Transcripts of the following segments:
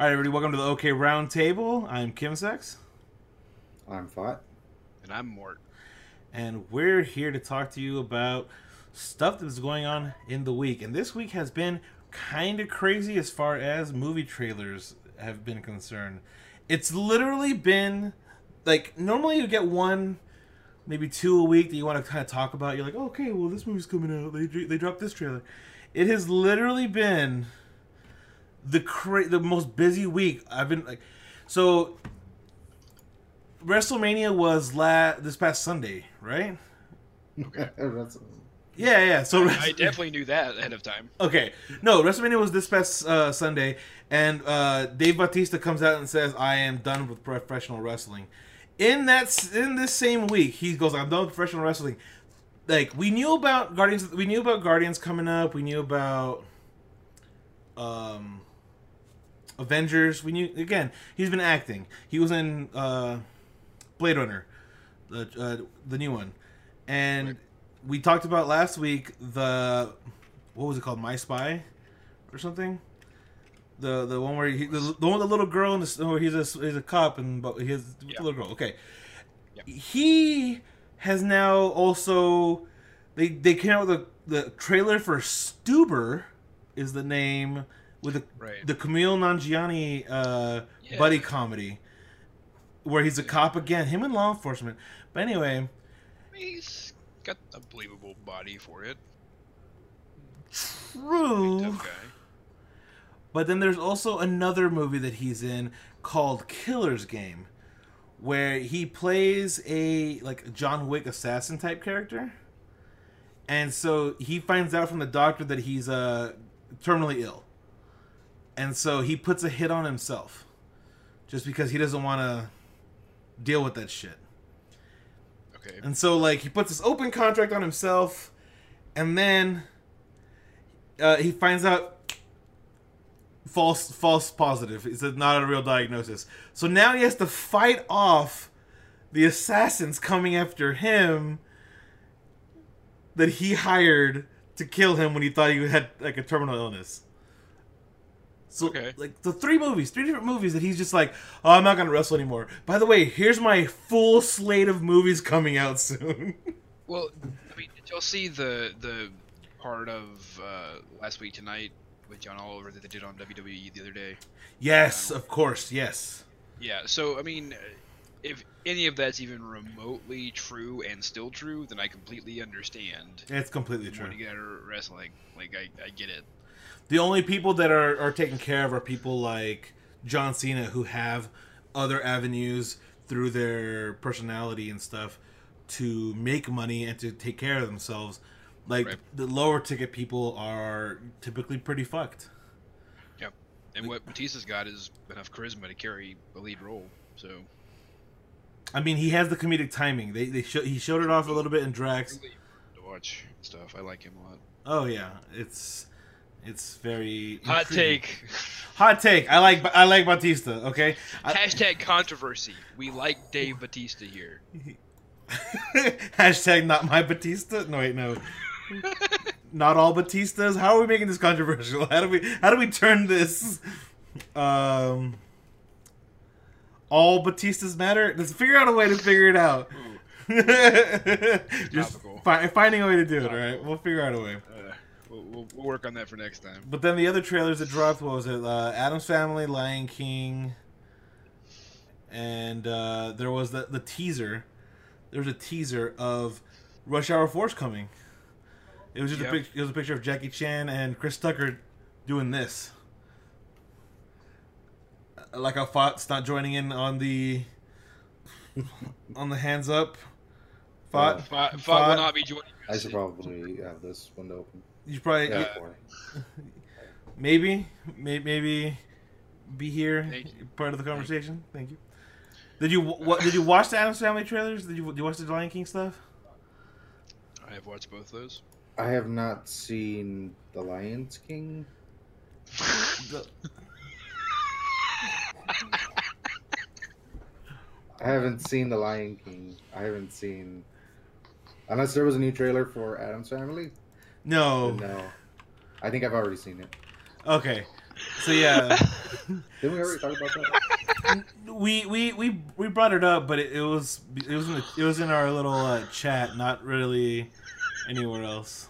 All right, everybody, welcome to the OK Roundtable. I'm Kim Sex, I'm Fought. And I'm Mort. and we're here to talk to you about stuff that's going on in the week. And this week has been kind of crazy as far as movie trailers have been concerned. It's literally been like normally you get one, maybe two a week that you want to kind of talk about. You're like, okay, well this movie's coming out. They they dropped this trailer. It has literally been the cra- the most busy week I've been like. So WrestleMania was la- this past Sunday, right? That's- Yeah, yeah. So I definitely knew that ahead of time. Okay, no, WrestleMania was this past uh, Sunday, and uh, Dave Bautista comes out and says, "I am done with professional wrestling." In that, in this same week, he goes, "I'm done with professional wrestling." Like we knew about Guardians, we knew about Guardians coming up. We knew about um, Avengers. We knew again. He's been acting. He was in uh, Blade Runner, the uh, the new one, and Right. we talked about last week the what was it called, My Spy, or something. The the one where he the, the one with the little girl and the where he's a he's a cop and but he has Yeah. the little girl. Okay, Yeah. he has now also they they came out with a the trailer for Stuber is the name with the Right. the Kumail Nanjiani uh, Yeah. buddy comedy where he's a cop again, him in law enforcement. But anyway, He's got a believable body for it. true. But then there's also another movie that he's in called Killer's Game, where he plays a like John Wick assassin type character. And so he finds out from the doctor that he's uh, terminally ill. And so he puts a hit on himself just because he doesn't want to deal with that shit. Okay. And so like he puts this open contract on himself, and then uh, he finds out false false positive. It's not a real diagnosis. So now he has to fight off the assassins coming after him that he hired to kill him when he thought he had like a terminal illness. So Okay. like the three movies, three different movies that he's just like, oh, I'm not gonna wrestle anymore. By the way, here's my full slate of movies coming out soon. Well, I mean, did y'all see the the part of uh, last week tonight with John Oliver that they did on WWE the other day? yes, of course, yes. Yeah. So I mean, if any of that's even remotely true and still true, then I completely understand. It's completely true. When you get out of wrestling, like I, I get it. The only people that are, are taken care of are people like John Cena who have other avenues through their personality and stuff to make money and to take care of themselves. Like Right. the lower ticket people are typically pretty fucked. Yep. And what Batista's got is enough charisma to carry a lead role. So I mean, he has the comedic timing. They they show, he showed it off a little bit in Drax. really to watch stuff. I like him a lot. Oh yeah, it's it's very Hot intriguing. take. Hot take. I like I like Batista. Okay. Hashtag controversy. We like Dave Batista here. Hashtag not my Batista. No wait, no. not all Batistas. How are we making this controversial? How do we how do we turn this um all Batistas matter? Let's figure out a way to figure it out. Just fi- finding a way to do it, alright? We'll figure out a way. We'll, we'll, we'll work on that for next time. But then the other trailers that dropped, what was it? Uh, Addams Family, Lion King, and uh, there was the, the teaser. There was a teaser of Rush Hour 4 coming. It was just Yep. a pic- it was a picture of Jackie Chan and Chris Tucker doing this. Uh, Like how Fott's not joining in on the on the hands up. Fott, Yeah. Fought, Fought Fought- will not be joining I should probably have this window open. You probably Yeah, you- maybe, maybe, maybe be here, part of the conversation. Thank you. Did you what? Did you watch the Addams Family trailers? Did you, did you watch the Lion King stuff? I have watched both those. I have not seen The Lions King. The- I haven't seen The Lion King. I haven't seen. Unless there was a new trailer for Addams Family. No. No. I think I've already seen it. Okay. So yeah, Didn't we already talk about that? we we we we brought it up, but it, it was it was in the, it was in our little uh, chat, not really anywhere else.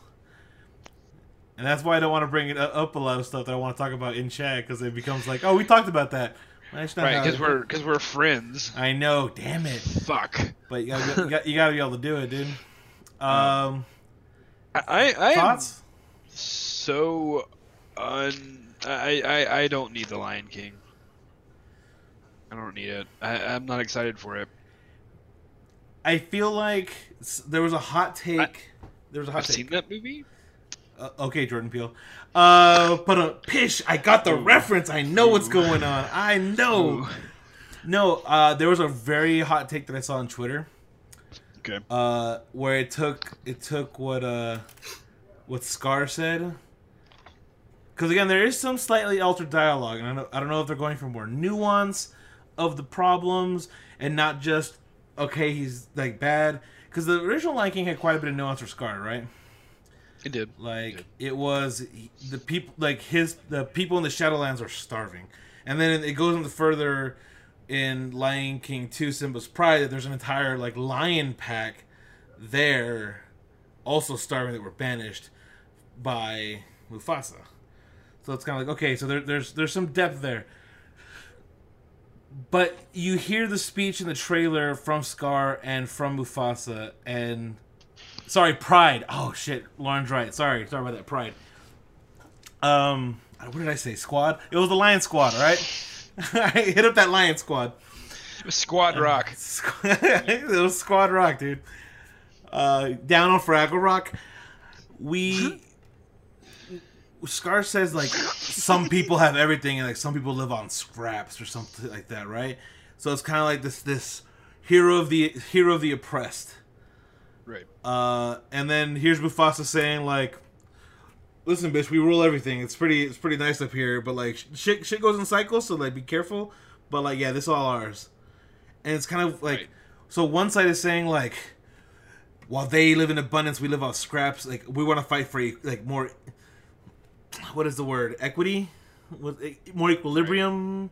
And that's why I don't want to bring it up a lot of stuff that I want to talk about in chat because it becomes like, oh, we talked about that. That's not Right, because we're because we're friends. I know, damn it. Fuck. But you gotta, you, got, you gotta be able to do it, dude. Um, I I, I am thoughts? so un. I, I I don't need the Lion King. I don't need it. I, I'm not excited for it. I feel like there was a hot take. there was a hot I've take. seen that movie. Uh, okay, Jordan Peele. Uh, but uh, pish, I got the reference. I know what's going on. I know. Ooh. No, uh, there was a very hot take that I saw on Twitter. Okay. Uh, where it took it took what uh, what Scar said. Because again, there is some slightly altered dialogue, and I don't, I don't know if they're going for more nuance of the problems and not just okay, he's like bad. Because the original Lion King had quite a bit of nuance for Scar, right? It did. Like it was the people, like his the people in the Shadowlands are starving, and then it goes into further in Lion King Two: Simba's Pride that there's an entire like lion pack there, also starving that were banished by Mufasa. So it's kind of like okay, so there, there's there's some depth there. But you hear the speech in the trailer from Scar and from Mufasa, and Sorry, Pride. Oh shit, Lauren's right. Sorry, sorry about that. Pride. Um, what did I say? Squad. It was the Lion Squad, right? I hit up that Lion Squad. Squad Rock. it was Squad Rock, dude. Uh, down on Fraggle Rock. We. Scar says like some people have everything and like some people live on scraps or something like that, right? So it's kind of like this this hero of the hero of the oppressed. Right. Uh, and then here's Mufasa saying like, "Listen, bitch, we rule everything. It's pretty, it's pretty nice up here, but like shit, shit goes in cycles, so like be careful. But like, yeah, this is all ours." And it's kind of like, Right. so one side is saying like, while they live in abundance, we live off scraps. Like we want to fight for like more. What is the word? Equity, With- more equilibrium,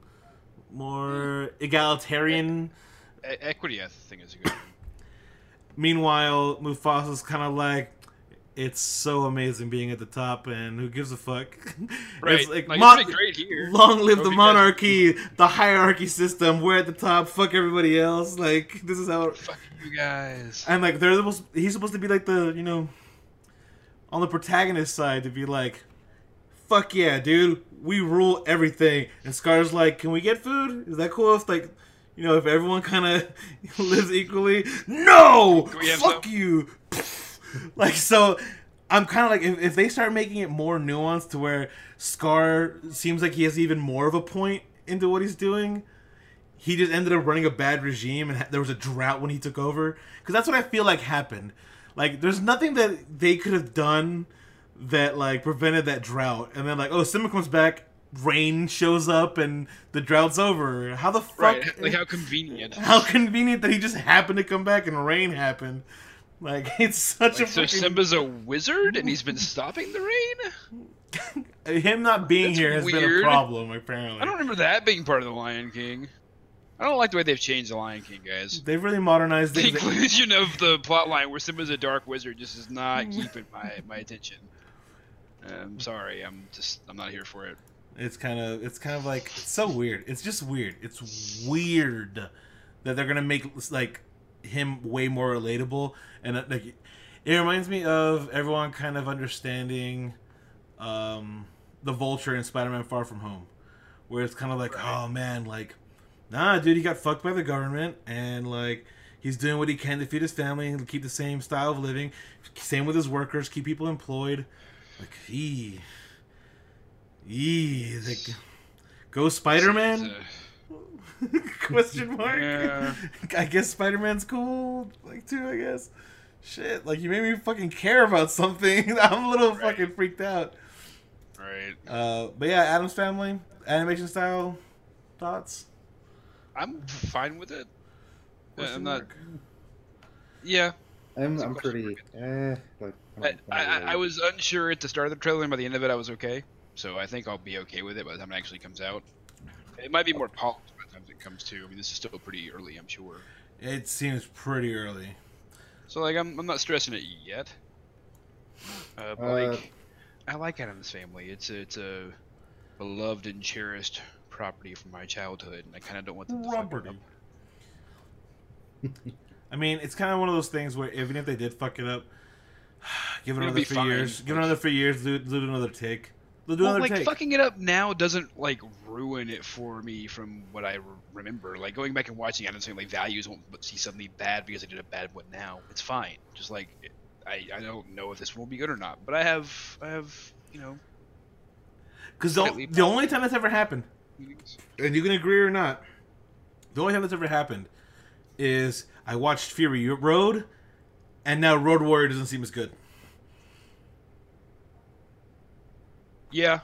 more mm. egalitarian. E- equity, I think, is a good. Meanwhile, Mufasa's kind of like, it's so amazing being at the top, and who gives a fuck? Right. It's like, mon- it's great here. Long live the monarchy, the hierarchy system. We're at the top. Fuck everybody else. Like this is how. Fuck you guys. And like they're supposed. He's supposed to be like the you know. On the protagonist side, to be like, fuck yeah, dude, we rule everything. And Scar's like, can we get food? Is that cool if like, you know, if everyone kind of lives equally? No, Can we have fuck some? you. like so, I'm kind of like if, if they start making it more nuanced to where Scar seems like he has even more of a point into what he's doing. He just ended up running a bad regime, and ha- there was a drought when he took over. Because that's what I feel like happened. Like, there's nothing that they could have done that like prevented that drought. And then like, oh, Simba comes back, rain shows up, and the drought's over. How the fuck? Right. Like how convenient. how convenient that he just happened to come back and rain happened. Like it's such Like, a so. Simba's a wizard and he's been stopping the rain? him not being That's here has been a problem apparently. I don't remember that being part of the Lion King. I don't like the way they've changed the Lion King, guys. They've really modernized The inclusion of the plot line where Simba's a dark wizard just is not keeping my, my attention. I'm sorry, I'm just I'm not here for it. It's kind of it's kind of like it's so weird. It's just weird. It's weird that they're gonna make like him way more relatable, and uh, like it reminds me of everyone kind of understanding um, the Vulture in Spider-Man: Far From Home, where it's kind of like, Right. oh man, like nah, dude, he got fucked by the government, and like he's doing what he can to feed his family and keep the same style of living. Same with his workers, keep people employed. Like, ee, ee, like, go Spider Man? Question mark. Yeah. I guess Spider Man's cool, like too. I guess. Shit, like you made me fucking care about something. I'm a little Right. fucking freaked out. Right. Uh, but yeah, Addams family animation style thoughts. I'm fine with it. Question I'm not. mark. Yeah, I'm, It's a I'm pretty eh. Like I, don't- I, I was unsure at the start of the trailer, and by the end of it, I was okay. so I think I'll be okay with it by the time it actually comes out. It might be more polished by the time it comes to. I mean, this is still pretty early, I'm sure. It seems pretty early. So like, I'm I'm not stressing it yet. Uh, but Uh, like, I like Addams Family. It's a, it's a beloved and cherished property from my childhood, and I kind of don't want them to fuck it Property. up. I mean, it's kind of one of those things where even if they did fuck it up, give it It'll another be few fine. years. Give it another few years. Do, do another take. Do Well, another like take. fucking it up now doesn't like ruin it for me from what I re- remember. Like going back and watching Addams Family values won't see suddenly bad because I did a bad one now. It's fine. Just like it, I I don't know if this one will be good or not, but I have I have you know Because the, the only time that's ever happened, and you can agree or not, the only time that's ever happened is I watched Fury Road, and now Road Warrior doesn't seem as good. Yeah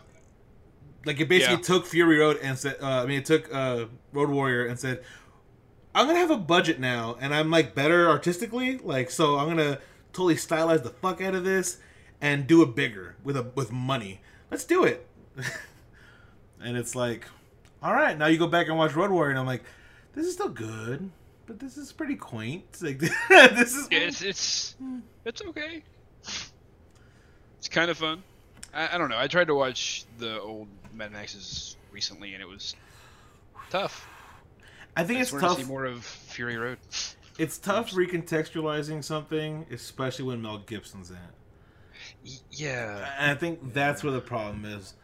Like it basically Yeah. took Fury Road and said, uh, I mean, it took uh, Road Warrior and said, I'm gonna have a budget now, and I'm like better artistically, like so I'm gonna totally stylize the fuck out of this and do it bigger with a with money. Let's do it. and it's like, all right, now you go back and watch Road Warrior, and I'm like, this is still good, but this is pretty quaint. It's like this is yeah it's it's it's okay. It's kind of fun. I, I don't know. I tried to watch the old Mad Maxes recently, and it was tough. I think I it's tough. to see more of Fury Road. It's tough recontextualizing something, especially when Mel Gibson's in it. Yeah, And I think that's where the problem is.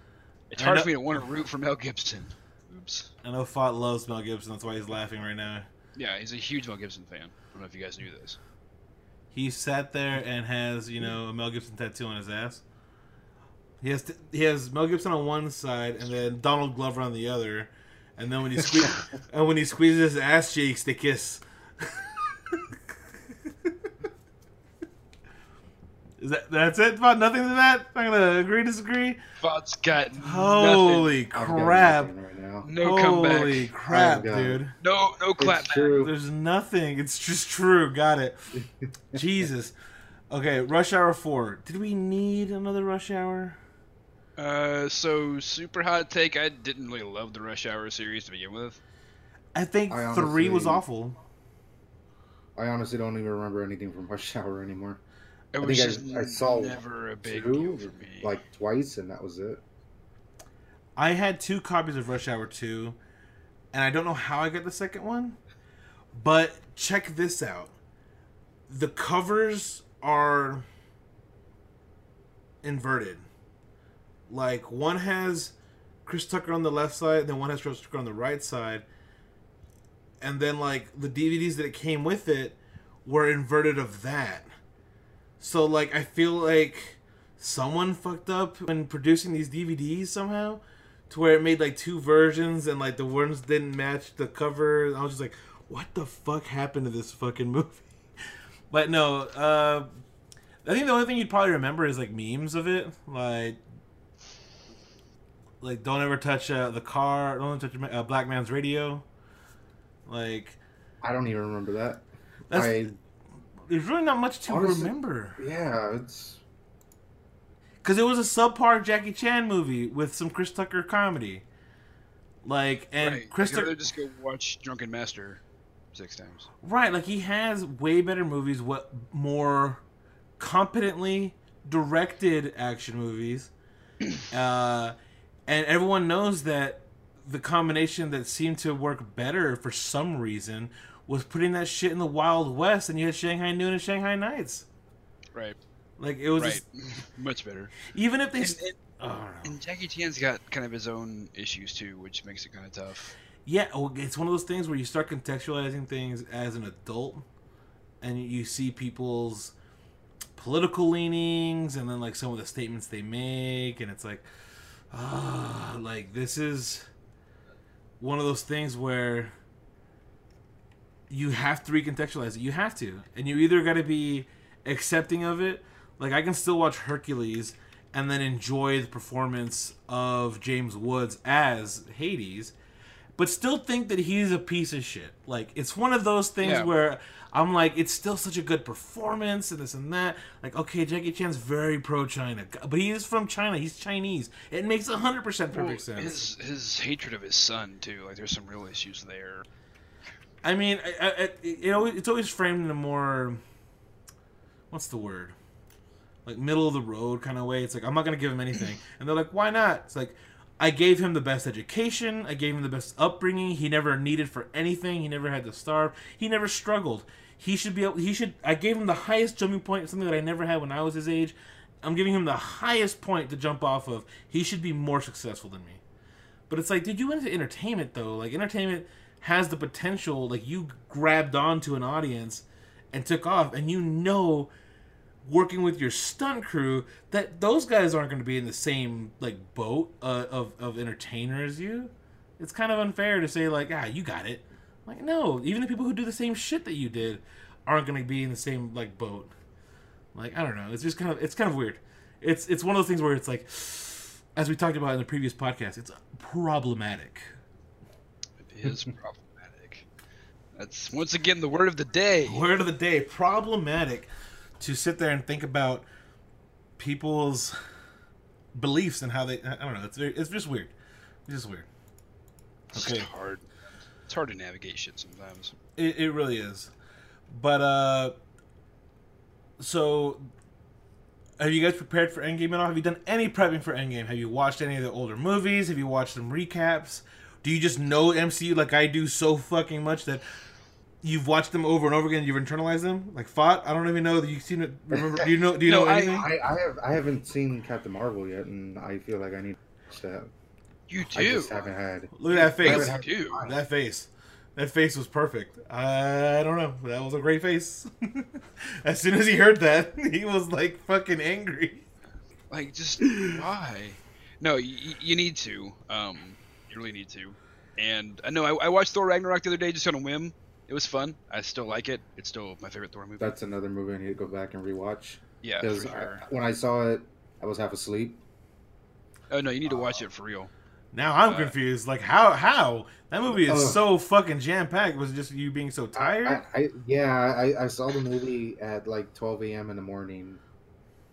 it's hard know- for me to want to root for Mel Gibson. Oops. I know Fott loves Mel Gibson, that's why he's laughing right now. Yeah, he's a huge Mel Gibson fan. I don't know if you guys knew this. He sat there and has, you know, a Mel Gibson tattoo on his ass. He has t- he has Mel Gibson on one side and then Donald Glover on the other, and then when he squeeze and when he squeezes his ass cheeks, they kiss. Is that that's it? About nothing to that? I'm gonna agree disagree. Fott's got Holy I've got crap! nothing right No Holy comeback. Holy crap, dude! No, no clap. There's nothing. It's just true. Got it. Jesus. Okay, Rush Hour 4. Did we need another Rush Hour? Uh, so super hot take. I didn't really love the Rush Hour series to begin with. I think I 3 was awful. I honestly don't even remember anything from Rush Hour anymore. It I was think I- just I saw never a big Two, deal for me. like twice, and that was it. I had two copies of Rush Hour 2, and I don't know how I got the second one, but check this out. The covers are inverted. Like, one has Chris Tucker on the left side, then one has Chris Tucker on the right side. And then, like, the DVDs that it came with it were inverted of that. So, like, I feel like someone fucked up when producing these DVDs somehow to where it made like two versions and like the ones didn't match the cover. I was just like, what the fuck happened to this fucking movie? But no, uh, I think the only thing you'd probably remember is like memes of it, like like don't ever touch uh, the car, don't touch a uh, black man's radio. Like I don't even remember that. that's I there's really not much to Honestly- remember yeah, it's because it was a subpar Jackie Chan movie with some Chris Tucker comedy. Like and right. Chris Tucker. just go watch Drunken Master six times. Right, like he has way better movies, what more competently directed action movies. uh, and everyone knows that the combination that seemed to work better for some reason was putting that shit in the Wild West, and you had Shanghai Noon and Shanghai Nights. Right. Like it was right. just Much better. even if they. And, and, I and Jackie Chan's got kind of his own issues too, which makes it kind of tough. Yeah, well, it's one of those things where you start contextualizing things as an adult, and you see people's political leanings, and then like some of the statements they make, and it's like, ah, like this is one of those things where you have to recontextualize it. You have to, and you either got to be accepting of it. Like I can still watch Hercules and then enjoy the performance of James Woods as Hades but still think that he's a piece of shit. Like it's one of those things Yeah. where I'm like, it's still such a good performance and this and that. Like, okay, Jackie Chan's very pro China, but he is from China. He's Chinese. It makes hundred percent Well, perfect sense. his his hatred of his son too. Like there's some real issues there. I mean, I, I, I- it always, it's always framed in a more, what's the word, like middle of the road kind of way. It's like I'm not gonna give him anything, and they're like, why not? It's like I gave him the best education, I gave him the best upbringing. He never needed for anything. He never had to starve. He never struggled. He should be able. He should. I gave him the highest jumping point, something that I never had when I was his age. I'm giving him the highest point to jump off of. He should be more successful than me. But it's like, dude, you went into entertainment though. Like entertainment has the potential. Like you grabbed onto an audience and took off, and you know, working with your stunt crew, that those guys aren't going to be in the same like boat uh, of of entertainer as you. It's kind of unfair to say like, ah, you got it. Like no, even the people who do the same shit that you did aren't going to be in the same like boat. Like I don't know. It's just kind of it's kind of weird. It's it's one of those things where it's like, as we talked about in the previous podcast, it's problematic. It is problematic. That's once again the word of the day. Word of the day: problematic. To sit there and think about people's beliefs and how they. I don't know. It's very, it's just weird. It's just weird. okay It's hard. It's hard to navigate shit sometimes. It, it really is. But uh so have you guys prepared for Endgame at all? Have you done any prepping for Endgame? Have you watched any of the older movies? Have you watched some recaps? Do you just know MCU like I do so fucking much that you've watched them over and over again? You've internalized them. Like fought. I don't even know that you've seen it. Remember? Do you know? Do you No, know I- anything? I, I have I haven't seen Captain Marvel yet, and I feel like I need to watch that. You I do. just haven't had. Look at that face. you do. That face. That face was perfect. I don't know. That was a great face. as soon as he heard that, he was like fucking angry. Like, just why? No, you, you need to. Um, you really need to. And I know I, I watched Thor Ragnarok the other day just on a whim. It was fun. I still like it. It's still my favorite Thor movie. That's another movie I need to go back and rewatch. yeah, Because for sure. when I saw it, I was half asleep. Oh no, you need to watch it for real. Now I'm Uh, confused. Like how? How that movie is Ugh. so fucking jam packed. Was it just you being so tired? I, I yeah, I, I saw the movie at like 12 a.m. in the morning,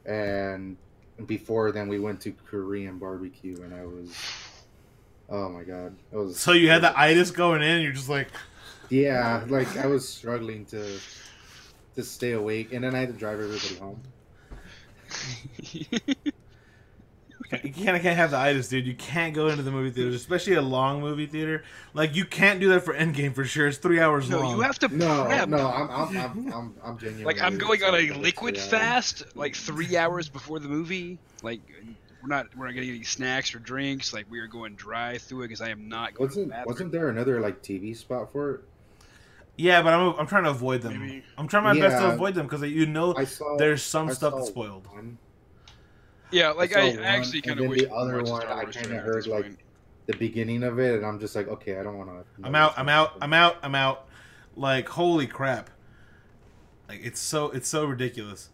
and before then we went to Korean barbecue, and I was, oh my god, it was. so you had the itis going in. You're just like, Yeah, like I was struggling to to stay awake, and then I had to drive everybody home. you can't, can't have the itis, dude. You can't go into the movie theaters, especially a long movie theater. Like you can't do that for Endgame for sure. It's three hours no, long. you have to No, prep. no, I'm I'm I'm I'm, I'm genuinely Like I'm going on a liquid for that. fast, like three hours before the movie. Like we're not we're not getting any snacks or drinks. Like we are going dry through it because I am not going Wasn't bathroom. wasn't there another like TV spot for it? Yeah, but I'm I'm trying to avoid them. Maybe. I'm trying my best to avoid them because you know I saw there's some I stuff that's spoiled. one. Yeah, like saw I, one, I actually and kind of the other one, I kinda heard, like, point. the beginning of it, and I'm just like, okay, I don't want to. I'm out. I'm out. I'm out. I'm out. Like holy crap! Like it's so it's so ridiculous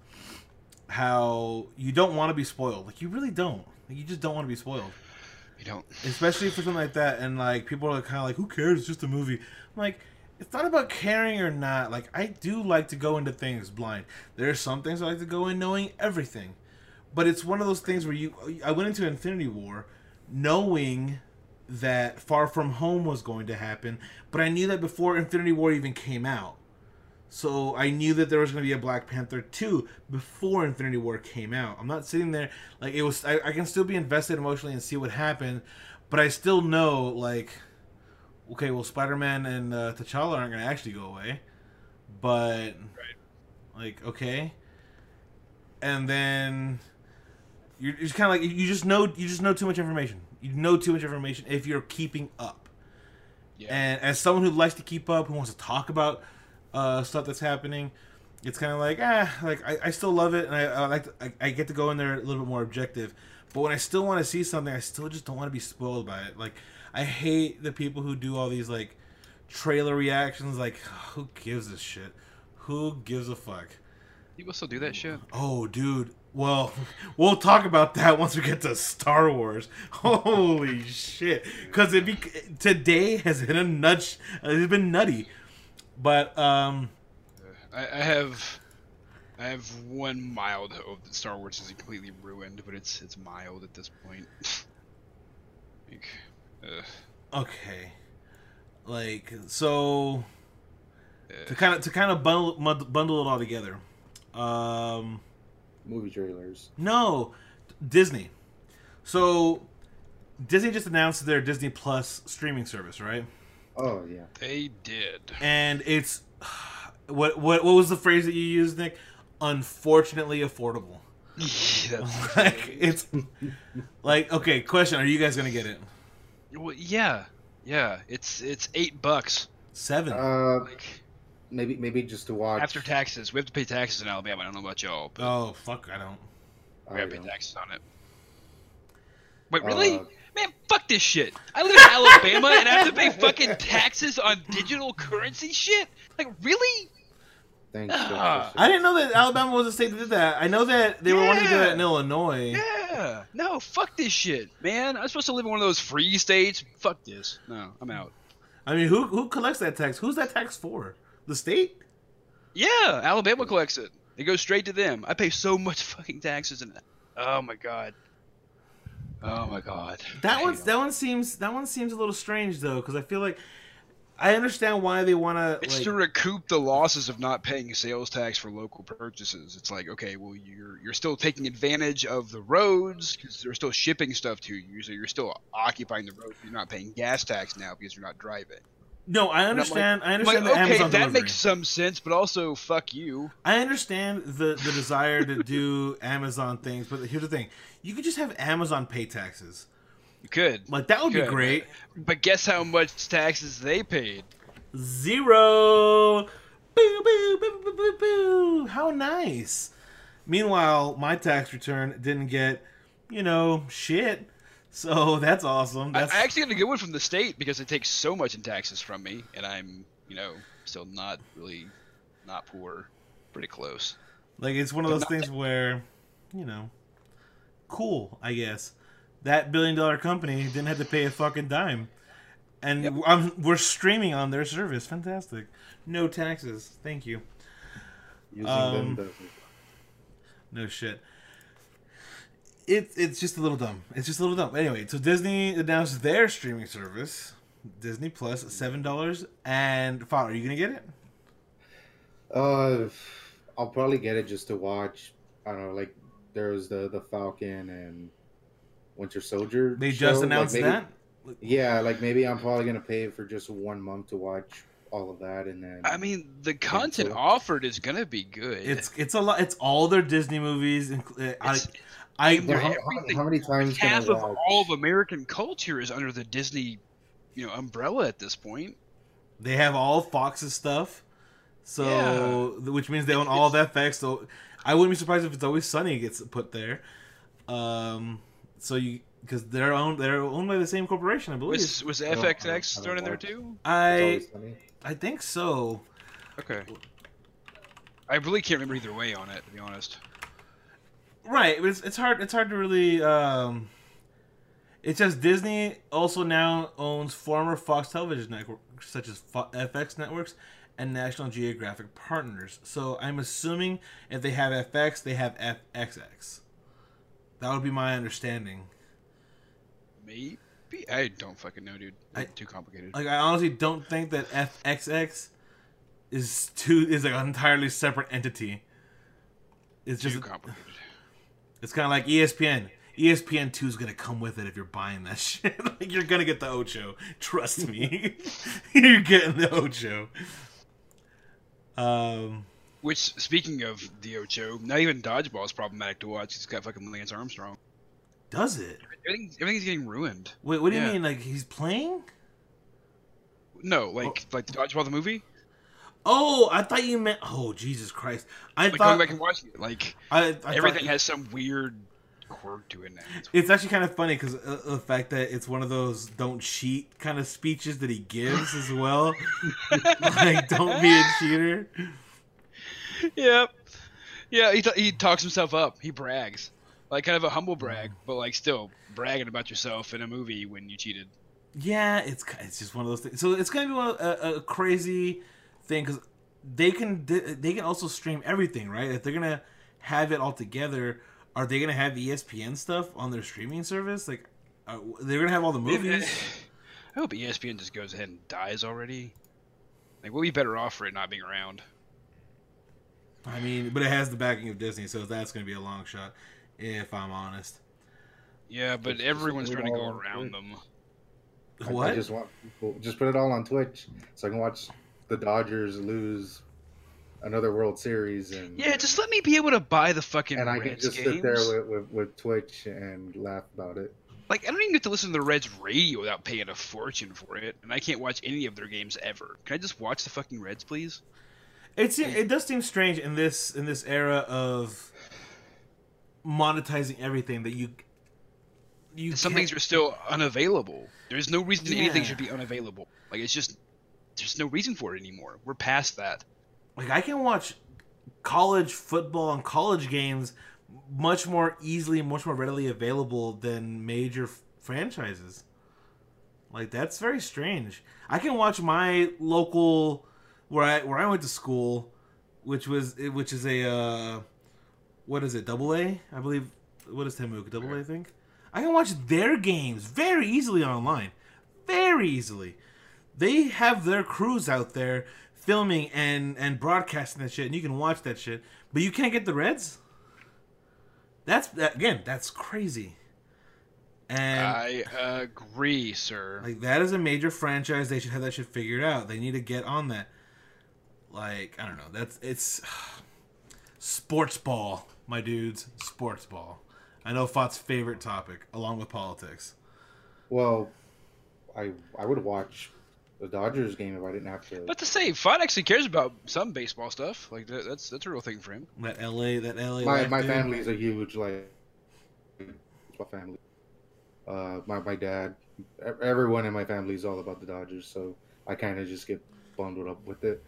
how you don't want to be spoiled. Like you really don't. Like, you just don't want to be spoiled, You don't. especially for something like that. And like people are kind of like, "Who cares? It's just a movie." I'm like, it's not about caring or not. Like I do like to go into things blind. There are some things I like to go in knowing everything, but it's one of those things where you. I went into Infinity War knowing that Far From Home was going to happen, but I knew that before Infinity War even came out. So I knew that there was going to be a Black Panther 2 before Infinity War came out. I'm not sitting there like it was I, I can still be invested emotionally and see what happened, but I still know like okay, well Spider-Man and uh, T'Challa aren't going to actually go away. But like okay. And then you're just kind of like you just know you just know too much information. You know too much information if you're keeping up. Yeah. And as someone who likes to keep up, who wants to talk about uh, stuff that's happening, it's kind of like ah, like I, I still love it, and I, I like to, I, I get to go in there a little bit more objective. But when I still want to see something, I still just don't want to be spoiled by it. Like I hate the people who do all these like trailer reactions. Like who gives a shit? Who gives a fuck? People still do that shit. Oh, dude. Well, we'll talk about that once we get to Star Wars. Holy shit! Because it be today has been a nut. It's been nutty, but um, I, I have, I have one mild hope that Star Wars isn't completely ruined, but it's it's mild at this point. like, uh, okay, like so to kind of to kind of bundle bundle it all together. Um, Movie trailers. no, Disney. So Disney just announced their Disney Plus streaming service, right? Oh yeah. they did. and it's what what what was the phrase that you used, Nick? Unfortunately affordable. That's, like it's like okay. Question: Are you guys gonna get it? Well, yeah, yeah. It's it's eight bucks. Seven. Uh, Like maybe maybe just to watch. after taxes, we have to pay taxes in Alabama. I don't know about y'all, but oh fuck! I don't. we I have to pay don't- taxes on it. Wait, really? Uh, Man, fuck this shit. I live in Alabama and I have to pay fucking taxes on digital currency shit? Like, really? Thanks. Jeff, for Ah. I didn't know that Alabama was a state that did that. I know that they were wanting to do that in Illinois. Yeah. No, fuck this shit, man. I'm supposed to live in one of those free states. Fuck this. No, I'm out. I mean, who who collects that tax? Who's that tax for? The state? Yeah, Alabama collects it. It goes straight to them. I pay so much fucking taxes and oh my god. Oh my god. That I one that one seems that one seems a little strange though, because I feel like I understand why they want to. It's like, to recoup the losses of not paying sales tax for local purchases. It's like, okay, well, you're you're still taking advantage of the roads because they're still shipping stuff to you, so you're still occupying the road. You're not paying gas tax now because you're not driving. no, I I'm like- understand. I like, understand the okay, Amazon that delivery. makes some sense, but also fuck you. I understand the the desire to do Amazon things, but here's the thing: you could just have Amazon pay taxes. You could, Like that would be great. but guess how much taxes they paid? Zero. Boo boo boo boo boo boo. How nice. Meanwhile, my tax return didn't get, you know, shit. So that's awesome. That's I actually got a good one from the state because it takes so much in taxes from me, and I'm, you know, still not really not poor, pretty close. like it's one of those things where, you know, cool. I guess that billion dollar company didn't have to pay a fucking dime, and Yep. I'm, we're streaming on their service. Fantastic. No taxes. Thank you. Using Um, them. No shit. It, it's just a little dumb. It's just a little dumb. Anyway, so Disney announced their streaming service, Disney Plus, seven dollars. And Father, are you gonna get it? Uh, I'll probably get it just to watch. I don't know, like there was the the Falcon and Winter Soldier. They show, just like, announced maybe- that. Yeah, like maybe I'm probably gonna pay for just one month to watch all of that, and then I mean, the content so. offered is gonna be good. It's it's a lot. It's all their Disney movies. inc- uh, I, I how, how- how many times can half I of watch? all of American culture is under the Disney, you know, umbrella at this point. they have all Fox's stuff. So, which means they own all of FX. So, I wouldn't be surprised if it's always Sunny gets put there. Um, so you because they're owned they're owned by the same corporation, I believe. Was was I don't- I FXX thrown in there too? I. I think so. Okay. I really can't remember either way on it, to be honest. Right, but it's, it's hard. It's hard to really. Um, it's just Disney also now owns former Fox Television networks such as Fo- FX networks and National Geographic partners. So I'm assuming if they have FX, they have FXX. That would be my understanding. Maybe I don't fucking know, dude. I- too complicated. Like I honestly don't think that FXX is two is like an entirely separate entity. It's too just complicated. It's kind of like ESPN. ESPN two is gonna come with it if you're buying that shit. like you're gonna get the Ocho. Trust me, you're getting the Ocho. Um, Which, speaking of the Ocho, not even dodgeball is problematic to watch. He's got fucking Lance Armstrong. does it? Everything, everything's getting ruined. Wait, what do you mean? Like he's playing? No, like like the dodgeball the movie. Oh, I thought you meant. Oh, Jesus Christ! I Like thought. going back and watching it, like I, I everything thought, has some weird quirk to it now. It's- It's actually kind of funny because uh, the fact that it's one of those "don't cheat" kind of speeches that he gives as well. like, don't be a cheater. yep. Yeah, he, t- he talks himself up. He brags, like kind of a humble brag, but like still bragging about yourself in a movie when you cheated. Yeah, it's it's just one of those things. So it's gonna be one, a, a crazy thing because they can they can also stream everything, right? If they're gonna have it all together, are they gonna have ESPN stuff on their streaming service? Like, are, they're gonna have all the eh, movies. I hope ESPN just goes ahead and dies already. Like we'll be better off for it not being around. I mean, but it has the backing of Disney, so that's gonna be a long shot, if I'm honest. Yeah, but Just- everyone's just trying to go around through. them. I- I What? just want people just put it all on Twitch so I can watch the Dodgers lose another World Series and Yeah, just let me be able to buy the fucking and I can just games. sit there with, with, with Twitch and laugh about it. Like I don't even get to listen to the Reds radio without paying a fortune for it, and I can't watch any of their games ever. Can I just watch the fucking Reds, please? It's it does seem strange in this in this era of monetizing everything that you you Some things are still unavailable. There's no reason anything should be unavailable. Like it's just there's no reason for it anymore. We're past that. like I can watch college football and college games much more easily, much more readily available than major f- franchises. Like that's very strange. I can watch my local where I where I went to school, which was which is a uh, what is it double A I believe. What is Temuka double A I think? I can watch their games very easily online, very easily. They have their crews out there filming and and broadcasting that shit, and you can watch that shit, but you can't get the Reds. That's again, that's crazy. And I agree, sir. like that is a major franchise. They should have that shit figured out. They need to get on that. Like I don't know. That's it's sports ball, my dudes. Sports ball. I know Fott's favorite topic, along with politics. Well, I I would watch the Dodgers game if I didn't have to. But to say, Fod actually cares about some baseball stuff. Like that, that's that's a real thing for him. That L.A. That L.A. my life, my dude. family is a huge like my family. Uh, my my dad, everyone in my family is all about the Dodgers, so I kind of just get bundled up with it.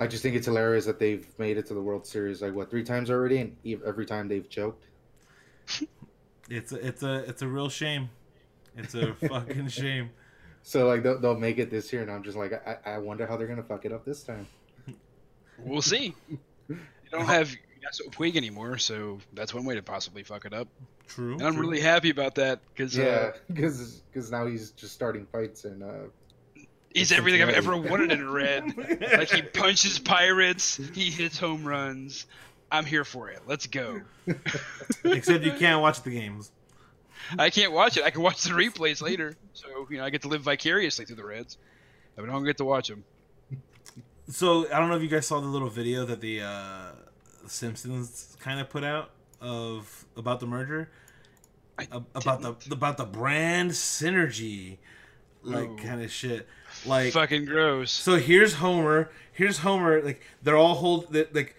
I just think it's hilarious that they've made it to the World Series like what three times already, and every time they've choked. It's a, it's a it's a real shame. It's a fucking shame. So like they'll, they'll make it this year, and I'm just like, I, I wonder how they're gonna fuck it up this time. We'll see. They don't have Yasiel Puig anymore, so that's one way to possibly fuck it up. True. And I'm true. really happy about that because Yeah, uh, because now he's just starting fights and uh, he's everything I've ever wanted in red. like he punches pirates, he hits home runs. I'm here for it. Let's go. Except you can't watch the games. I can't watch it. I can watch the replays later, so you know I get to live vicariously through the Reds. I don't get to watch them. So I don't know if you guys saw the little video that the uh, Simpsons kind of put out of about the merger, I about didn't. the about the brand synergy, like kind of shit. Like fucking gross. so, here's Homer. Here's Homer. Like they're all hold that like.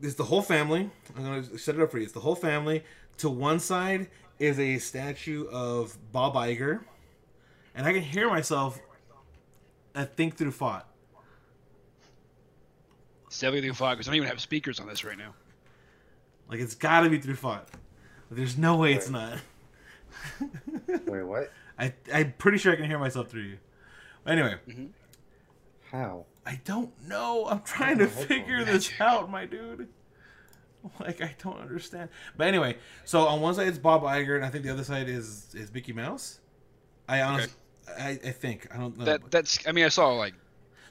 It's the whole family. I'm gonna set it up for you. It's the whole family. To one side is a statue of Bob Iger, and I can hear myself. I think through thought. It's definitely the fog because I don't even have speakers on this right now. Like it's got to be through thought. There's no way it's not. wait, what? I I'm pretty sure I can hear myself through you. Anyway, mm-hmm. How? I don't know. I'm trying to figure this Magic. out, my dude. Like I don't understand. But anyway, so on one side it's Bob Iger, and I think the other side is is Mickey Mouse. I honestly, I, I think I don't know. That that's. I mean, I saw like.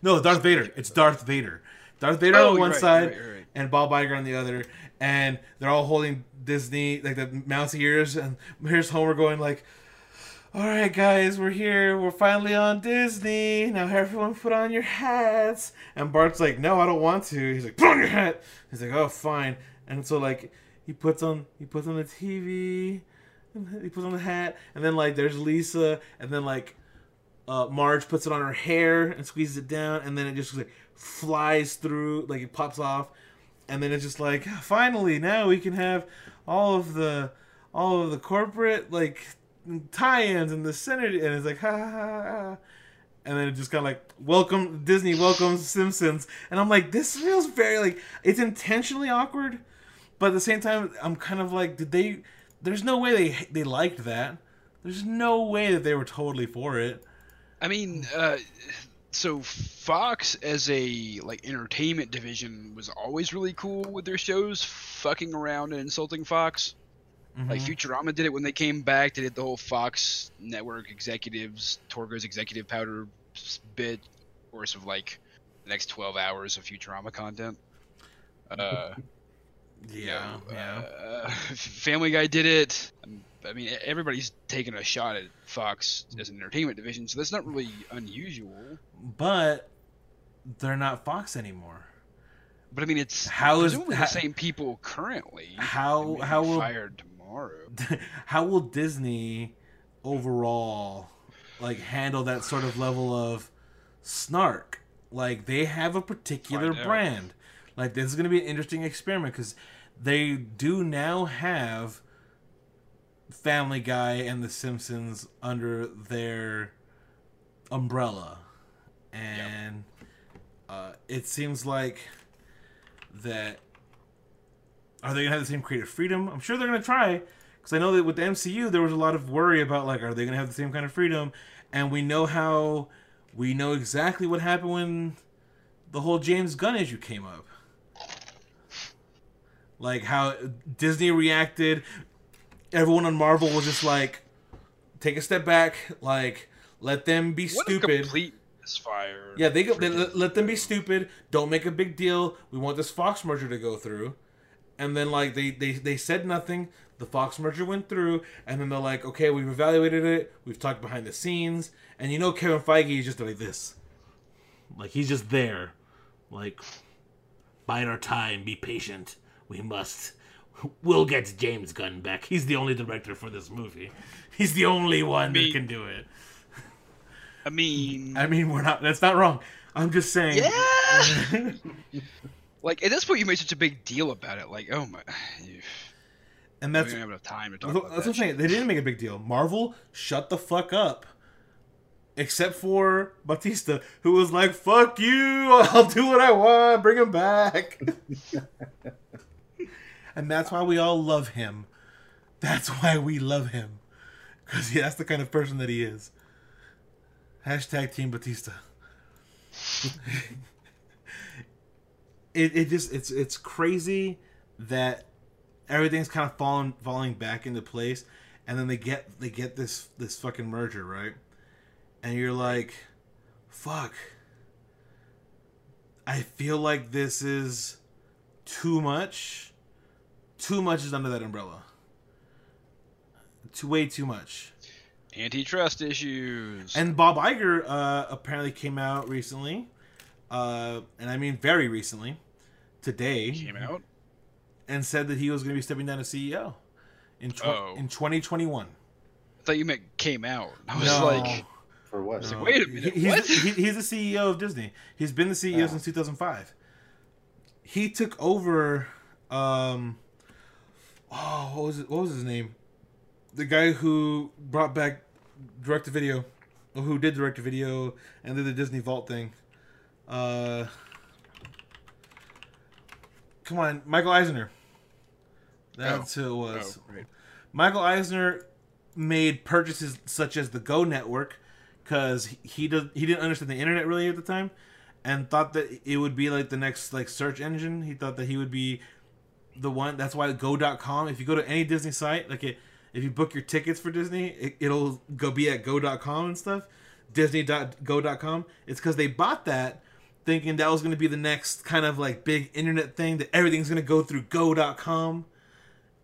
no, Darth Vader. It's Darth Vader. Darth Vader Oh, on one right, side, right, right. and Bob Iger on the other, and they're all holding Disney like the mouse ears, and here's Homer going like, "All right, guys, we're here. We're finally on Disney. Now everyone put on your hats." And Bart's like, "No, I don't want to." He's like, "Put on your hat." He's like, "Oh, fine." And so like he puts on he puts on the TV, he puts on the hat, and then like there's Lisa, and then like uh, Marge puts it on her hair and squeezes it down, and then it just like flies through, like it pops off, and then it's just like finally now we can have all of the all of the corporate like tie-ins and the center, and it's like ha ha ha, ha. and then it just of like welcome Disney, welcome Simpsons, and I'm like, this feels very like it's intentionally awkward, but at the same time, I'm kind of like, did they? There's no way they they liked that. There's no way that they were totally for it. I mean, uh, so Fox as a like entertainment division was always really cool with their shows, fucking around and insulting Fox. Like Mhm. Futurama did it when they came back. They did the whole Fox network executives, Torgo's executive powder bit, course of like the next twelve hours of Futurama content. Uh, you yeah, know, yeah. uh, Family Guy did it. I mean, everybody's taking a shot at Fox as an entertainment division, so that's not really unusual. but they're not Fox anymore. But I mean, it's How is- how- the same people currently. How- may be how will- fired tomorrow? How will Disney overall like handle that sort of level of snark? Like they have a particular brand. Like this is going to be an interesting experiment because they do now have Family Guy and The Simpsons under their umbrella, and uh, it seems like that are they gonna have the same creative freedom? I'm sure they're gonna try because I know that with the MCU there was a lot of worry about like are they gonna have the same kind of freedom, and we know how we know exactly what happened when the whole James Gunn issue came up. Like how Disney reacted, everyone on Marvel was just like, take a step back, like let them be What stupid. a complete misfire. Yeah, they go. They, let them be stupid. Don't make a big deal. We want this Fox merger to go through, and then like they they they said nothing. The Fox merger went through, and then they're like, okay, we've evaluated it. We've talked behind the scenes, and you know Kevin Feige is just like this, like he's just there, like bide our time, be patient. We must. We'll get James Gunn back. He's the only director for this movie. He's the only one that can do it. I mean, I mean, we're not. That's not wrong. I'm just saying. yeah. like at this point, you made such a big deal about it. Like, oh my, you, and we that's don't have enough time to talk that's about what that. I'm saying. They didn't make a big deal. Marvel shut the fuck up. Except for Batista, who was like, "Fuck you! I'll do what I want. Bring him back." and that's why we all love him. That's why we love him, because that's the kind of person that he is. Hashtag Team Batista. it, it just it's it's crazy that everything's kind of falling falling back into place and then they get they get this this fucking merger right? And you're like fuck. I feel like this is too much. Too much is under that umbrella. Too way too much. Antitrust issues. and Bob Iger uh, apparently came out recently, uh, and I mean very recently, today, came out. and said that he was going to be stepping down as CEO in tw- Oh. in 2021. I thought you meant came out. I was No. like, For what? No. Wait a minute, He- he's, what? he- he's the CEO of Disney. He's been the CEO Oh. since 2005. He took over. Um, oh, what was it, what was his name? The guy who brought back direct to video, who did direct to video and did the Disney Vault thing. Uh, come on, Michael Eisner. That's oh. who it was. oh, right. Michael Eisner made purchases such as the Go Network because he does he didn't understand the internet really at the time, and thought that it would be like the next like search engine. He thought that he would be the one. That's why Go.com. If you go to any Disney site, like it, if you book your tickets for Disney, it, it'll go be at Go.com and stuff. Disney.go.com. It's because they bought that thinking that was going to be the next kind of like big internet thing that everything's going to go through Go.com.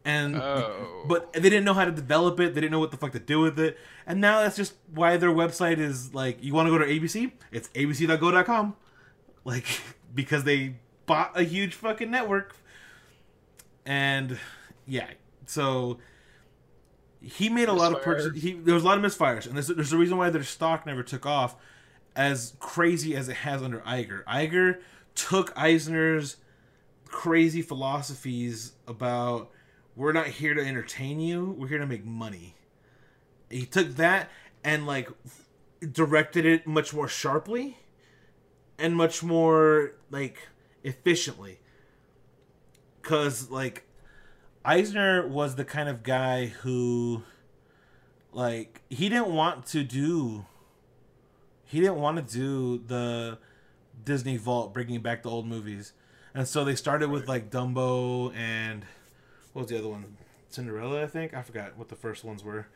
And Oh. but they didn't know how to develop it. They didn't know what the fuck to do with it. And now that's just why their website is like, you want to go to ABC? It's abc.go.com. Like, because they bought a huge fucking network. And yeah, so he made a lot of purchases. He, there was a lot of misfires. And there's, there's a reason why their stock never took off as crazy as it has under Iger. Iger took Eisner's crazy philosophies about we're not here to entertain you, we're here to make money. He took that and like directed it much more sharply and much more like efficiently. Cause like Eisner was the kind of guy who like he didn't want to do he didn't want to do the Disney Vault bringing back the old movies. And so they started with like Dumbo and what was the other one? Cinderella, I think. I forgot what the first ones were.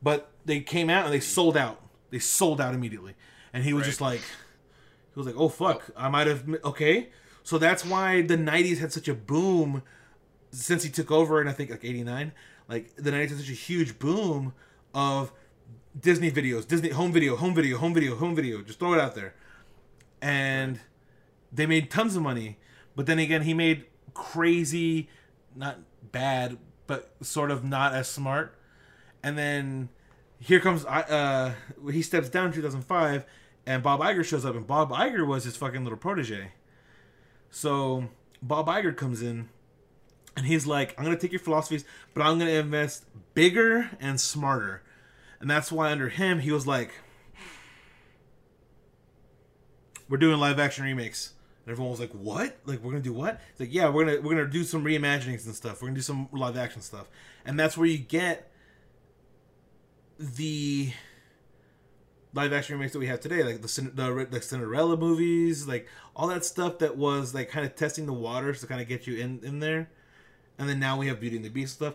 But they came out and they sold out. They sold out immediately. And he was Right. just like he was like, "Oh fuck, oh. I might have okay." So that's why the 90s had such a boom since he took over in I think like 89. Like the 90s had such a huge boom of Disney videos, Disney home video, home video, home video, home video. Just throw it out there. And they made tons of money. But then again, he made crazy, not bad, but sort of not as smart. And then here comes uh he steps down in 2005 and Bob Iger shows up and Bob Iger was his fucking little protege. So Bob Iger comes in and he's like, I'm gonna take your philosophies, but I'm gonna invest bigger and smarter. And that's why under him he was like We're doing live action remakes. And everyone was like, What? Like we're gonna do what? It's like, yeah, we're gonna we're gonna do some reimaginings and stuff. We're gonna do some live action stuff. And that's where you get the live action remakes that we have today, like the Cin- the Cinderella movies, like all that stuff that was like kind of testing the waters to kind of get you in in there, and then now we have Beauty and the Beast stuff.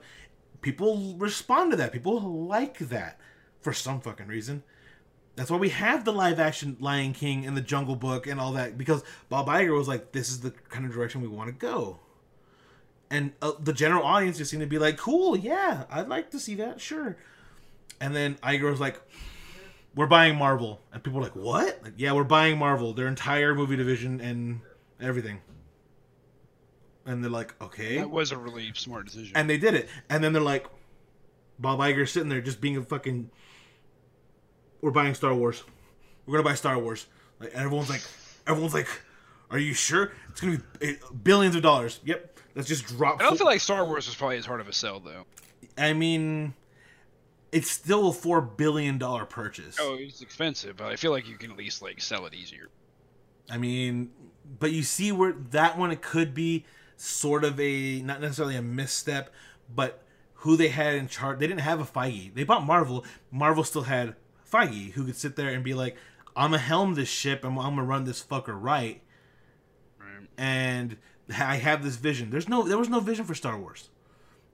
People respond to that. People like that for some fucking reason. That's why we have the live action Lion King and the Jungle Book and all that because Bob Iger was like, "This is the kind of direction we want to go." And uh, the general audience just seemed to be like, "Cool, yeah, I'd like to see that, sure." And then Iger was like, we're buying Marvel. And people were like, what? Like, yeah, we're buying Marvel, their entire movie division and everything. And they're like, okay. That was a really smart decision. And they did it. And then they're like, Bob Iger sitting there just being a fucking, we're buying Star Wars. We're going to buy Star Wars. Like, and everyone's like, everyone's like, are you sure? It's going to be eh, billions of dollars. Yep. Let's just drop. I don't feel like Star Wars was probably as hard of a sell though. I mean, it's still a four billion dollar purchase. Oh, it's expensive, but I feel like you can at least like sell it easier. I mean, but you see where that one it could be sort of a not necessarily a misstep, but who they had in charge. They didn't have a Feige. They bought Marvel. Marvel still had Feige, who could sit there and be like, "I'm gonna helm this ship, and I'm gonna run this fucker right." Right. And I have this vision. There's no, there was no vision for Star Wars.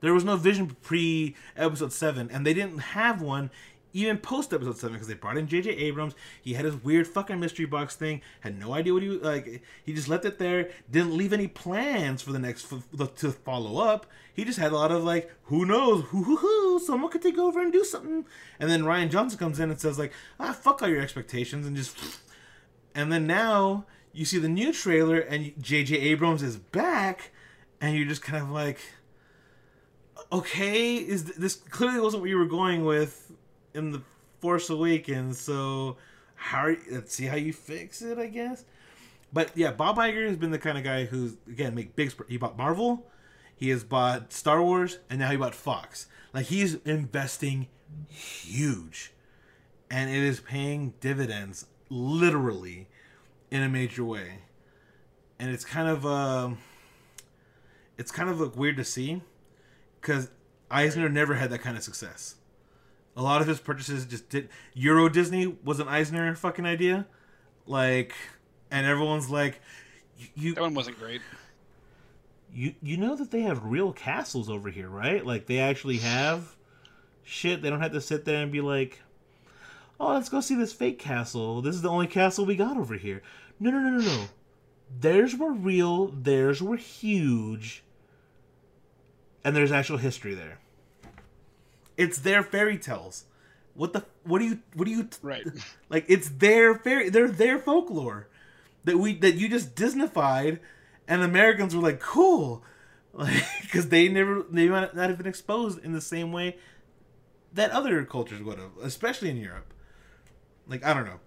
There was no vision pre Episode Seven, and they didn't have one even post Episode Seven because they brought in J.J. Abrams. He had his weird fucking mystery box thing. Had no idea what he like. He just left it there. Didn't leave any plans for the next to follow up. He just had a lot of like, who knows, who who who, someone could take over and do something. And then Rian Johnson comes in and says like, ah, fuck all your expectations and just. And then now you see the new trailer and J.J. Abrams is back, and you're just kind of like okay, is th- this clearly wasn't what you were going with in the Force Awakens? So how are let's see how you fix it, I guess. But yeah, Bob Iger has been the kind of guy who's again make big. He bought Marvel, he has bought Star Wars, and now he bought Fox. Like he's investing huge, and it is paying dividends literally in a major way. And it's kind of um, it's kind of like weird to see because Eisner never had that kind of success. A lot of his purchases just did. Euro Disney was an Eisner fucking idea, like, and everyone's like, you That one wasn't great. you you know that they have real castles over here, right? Like they actually have shit. They don't have to sit there and be like, "Oh, let's go see this fake castle. This is the only castle we got over here." No, no, no, no, no. Theirs were real. Theirs were huge. And there's actual history there. It's their fairy tales. What the? What do you? What do you? Right. Like it's their fairy. They're their folklore that we that you just Disneyfied, and Americans were like, cool, like because they never they might not have been exposed in the same way that other cultures would have, especially in Europe. Like I don't know,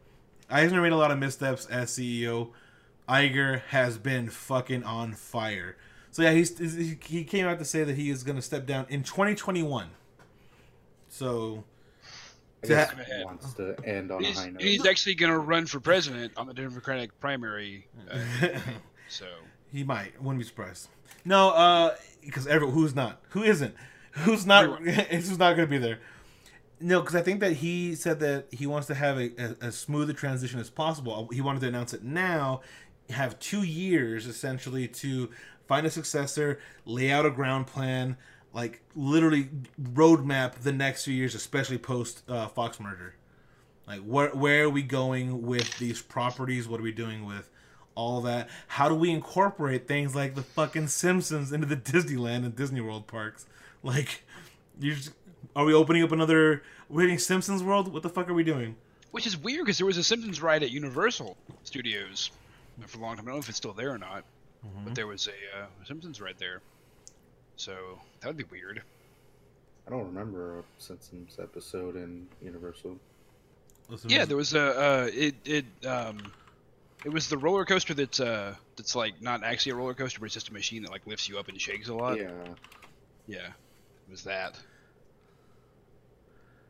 Eisner made a lot of missteps as CEO. Iger has been fucking on fire. So yeah, he's he- he came out to say that he is going to step down in 2021. So I guess That- he wants to end on a He's, high note. he's actually going to run for president on the Democratic primary. Uh, so he might. Wouldn't be surprised. No, uh, because everyone who's not, who isn't, who's not, who's not going to be there. No, because I think that he said that he wants to have a, a, as smooth a transition as possible. He wanted to announce it now, have two years essentially to find a successor, lay out a ground plan, like literally roadmap the next few years, especially post uh, Fox merger. Like where where are we going with these properties? What are we doing with all that? How do we incorporate things like the fucking Simpsons into the Disneyland and Disney World parks? Like, you are we opening up another? We're hitting Simpsons World. What the fuck are we doing? Which is weird because there was a Simpsons ride at Universal Studios for a long time. I don't know if it's still there or not, Mm-hmm. but there was a uh, Simpsons ride there. So that would be weird. I don't remember a Simpsons episode in Universal. Listen, Yeah, there was a uh, it it um it was the roller coaster that's uh that's like not actually a roller coaster, but it's just a machine that like lifts you up and shakes a lot. yeah. Yeah, it was that.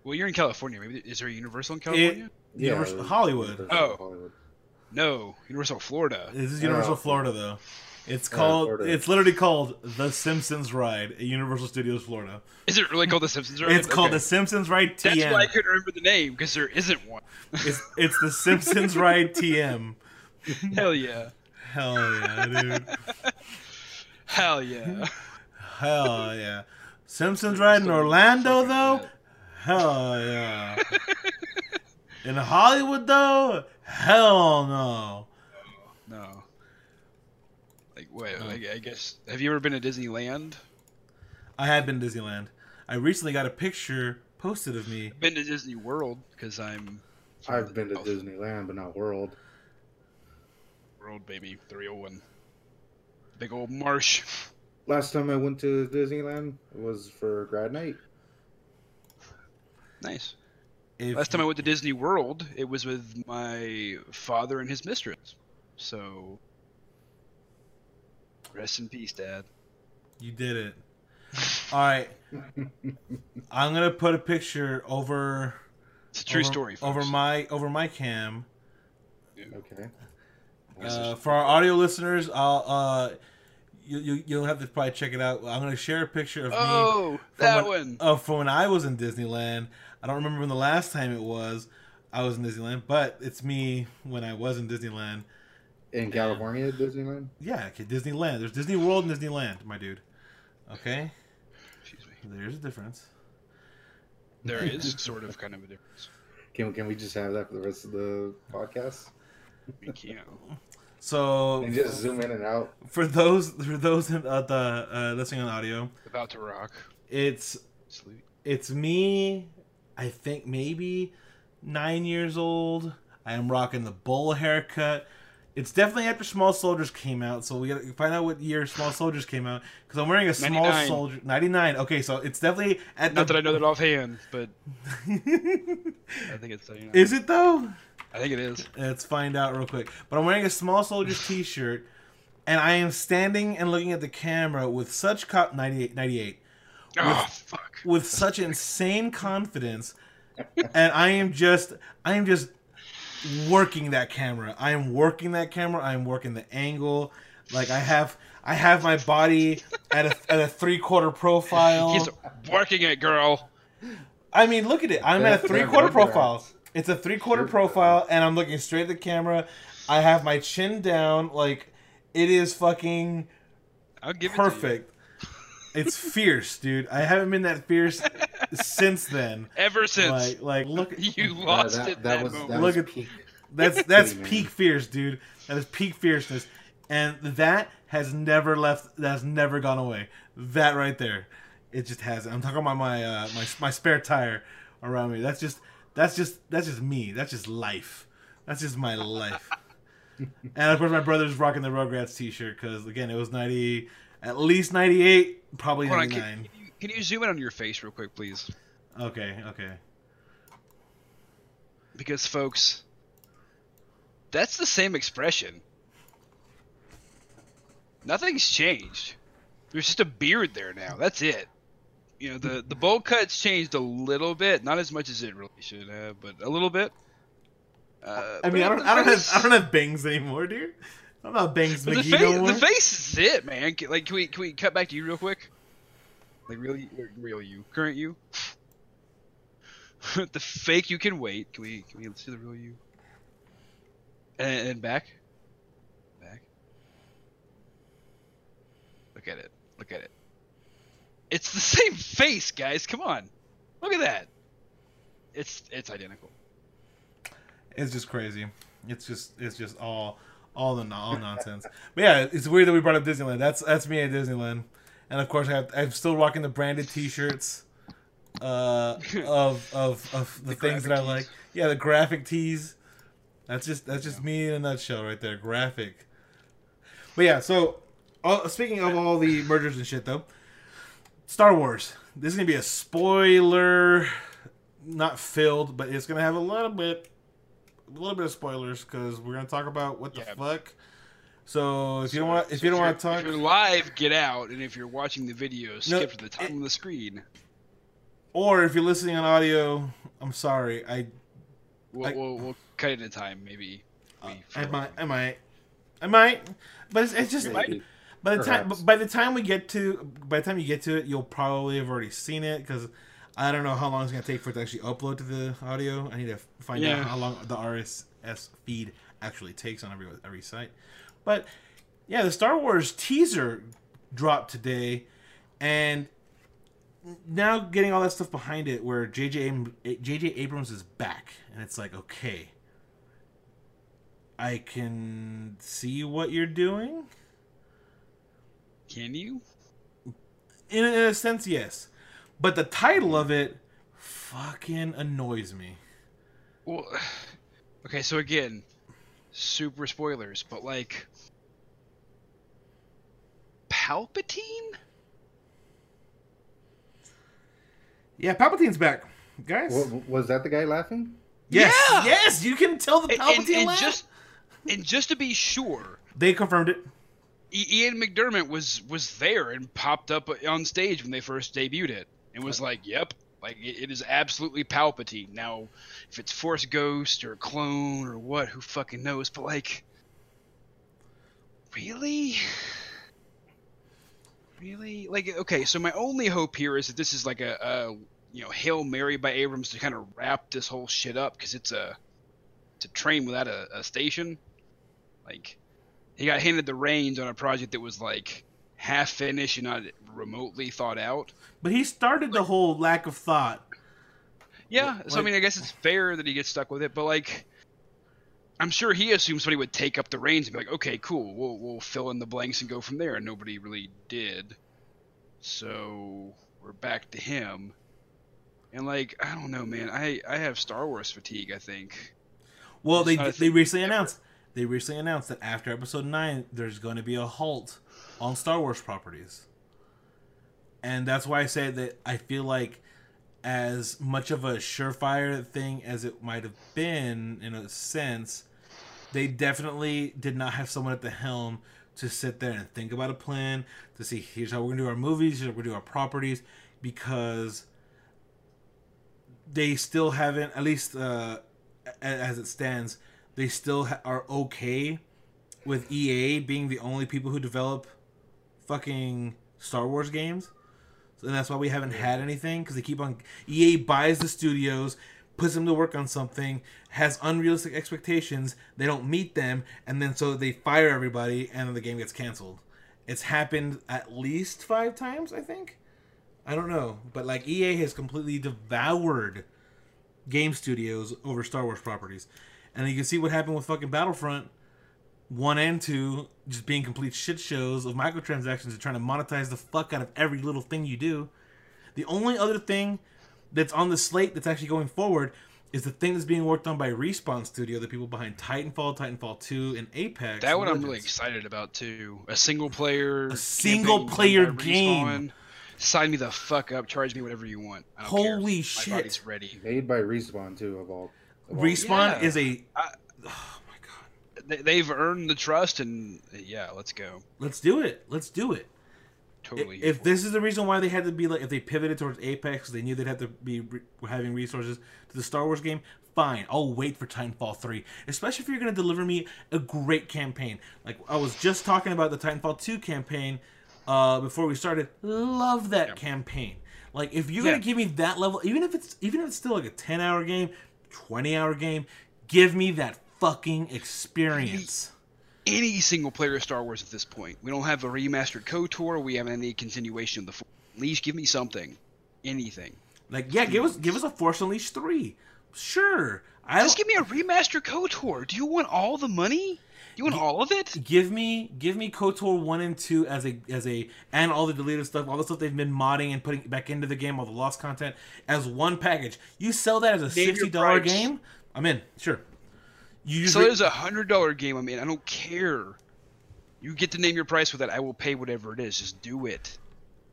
Well, you're in California. Maybe is there a Universal in California? Yeah, Universal- Hollywood. Universal Oh. Hollywood. No, Universal Florida. This is Universal Oh. Florida though. It's called. Florida. It's literally called the Simpsons Ride at Universal Studios Florida. Is it really called the Simpsons ride? It's called the Simpsons Ride TM. That's why I couldn't remember the name because there isn't one. It's it's the Simpsons Ride TM. Hell yeah! Hell yeah, dude. Hell yeah! Hell yeah. Simpsons Ride in Orlando though. Hell yeah. In Hollywood though. Hell no. No. Like wait, uh-huh. like, I guess have you ever been to Disneyland? I have been to Disneyland. I recently got a picture posted of me. Been to Disney World because I'm. I've been to South Disneyland, but not World. World, baby, the real oh one. Big old marsh. Last time I went to Disneyland was for grad night. Nice. If Last time I went to Disney World, it was with my father and his mistress. So, rest in peace, Dad. you did it. All right. I'm gonna put a picture over It's a true over, story. Folks. over my over my cam. Okay. Uh, for our audio listeners, I'll uh, you, you you'll have to probably check it out. I'm gonna share a picture of me oh, from that when, one. uh, from when I was in Disneyland. I don't remember when the last time it was I was in Disneyland, but it's me when I was in Disneyland. In California, Disneyland. Yeah, okay, Disneyland. There's Disney World and Disneyland, my dude. Okay, Excuse me. there's a difference. There is sort of kind of a difference. Can can we just have that for the rest of the podcast We can. So and just zoom in and out? for those for those in, uh, the uh, listening on audio, About to rock. it's Sleep. it's me. I think maybe nine years old. I am rocking the bowl haircut. It's definitely after Small Soldiers came out, so we gotta find out what year Small Soldiers came out because I'm wearing a Small 99. Soldier ninety nine. Okay, so it's definitely at Not the. that I know that offhand, but I think it's. You know, Is it though? I think it is. Let's find out real quick. But I'm wearing a Small Soldiers T-shirt, and I am standing and looking at the camera with such co- 98, 98 Oh fuck. with such insane confidence, and I am just, I am just working that camera. I am working that camera. I am working the angle. Like I have, I have my body at a at a three quarter profile. He's working it, girl. I mean, look at it. I'm at a three quarter profile. It's a three quarter profile, and I'm looking straight at the camera. I have my chin down. Like, it is fucking I'll give perfect. It's fierce, dude. I haven't been that fierce since then. it to you. Ever since Like, like look, you Uh, lost that, it that that was moment. that Look was at- peak. that's that's peak fierce, dude. That is peak fierceness, and that has never left. That's never gone away. That right there, it just hasn't. I'm talking about my uh, my my spare tire around me. That's just that's just that's just me. That's just life. That's just my life. and of course, my brother's rocking the Rugrats T-shirt because again, it was ninety, at least ninety eight, probably Hold on, can, can you, can you zoom in on your face real quick, please? Okay, okay. Because, folks, that's the same expression. Nothing's changed. There's just a beard there now. That's it. you know the the bowl cuts changed a little bit, not as much as it really should have, but a little bit. Uh, I mean, I don't, I don't have, I don't have bangs anymore, dude. I'm not bangs But the, McGee face, no more. the face is it, man. Like, can we can we cut back to you real quick? Like, real you, real you, current you. the fake you can wait. Can we can we see the real you? And, and back, back. Look at it. Look at it. It's the same face, guys. Come on, look at that. It's it's identical. It's just crazy. It's just, it's just all, all the all nonsense. But yeah, it's weird that we brought up Disneyland. That's that's me at Disneyland, and of course I have, I'm still rocking the branded T-shirts, uh, of of of the, The things that I graphic like. Yeah, the graphic tees. That's just that's just me in a nutshell right there. Graphic. But yeah, so speaking of all the mergers and shit though, Star Wars. This is gonna be a spoiler, not filled, but it's gonna have a little bit, a little bit of spoilers because we're gonna talk about what the Yeah. fuck. So if you don't want, if so you don't want to talk, if you're live, get out, and if you're watching the video, skip to the top it- of the screen. or if you're listening on audio, I'm sorry. I We'll, I- we'll, we'll cut it in time, maybe. Uh, we I might, I might, I might, but it's, it's just Maybe. by the time by the time we get to by the time you get to it, you'll probably have already seen it because I don't know how long it's gonna take for it to actually upload to the audio. I need to find Yeah. out how long the RSS feed actually takes on every every site. But yeah, the Star Wars teaser dropped today, and now getting all that stuff behind it, where JJ JJ Abrams is back, and it's like okay. I can see what you're doing. Can you? In, in a sense, yes. But the title of it fucking annoys me. Well, okay, so again, super spoilers, but like. Palpatine? Yeah, Palpatine's back, guys. Wa- was that the guy laughing? yes, Yeah! yes, you can tell the Palpatine and, and laugh. just and just to be sure, They confirmed it. Ian McDiarmid was was there and popped up on stage when they first debuted it and was like, "Yep, like it, it is absolutely Palpatine." Now, if it's Force Ghost or clone or what, who fucking knows? But like, really, really, like, okay. So my only hope here is that this is like a, a you know hail mary by Abrams to kind of wrap this whole shit up because it's a it's a train without a, a station. Like he got handed the reins on a project that was like half finished and not remotely thought out. But he started the whole lack of thought. Yeah, Like- so I mean, I guess it's fair that he gets stuck with it, but like, I'm sure he assumed somebody would take up the reins and be like, "Okay, cool, we'll we'll fill in the blanks and go from there." And nobody really did, so we're back to him. And like, I don't know, man. I I have Star Wars fatigue. I think. Well, It's they they recently ever. announced they recently announced that after Episode Nine, there's going to be a halt on Star Wars properties, and that's why I say that I feel like as much of a surefire thing as it might have been in a sense, they definitely did not have someone at the helm to sit there and think about a plan to see here's how we're gonna do our movies, here's how we're gonna do our properties, because they still haven't, at least uh, as it stands, they still are okay with EA being the only people who develop fucking Star Wars games. So that's why we haven't had anything because they keep on EA buys the studios, puts them to work on something, has unrealistic expectations, they don't meet them, and then so they fire everybody, and then the game gets canceled. It's happened at least five times, I think. I don't know, but like EA has completely devoured game studios over Star Wars properties, and you can see what happened with fucking Battlefront one and two just being complete shit shows of microtransactions and trying to monetize the fuck out of every little thing you do. The only other thing that's on the slate that's actually going forward is the thing that's being worked on by Respawn Studio, the people behind Titanfall, Titanfall 2, and Apex. That one I'm really excited about too. A single player, A single player game. Sign me the fuck up. Charge me whatever you want. I don't care. Holy My shit. body's ready. Made by Respawn too, of all. Of all Respawn Yeah. is a. I- oh my god. They, they've earned the trust, and yeah, let's go. Let's do it. Let's do it. totally. if, if this is the reason why they had to be like, if they pivoted towards Apex, they knew they'd have to be re- having resources to the Star Wars game. Fine, I'll wait for Titanfall three, especially if you're going to deliver me a great campaign. Like I was just talking about the Titanfall two campaign uh, before we started. Love that Yeah. campaign. Like if you're Yeah. gonna give me that level, even if it's even if it's still like a ten hour game, twenty hour game, give me that fucking experience. any single player Star Wars at this point. We don't have a remastered KOTOR. We haven't any continuation of the. Force. At least give me something, anything. Like yeah, give us give us a Force Unleashed three. Sure, I Just give me a remastered KOTOR. Do you want all the money? You want all of it? give me give me KOTOR one and two as a as a and all the deleted stuff, all the stuff they've been modding and putting back into the game, all the lost content as one package. You sell that as a Name sixty dollar game, I'm in. Sure. You just So re- there's a hundred dollar game. I mean, I don't care. You get to name your price with that. I will pay whatever it is. Just do it.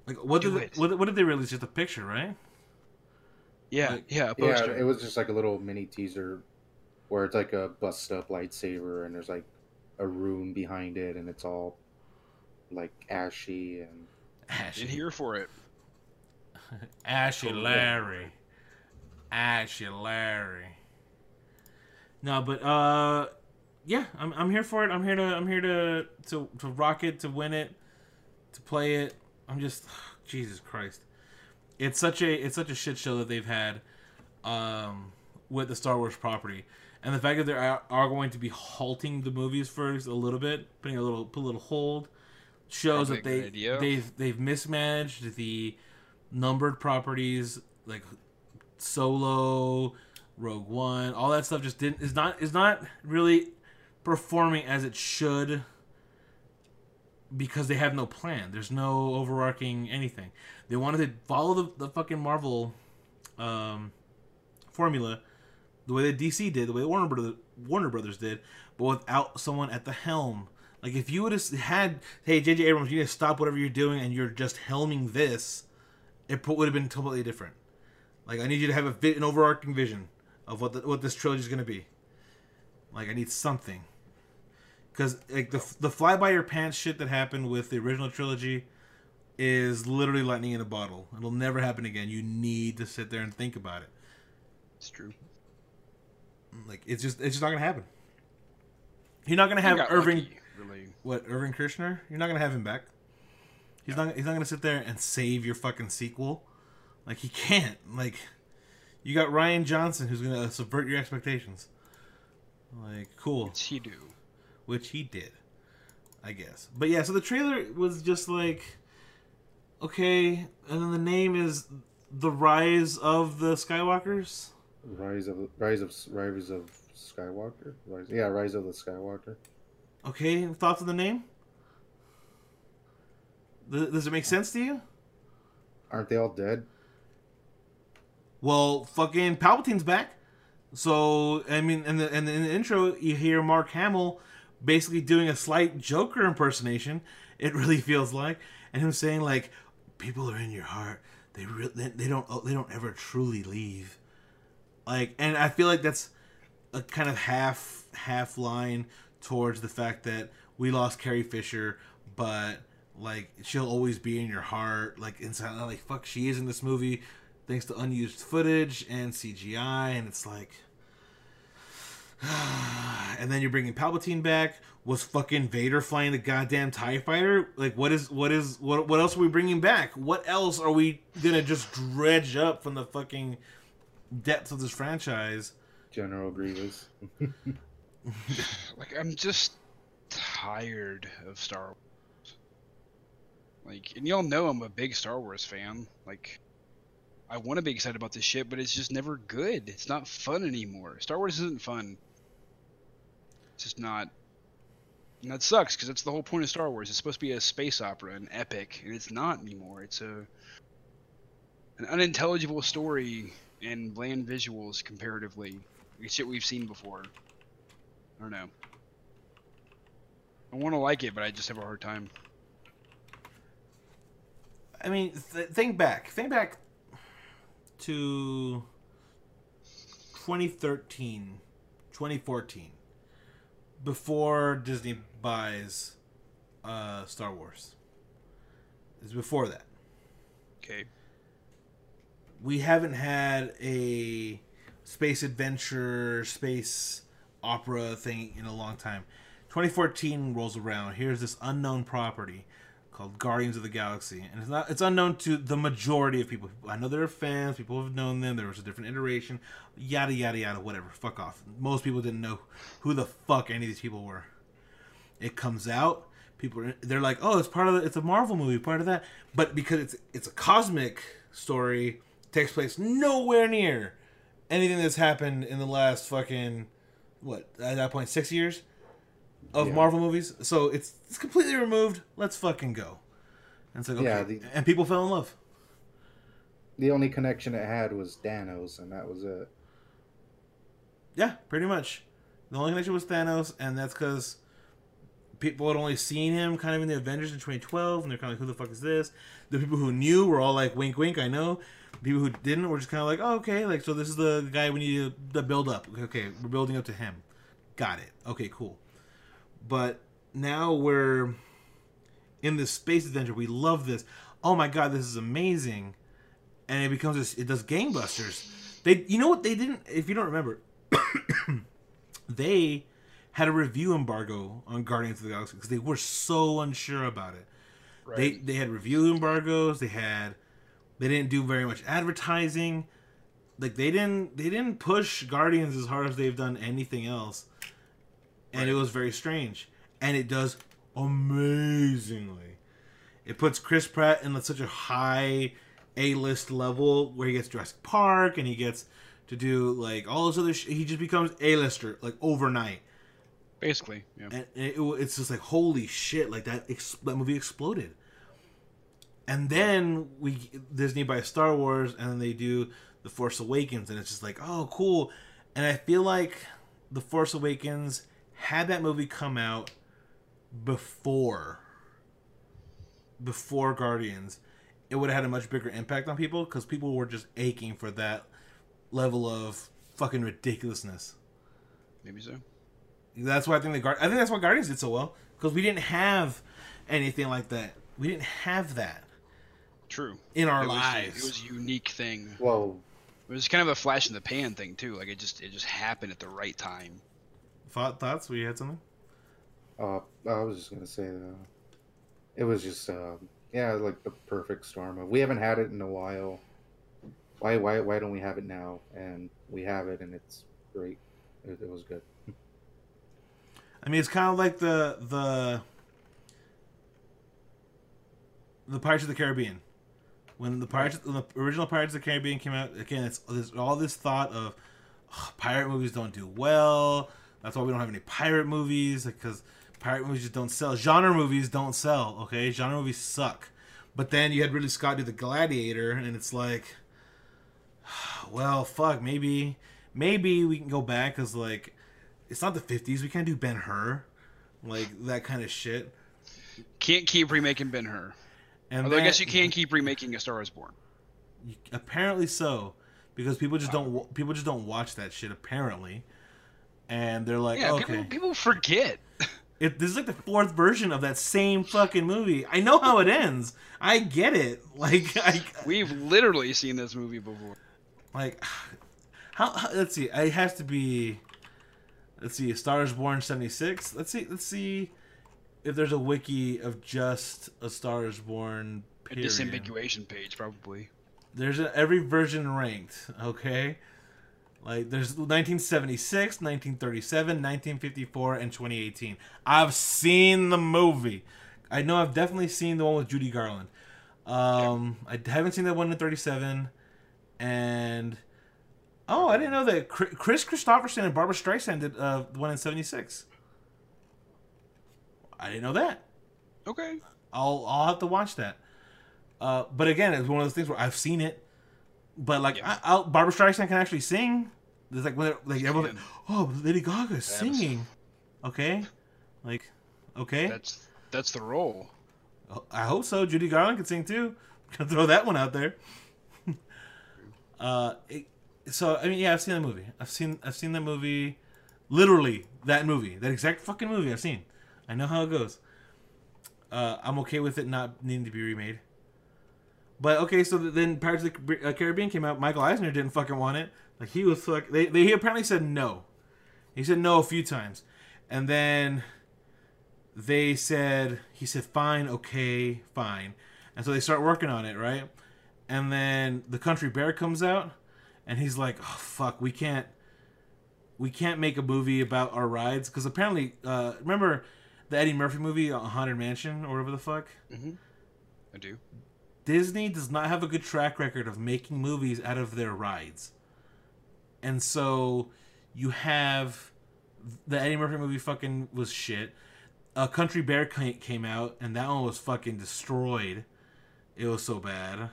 like what did do they, it. what, what did they release? Just a picture, right? Yeah, Like- yeah. A Yeah, it was just like a little mini teaser where it's like a bust up lightsaber and there's like a rune behind it and it's all like ashy and Ashy, in here for it. Ashy. Larry, Ashy Larry. No, but uh, yeah, I'm, I'm here for it. I'm here to I'm here to to to rock it, to win it, to play it. I'm just Jesus Christ. It's such a it's such a shit show that they've had um, with the Star Wars property, and the fact that they are, are going to be halting the movies for a little bit, putting a little put a little hold, shows that they idea. they've they've mismanaged the numbered properties like Solo, Rogue One, all that stuff just didn't is not is not really performing as it should because they have no plan. There's no overarching anything. They wanted to follow the, the fucking Marvel um, formula the way that DC did, the way Warner Brothers, Warner Brothers did, but without someone at the helm. Like if you would have had, hey JJ Abrams, you need to stop whatever you're doing and you're just helming this, it would have been totally different. Like I need you to have a an overarching vision of what the, what this trilogy is going to be. Like I need something. Because like the the fly by your pants shit that happened with the original trilogy is literally lightning in a bottle. It'll never happen again. You need to sit there and think about it. It's true. Like it's just it's just not gonna happen. You're not gonna have Irving lucky, really. what Irving Kershner. You're not gonna have him back. He's not he's not gonna sit there and save your fucking sequel. Like he can't. Like you got Rian Johnson who's gonna uh, subvert your expectations. Like cool. What's he do? which he did, I guess. But yeah, so the trailer was just like, okay, and then the name is the Rise of the Skywalkers. Rise of Rise of Rise of Skywalker. Rise, yeah, Rise of the Skywalker. Okay, thoughts on the name? Th- Does it make sense to you? Aren't they all dead? Well, fucking Palpatine's back. So I mean, in the the, in the intro, you hear Mark Hamill basically doing a slight Joker impersonation. It really feels like, and him saying like, "People are in your heart. They re- they, they don't they don't ever truly leave." Like, and I feel like that's a kind of half half line towards the fact that we lost Carrie Fisher, but like she'll always be in your heart. Like inside, like fuck, she is in this movie thanks to unused footage and CGI, and it's like. and then you're bringing Palpatine back. Was fucking Vader flying the goddamn Tie Fighter? Like, what is what is what? What else are we bringing back? What else are we gonna just dredge up from the fucking depths of this franchise? General Grievous. Like I'm just tired of Star Wars. Like, and y'all know I'm a big Star Wars fan. Like, I want to be excited about this shit, but it's just never good. It's not fun anymore. Star Wars isn't fun. It's just not. And that sucks because that's the whole point of Star Wars. It's supposed to be a space opera, an epic, and it's not anymore. It's a an unintelligible story and bland visuals comparatively. It's shit we've seen before. I don't know. I want to like it, but I just have a hard time. I mean, th- think back. Think back to 2013, 2014, before Disney buys uh, Star Wars. is before that. Okay. We haven't had a space adventure, space opera thing in a long time. 2014 rolls around. Here's this unknown property called Guardians of the Galaxy, and it's not it's unknown to the majority of people. I know there are fans, people have known them. There was a different iteration, yada yada yada, whatever. Fuck off. Most people didn't know who the fuck any of these people were. It comes out, people are, they're like, "Oh, it's part of the, it's a Marvel movie, part of that." But because it's it's a cosmic story, takes place nowhere near anything that's happened in the last fucking what at that point six years of Yeah. Marvel movies. So it's it's completely removed. Let's fucking go. And it's like okay, Yeah, the- and people fell in love. The only connection it had was Thanos, and that was it. Yeah, pretty much. The only connection was Thanos, and that's because people had only seen him kind of in the Avengers in 2012, and they're kind of like, "Who the fuck is this?" The people who knew were all like, "Wink, wink, I know." People who didn't were just kind of like, "Oh, okay, like so this is the guy we need to, to build up. Okay, we're building up to him. Got it. Okay, cool." But now we're in this space adventure. We love this. Oh my god, this is amazing! And it becomes this. It does gangbusters. They, you know what they didn't? If you don't remember, they had a review embargo on Guardians of the Galaxy because they were so unsure about it. Right. They they had review embargoes. They had they didn't do very much advertising. Like they didn't they didn't push Guardians as hard as they've done anything else, and it was very strange. And it does amazingly. It puts Chris Pratt in such a high A list level where he gets Jurassic Park and he gets to do like all this other. Sh- he just becomes A lister like overnight Basically, yeah. and it, it's just like holy shit like that ex- that movie exploded and then we disney buys star wars and then they do the force awakens and it's just like oh cool and i feel like the force awakens had that movie come out before before guardians it would have had a much bigger impact on people because people were just aching for that level of fucking ridiculousness Maybe so. that's why I think the Guard. I think that's why Guardians did so well because we didn't have anything like that. We didn't have that True. in our it was, lives. It was a unique thing. Whoa. It was kind of a flash in the pan thing too. Like it just it just happened at the right time. Thought, thoughts? We had something. uh, I was just gonna say that it was just, uh, yeah, like the perfect storm of we haven't had it in a while. Why, why, why don't we have it now? And we have it, and it's great. It, it was good. I mean, it's kind of like the the the Pirates of the Caribbean. When the Pirates, when the original Pirates of the Caribbean came out, again, it's there's all this thought of "Ugh, pirate movies don't do well. That's why we don't have any pirate movies because pirate movies just don't sell. Genre movies don't sell. Okay, genre movies suck. But then you had Ridley Scott do The Gladiator, and it's like, well, fuck, maybe, maybe we can go back because like, it's not the '50s. We can't do Ben Hur, like that kind of shit. Can't keep remaking Ben Hur. And Although I guess you can keep remaking A Star Is Born. apparently so because people just don't people just don't watch that shit apparently and they're like Yeah, okay. people people forget. it, this is like the fourth version of that same fucking movie. I know how it ends. I get it. Like i We've literally seen this movie before. like how, how let's see. It has to be let's see stars born 76 let's see let's see if there's a wiki of just a stars born A disambiguation page, probably. there's a, every version ranked okay like there's 1976 1937 1954 and 2018 i've seen the movie. I know i've definitely seen the one with judy garland. Um i haven't seen that one in 37 and oh i didn't know that Kris Kristofferson and barbara streisand did uh the one in 76 i didn't know that. Okay. I'll I'll have to watch that. Uh, but again, it's one of those things where I've seen it, but like Yeah. I, I'll, Barbara Streisand can actually sing. There's like when like everyone, oh Lady Gaga Yeah, singing, okay, like okay, That's that's the role. I hope so. Judy Garland can sing too. Gonna throw that one out there. uh, it, so I mean, yeah, I've seen the movie. I've seen I've seen that movie, literally that movie, that exact fucking movie. I've seen. I know how it goes. Uh, I'm okay with it not needing to be remade. But okay, so then Pirates of the uh, Caribbean came out. Michael Eisner didn't fucking want it. Like he was like they, they he apparently said no. He said no a few times, and then they said he said fine, okay, fine, and so they start working on it, right? And then the Country Bear comes out, and he's like, oh fuck, we can't we can't make a movie about our rides because apparently, uh, remember the Eddie Murphy movie, uh, Haunted Mansion, or whatever the fuck. Mm-hmm. I do. Disney does not have a good track record of making movies out of their rides. And so you have the Eddie Murphy movie fucking was shit. A Country Bear came out and that one was fucking destroyed. It was so bad.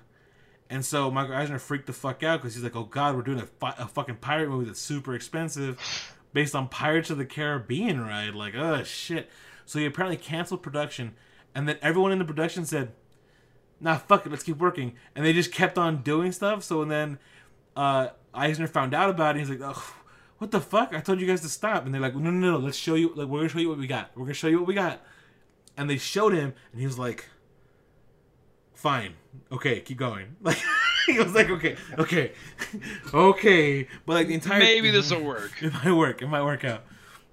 And so Michael Eisner freaked the fuck out because he's like, "Oh God, we're doing a, fi- a fucking pirate movie that's super expensive, based on Pirates of the Caribbean ride." Like, oh shit! So he apparently canceled production, and then everyone in the production said, "Nah, fuck it, let's keep working." And they just kept on doing stuff. So and then uh, Eisner found out about it. He's like, "Oh, what the fuck? I told you guys to stop." And they're like, "No, no, no, let's show you. Like, we're gonna show you what we got. We're gonna show you what we got." And they showed him, and he was like fine. Okay, keep going. Like he was like, okay, okay, okay. But like the entire maybe this will work. It might work. It might work out.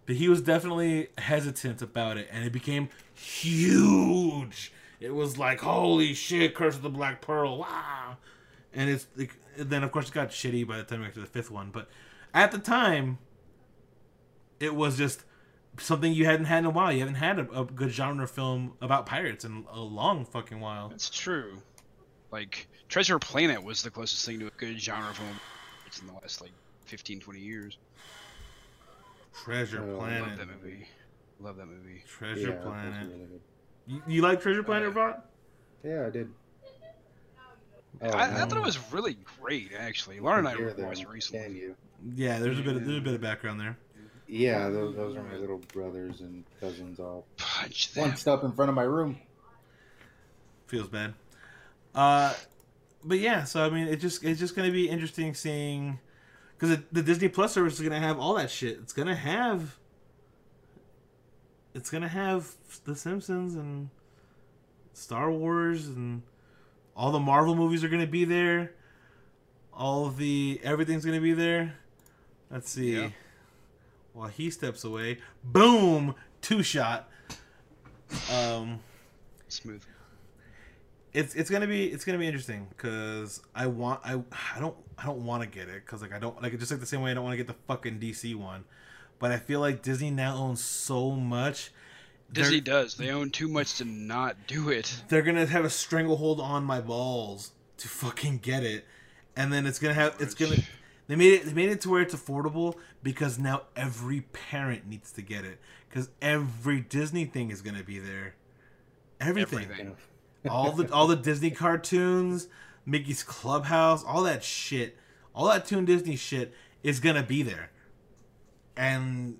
But he was definitely hesitant about it, and it became huge. It was like, holy shit, Curse of the Black Pearl, wow. And it's like, then of course it got shitty by the time we got to the fifth one. But at the time, it was just something you hadn't had in a while. You haven't had a, a, good genre film about pirates in a long fucking while. That's true. Like Treasure Planet was the closest thing to a good genre film it's in the last like 15, 20 years. Treasure oh, Planet. Love that movie. Love that movie. Treasure yeah, Planet. Really you, you like Treasure Planet, uh, Rod? Yeah, I did. Oh, I, I, thought it was really great, actually. Laura and I were watched recently. Yeah, there's a bit of, there's a bit of background there. Yeah, those, those are my little brothers and cousins all Punch bunched up in front of my room. Feels bad. Uh, but yeah, so I mean, it just it's just gonna be interesting seeing because the Disney Plus service is gonna have all that shit. It's gonna have it's gonna have The Simpsons and Star Wars and all the Marvel movies are gonna be there. All the everything's gonna be there. Let's see. Yeah. While he steps away, boom, two shot. Um, smooth. It's it's gonna be it's gonna be interesting because I want I I don't I don't want to get it because like I don't like just like the same way I don't want to get the fucking DC one, but I feel like Disney now owns so much. Disney does. They own too much to not do it. They're gonna have a stranglehold on my balls to fucking get it, and then it's gonna have it's gonna they made it. They made it to where it's affordable because now every parent needs to get it because every Disney thing is going to be there. Everything. Everything. all the all the Disney cartoons, Mickey's Clubhouse, all that shit, all that Toon Disney shit is gonna be there. And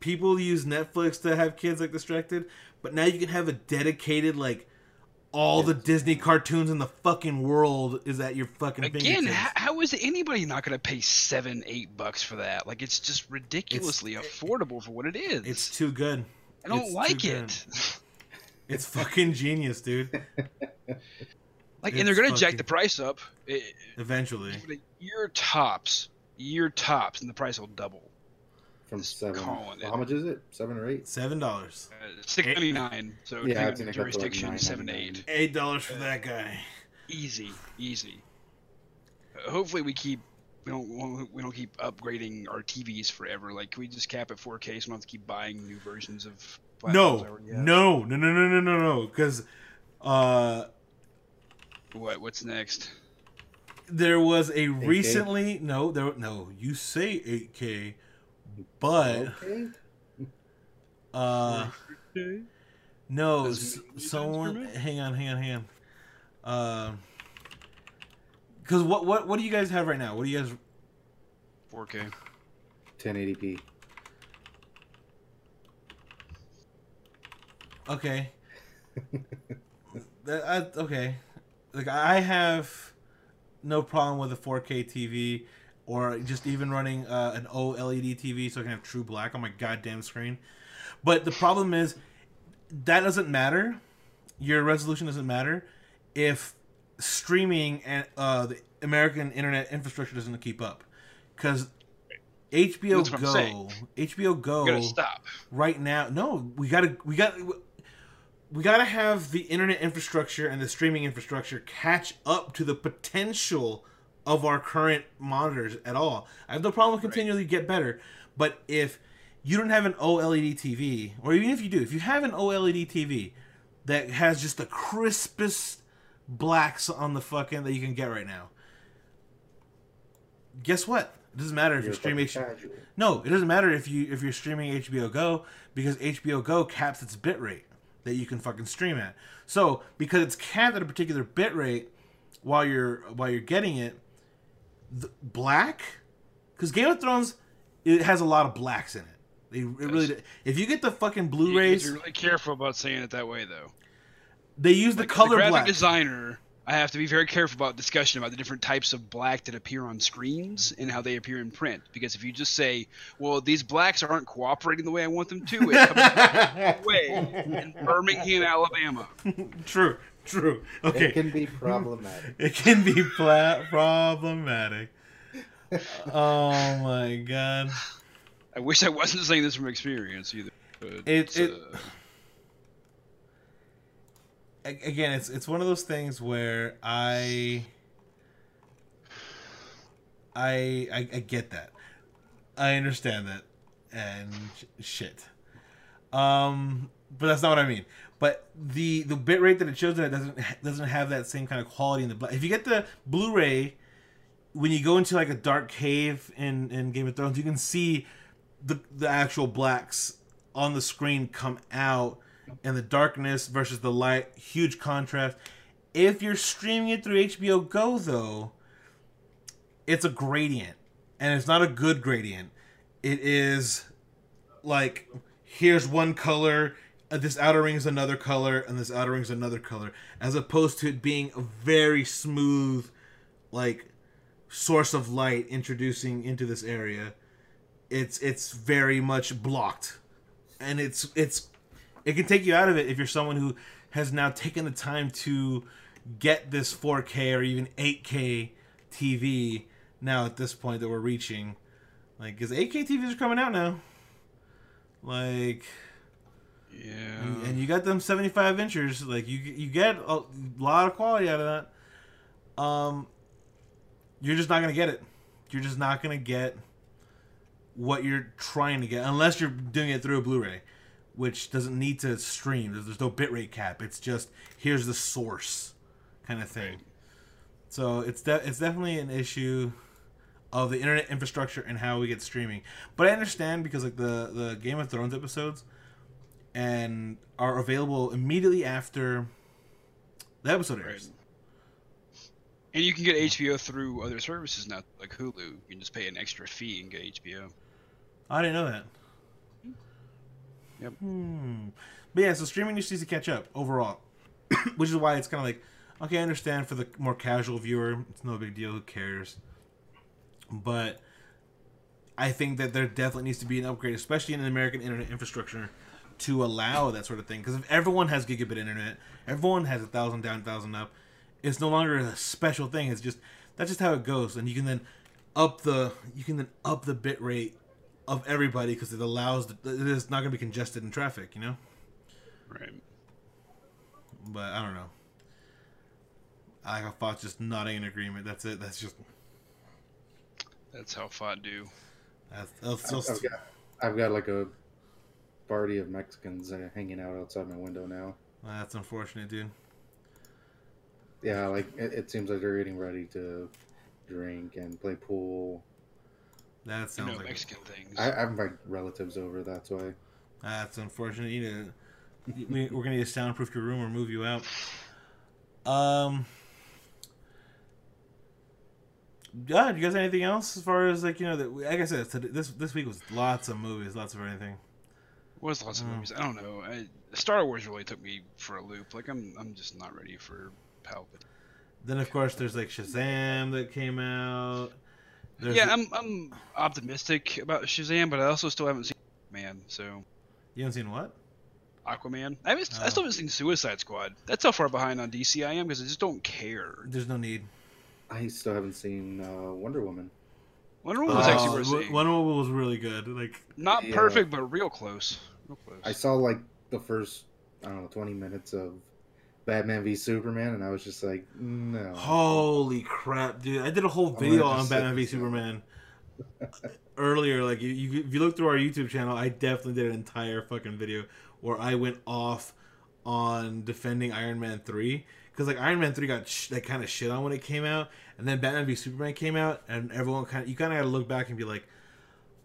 people use Netflix to have kids like distracted, but now you can have a dedicated like all the Disney cartoons in the fucking world is at your fucking again. How, how is anybody not going to pay seven, eight bucks for that? Like it's just ridiculously it's, affordable for what it is. It's too good. I don't it's like it. it's fucking genius, dude. Like, it's and they're going to jack the price up eventually. Year tops, year tops, and the price will double from seven. Well, how much is it? Seven or eight? Seven dollars. Uh, Six ninety nine. So yeah, it's jurisdiction like seven eight. Eight dollars for that guy. Easy, easy. Uh, hopefully, we keep we don't we don't keep upgrading our TVs forever. Like, can we just cap at 4K so we don't have to keep buying new versions of? No, no, no, no, no, no, no, no, because. Uh, what? What's next? There was a 8K? recently no there no you say 8K but okay. uh no someone hang on hang on hang on. Uh because what what what do you guys have right now? What do you guys 4k 1080p okay. That, I, okay. Like i have no problem with a 4k tv or just even running uh, an OLED TV so I can have true black on my goddamn screen. But the problem is that doesn't matter. Your resolution doesn't matter if streaming and uh, the American internet infrastructure doesn't keep up because HBO Go. HBO Go, stop. right now. No, we gotta we got we gotta have the internet infrastructure and the streaming infrastructure catch up to the potential of our current monitors at all. I have no problem with continually get better, but if you don't have an OLED TV, or even if you do, if you have an OLED TV that has just the crispest blacks on the fucking that you can get right now, guess what? It doesn't matter if You're you stream fucking H- casual. no, it doesn't matter if you if you're streaming HBO Go because HBO Go caps its bit rate that you can fucking stream at. So because it's capped at a particular bit rate while you're while you're getting it, black because Game of Thrones it has a lot of blacks in it. They, it really if you get the fucking Blu-rays, to be really careful about saying it that way, though. they use the Like, color as a graphic black. designer, I have to be very careful about discussion about the different types of black that appear on screens and how they appear in print. Because if you just say, "Well, these blacks aren't cooperating the way I want them to," it comes way in Birmingham, Alabama. true, true. Okay, It can be problematic. It can be pla- problematic. Oh my god. I wish I wasn't saying this from experience either. But It- it- uh, Again, it's it's one of those things where I I I, I get that. I understand that and sh- shit. Um but that's not what I mean. But the the bit rate that it shows that it doesn't doesn't have that same kind of quality in the black. If you get the Blu-ray when you go into like a dark cave in in Game of Thrones, you can see the the actual blacks on the screen come out and the darkness versus the light, huge contrast. If you're streaming it through HBO Go though, it's a gradient and it's not a good gradient. It is like here's one color, Uh, this outer ring is another color, and this outer ring is another color, as opposed to it being a very smooth, like source of light introducing into this area. It's it's very much blocked, and it's it's it can take you out of it if you're someone who has now taken the time to get this 4K or even 8K TV now at this point that we're reaching. Like, because 8K TVs are coming out now. Like, yeah. you- and you got them 75 inches. Like, you you get a lot of quality out of that. Um, you're just not gonna get it. You're just not gonna get what you're trying to get unless you're doing it through a Blu-ray, which doesn't need to stream. There's, there's no bitrate cap. It's just here's the source, kind of thing. Right. So it's de- it's definitely an issue of the internet infrastructure and how we get streaming. But I understand because like the the Game of Thrones episodes and are available immediately after the episode airs. And you can get HBO through other services now, like Hulu. You can just pay an extra fee and get HBO. I didn't know that. Yep. Hmm. But yeah, so streaming just needs to catch up overall, which is why it's kind of like, okay, I understand for the more casual viewer, it's no big deal. Who cares? But I think that there definitely needs to be an upgrade, especially in the American internet infrastructure, to allow that sort of thing. Because if everyone has gigabit internet, everyone has a thousand down, thousand up, it's no longer a special thing. It's just that's just how it goes, and you can then up the you can then up the bit rate of everybody because it allows the, it is not going to be congested in traffic, you know. Right. But I don't know. I got thoughts just nodding in agreement. That's it. That's just That's how FOD do. that's, that's I've, just, I've got, I've got like a party of Mexicans uh, hanging out outside my window now. that's unfortunate, dude. Yeah, like it, it seems like they're getting ready to drink and play pool. That You sounds know, like Mexican things. I, I have my relatives over. That's why. that's unfortunate. You need to, we, we're gonna need to soundproof your room or move you out. Um. Yeah, do you guys have anything else as far as like you know that like I said this this week was lots of movies, lots of everything. was lots of Mm. movies. I don't know. I, Star Wars really took me for a loop. Like I'm, I'm just not ready for Palpatine. Then of course there's like Shazam that came out. There's yeah, I'm, I'm optimistic about Shazam, but I also still haven't seen Man. So you haven't seen what? Aquaman. I, haven't, I Oh. still haven't seen Suicide Squad. That's how far behind on DC I am because I just don't care. There's no need. I still haven't seen uh, Wonder Woman. Wonder Woman was Uh, actually worth seeing. Wonder Woman was really good. Like Not Yeah. perfect, but real close. I saw like the first I don't know twenty minutes of Batman v Superman, and I was just like, no. Holy crap, dude! I did a whole video on Batman v. Superman earlier. Like, you, you, if you look through our YouTube channel, I definitely did an entire fucking video where I went off on defending Iron Man three because like Iron Man three got sh- like kind of shit on when it came out, and then Batman v Superman came out, and everyone kind of you kind of got to look back and be like.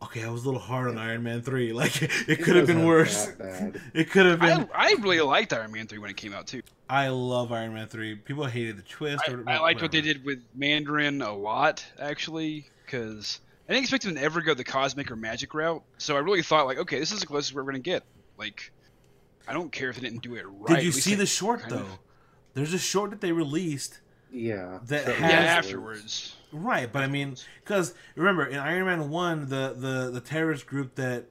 Okay, I was a little hard on Iron Man three. Like it could have been worse. It could have been. I, I really liked Iron Man 3 when it came out, too. I love Iron Man three. People hated the twist. I, or, I liked what they did with Mandarin a lot, actually, because I didn't expect them to ever go the cosmic or magic route. So I really thought, like, okay, this is the closest we're going to get. Like, I don't care if they didn't do it right. Did you see the short though? of- There's a short that they released. Yeah. That so- has- Yeah, was- afterwards. Right, but I mean, because remember in Iron Man one, the the the terrorist group that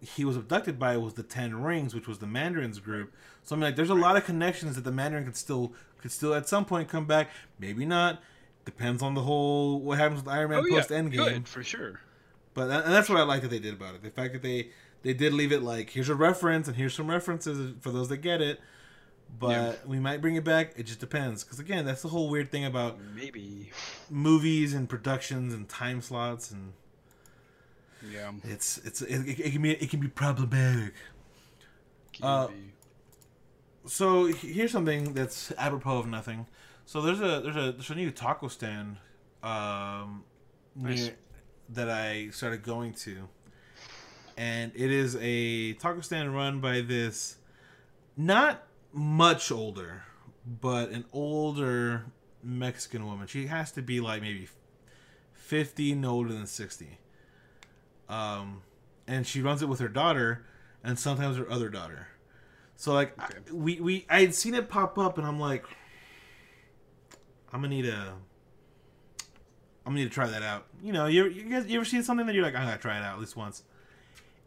he was abducted by was the Ten Rings, which was the Mandarin's group. So I mean, like, there's a lot of connections that the Mandarin could still could still at some point come back. Maybe not. Depends on the whole what happens with Iron Man Oh, yeah, post Endgame. good, for sure. But and that's what I like that they did about it. The fact that they they did leave it like here's a reference and here's some references for those that get it. But Yeah. we might bring it back. It just depends. Because again, that's the whole weird thing about Maybe. movies and productions and time slots and Yeah. it's it's it, it, it can be it can be problematic. Can Uh, be. So here's something that's apropos of nothing. So there's a there's a there's a new taco stand um, near, that I started going to, and it is a taco stand run by this not much older, but an older Mexican woman. She has to be like maybe fifty, no older than sixty. Um, and she runs it with her daughter, and sometimes her other daughter. So like I- we we I had seen it pop up, and I'm like, I'm gonna need a. I'm gonna need to try that out. You know, you, you guys, you ever seen something that you're like, I'm gonna try it out at least once.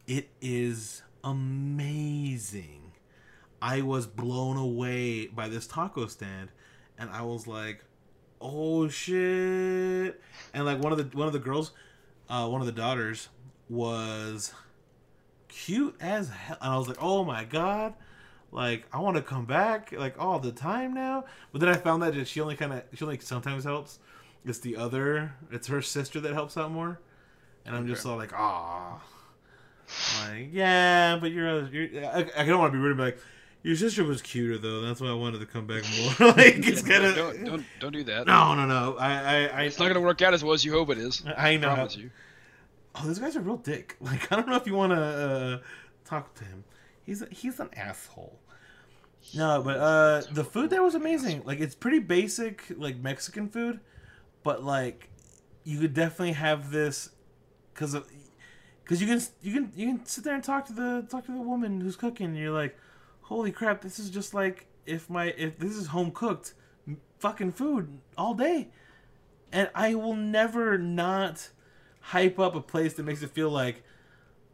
It is amazing. I was blown away by this taco stand, and I was like, "Oh shit!" And like one of the one of the girls, uh, one of the daughters, was cute as hell, and I was like, "Oh my god!" Like I want to come back like all the time now. But then I found that she only kind of she only sometimes helps. It's the other. It's her sister that helps out more, and I'm just Okay. all like, "Ah." Like, yeah, but you're, you're I, I don't want to be rude, but like, your sister was cuter though. That's why I wanted to come back more. like, it's Yeah, kind of don't, don't don't do that. no, no, no. I, I, I, It's not gonna work out as well as you hope it is. I I know. promise you. Oh, this guy's a real dick. Like, I don't know if you want to uh, talk to him. He's a, he's an asshole. No, but uh, the food there was amazing. Like, it's pretty basic, like Mexican food, but like, you could definitely have this because of because you can you can you can sit there and talk to the talk to the woman who's cooking. And you're like, holy crap, this is just like if my if this is home cooked fucking food all day, and I will never not hype up a place that makes it feel like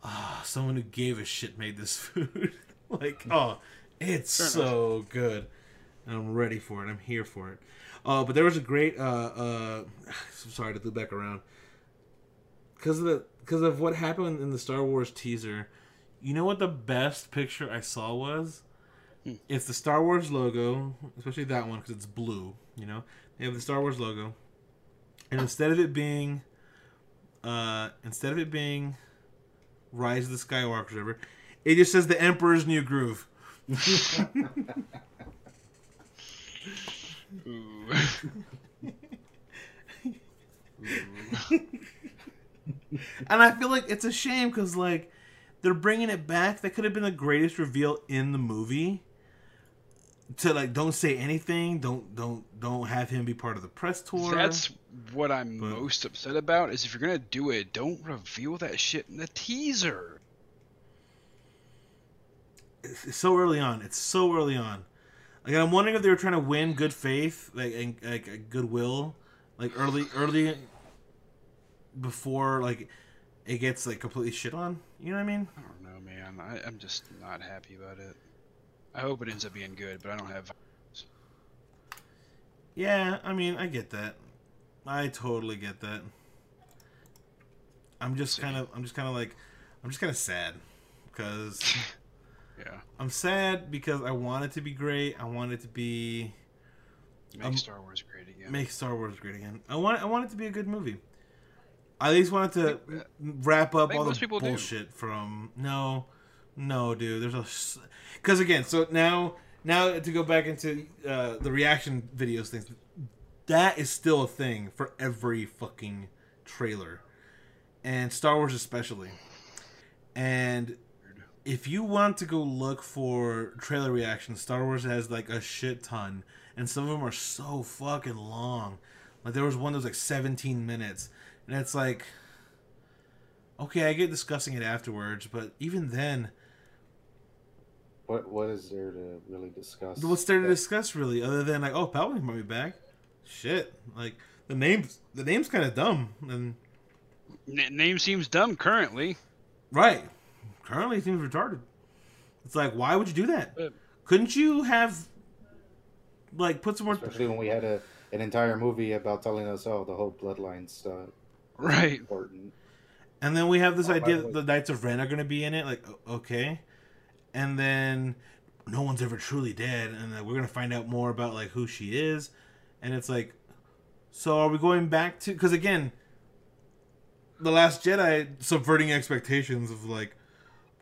ah someone who gave a shit made this food. like oh, it's Fair so good. And I'm ready for it. I'm here for it. Uh, but there was a great. Uh, uh, I'm sorry to loop back around because of the because of what happened in the Star Wars teaser. You know what the best picture I saw was? Hmm. It's the Star Wars logo, especially that one because it's blue. You know, they have the Star Wars logo, and instead of it being, uh, instead of it being Rise of the Skywalker, whatever, it just says the Emperor's New Groove. Ooh. And I feel like it's a shame because like they're bringing it back. That could have been the greatest reveal in the movie. To like, don't say anything. Don't don't don't have him be part of the press tour. That's what I'm But- most upset about. Is if you're gonna do it, don't reveal that shit in the teaser. it's so early on. It's so early on. Like I'm wondering if they were trying to win good faith, like and like goodwill, like early early before like it gets like completely shit on. You know what I mean? I don't know, man. I, I'm just not happy about it. I hope it ends up being good, but I don't have. Yeah, I mean, I get that. I totally get that. I'm just kind of, I'm just kind of like, I'm just kind of sad because Yeah. I'm sad because I want it to be great. I want it to be Make Um, Star Wars great again. make Star Wars great again. I want, I want it to be a good movie. I at least want it to wrap up all the people do. bullshit from no, no, dude. There's a because again, so now now to go back into uh, the reaction videos things, that is still a thing for every fucking trailer, and Star Wars especially. And if you want to go look for trailer reactions, Star Wars has like a shit ton, and some of them are so fucking long. Like there was one that was like 17 minutes, and it's like, okay, I get discussing it afterwards, but even then, What what is there to really discuss? what's there to discuss really, other than like, oh, Palpatine might be back? Shit, like the name's the name's kind of dumb, and N- name seems dumb currently. right, currently seems retarded. It's like, why would you do that? But- Couldn't you have like put some more? Especially when we had a an entire movie about telling us, oh, the whole bloodline stuff Right. important. And then we have this Oh, idea that the Knights of Ren are going to be in it. Like, okay. And then no one's ever truly dead, and then we're going to find out more about like who she is. And it's like, so are we going back to? Because again, the Last Jedi subverting expectations of like,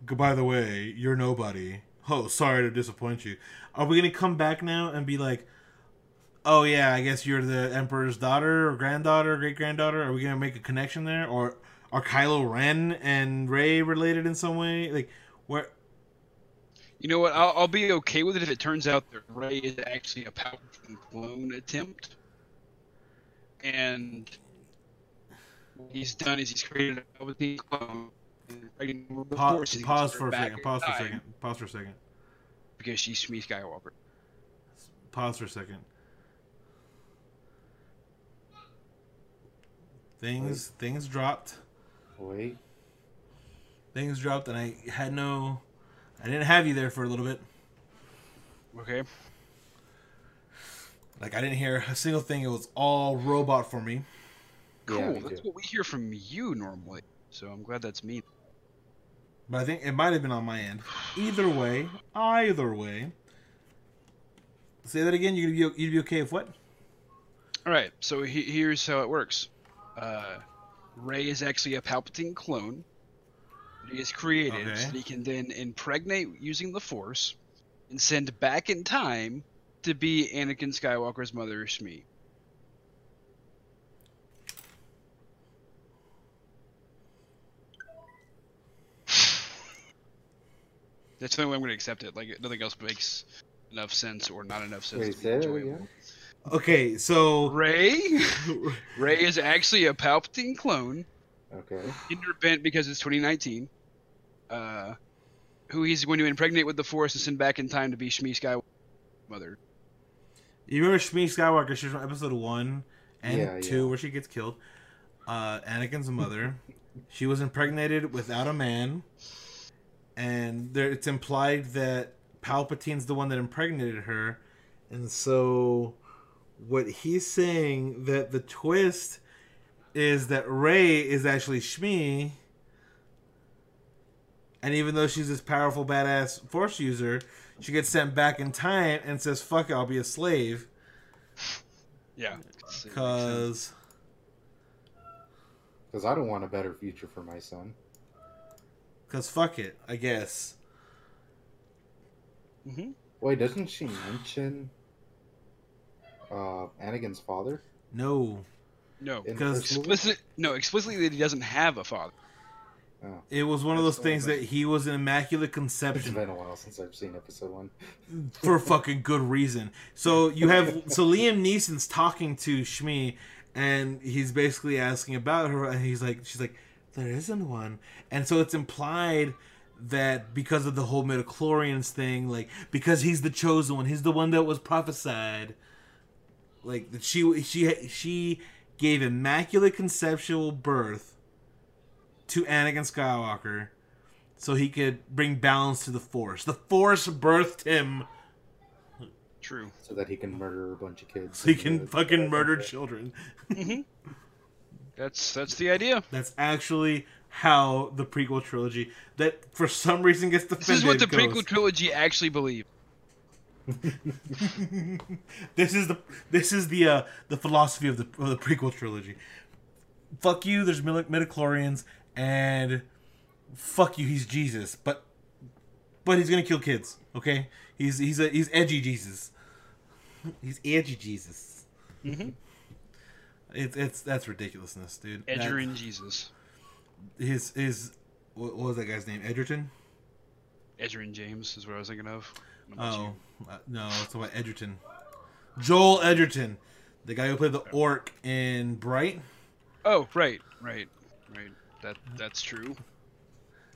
by the way, you're nobody. Oh, sorry to disappoint you. Are we going to come back now and be like? Oh yeah, I guess you're the Emperor's daughter or granddaughter, great granddaughter. Are we gonna make a connection there, or are Kylo Ren and Rey related in some way? Like, where? You know what? I'll, I'll be okay with it if it turns out that Rey is actually a Palpatine clone attempt, and what he's done is he's created a Palpatine clone. and pregnant with the Pa- Force, pause for a second. Pause for a second. Pause for a second. Because she's Shmi Skywalker. Pause for a second. Things things dropped. Wait, Things dropped, and I had no. I didn't have you there for a little bit. Okay. Like I didn't hear a single thing. It was all robot for me. Cool. Yeah, me that's too. what we hear from you normally. So I'm glad that's me. But I think it might have been on my end. Either way, either way. Say that again. You'd be you'd be okay with what? All right. So he, here's how it works. Uh, Rey is actually a Palpatine clone. He is created Okay. so that he can then impregnate using the Force and send back in time to be Anakin Skywalker's mother, Shmi. That's the only way I'm going to accept it. Like nothing else makes enough sense or not enough sense wait, to be say that enjoyable. Again? Okay, so Rey, Rey is actually a Palpatine clone, Okay. didn't repent because it's 2019. Uh, who he's going to impregnate with the Force and send back in time to be Shmi Skywalker's mother. you remember Shmi Skywalker? She's from Episode One and Yeah, Two, yeah. where she gets killed. Uh, Anakin's mother. she was impregnated without a man, and there, it's implied that Palpatine's the one that impregnated her, and so what he's saying that the twist is that Rey is actually Shmi, and even though she's this powerful badass Force user, she gets sent back in time and says, "Fuck it, I'll be a slave." Yeah. Cause Because I don't want a better future for my son. Cause fuck it, I guess. hmm Wait, doesn't she mention uh, Anakin's father? No, No. In the Because- Explicit, no, explicitly that he doesn't have a father. Oh, it was one of those things that he was an immaculate conception. It's been a while since I've seen episode one. for fucking good reason. So you have so Liam Neeson's talking to Shmi, and he's basically asking about her, and he's like, she's like, there isn't one, and so it's implied that because of the whole midichlorians thing, like because he's the chosen one, he's the one that was prophesied, like that she she she gave immaculate conceptual birth to Anakin Skywalker, so he could bring balance to the Force. The Force birthed him True. so that he can murder a bunch of kids. so he can fucking murder children. Mm-hmm. That's that's the idea. That's actually how the prequel trilogy that for some reason gets defended. This is what the goes. prequel trilogy actually believe. this is the this is the uh, the philosophy of the of the prequel trilogy. Fuck you. There's midi- midichlorians and fuck you. He's Jesus, but but he's gonna kill kids. Okay, he's he's a he's edgy Jesus. He's edgy Jesus. Mhm. It's it's that's ridiculousness, dude. That- Edgerton Jesus. his his what, what was that guy's name? Edgerton. Edgerton James is what I was thinking of. Oh you? Uh, no, it's about Edgerton. Joel Edgerton, the guy who played the orc in Bright. Oh, right, right, right. That that's true.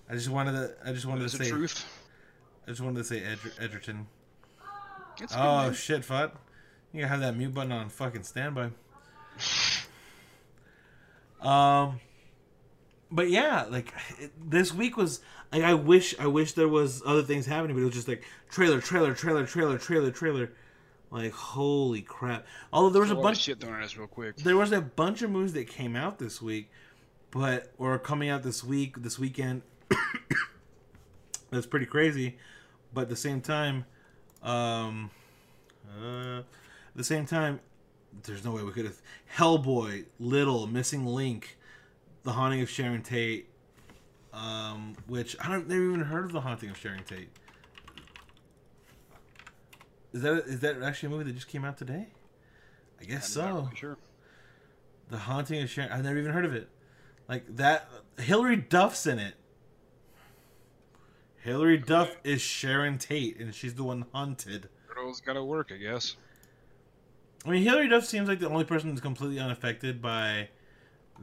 I just wanted to. I just wanted to say. truth? I just wanted to say Edger, Edgerton. It's a good Oh shit, Fut. You gotta have that mute button on fucking standby. Um, but yeah, like it, this week was. Like, I wish, I wish there was other things happening, but it was just like trailer, trailer, trailer, trailer, trailer, trailer. Like holy crap! Although there was a bunch, the shit thrown at us real quick. there was a bunch of movies that came out this week, but or coming out this week, this weekend. That's pretty crazy, but at the same time, um, uh, at the same time, there's no way we could have Hellboy, Little, Missing Link, The Haunting of Sharon Tate, um, which I don't never even heard of The Haunting of Sharon Tate. Is that is that actually a movie that just came out today? I guess I'm so. really sure. The Haunting of Sharon. I've never even heard of it. Like that. Hilary Duff's in it. Hilary Duff is Sharon Tate, and she's the one haunted. Girls gotta work, I guess. I mean, Hilary Duff seems like the only person that's completely unaffected by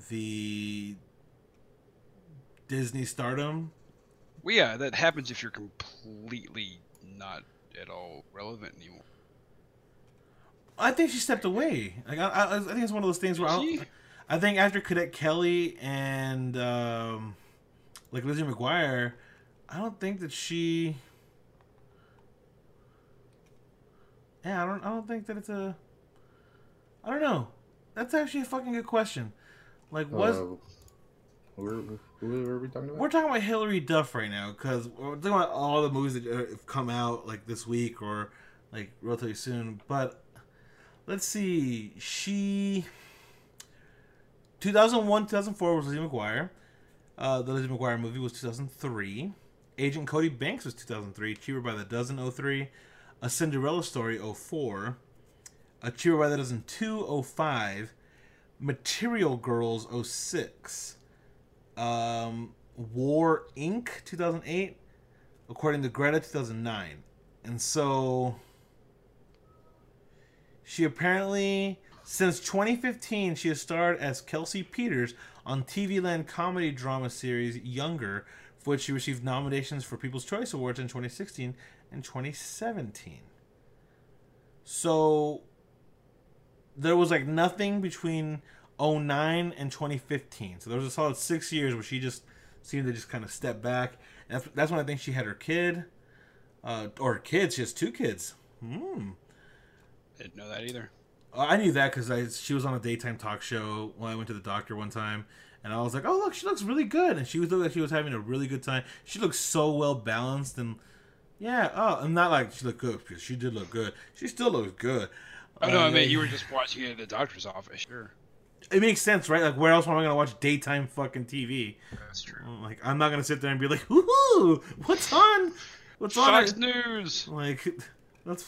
the Disney stardom. Well, yeah, that happens if you're completely not at all relevant anymore. I think she stepped away. Like I, I, I think it's one of those things where I, I think after Cadet Kelly and um, like Lizzie McGuire, I don't think that she. Yeah, I don't. I don't think that it's a. I don't know. That's actually a fucking good question. Like, was Uh, who, who are we talking about? we're talking about Hilary Duff right now because we're talking about all the movies that uh, have come out like this week or like relatively soon. But let's see, she 2001, 2004 was Lizzie McGuire. Uh, the Lizzie McGuire movie was 2003. Agent Cody Banks was 2003. Cheaper by the Dozen 03. A Cinderella Story 04. A Cheaper by the Dozen 2 05. Material Girls 06 um, War Inc. 2008, according to Greta 2009. And so she apparently, since 2015, she has starred as Kelsey Peters on TV Land comedy drama series Younger, for which she received nominations for People's Choice Awards in 2016 and 2017. So there was like nothing between 09 and 2015. So there was a solid six years where she just seemed to just kind of step back. And that's, that's when I think she had her kid. Uh, or kids, she has two kids. Hmm. Didn't know that either. Uh, I knew that because she was on a daytime talk show when I went to the doctor one time, and I was like, "Oh, look, she looks really good," and she was looked like she was having a really good time. She looks so well balanced, and yeah, oh, I'm not like she looked good because she did look good. She still looks good. Oh no, I Uh, mean you were just watching it at the doctor's office. Sure, It makes sense, right? Like, where else am I gonna watch daytime fucking TV? that's true. Like, I'm not gonna sit there and be like, "Woohoo! What's on? What's on?" Fox News. Like, let's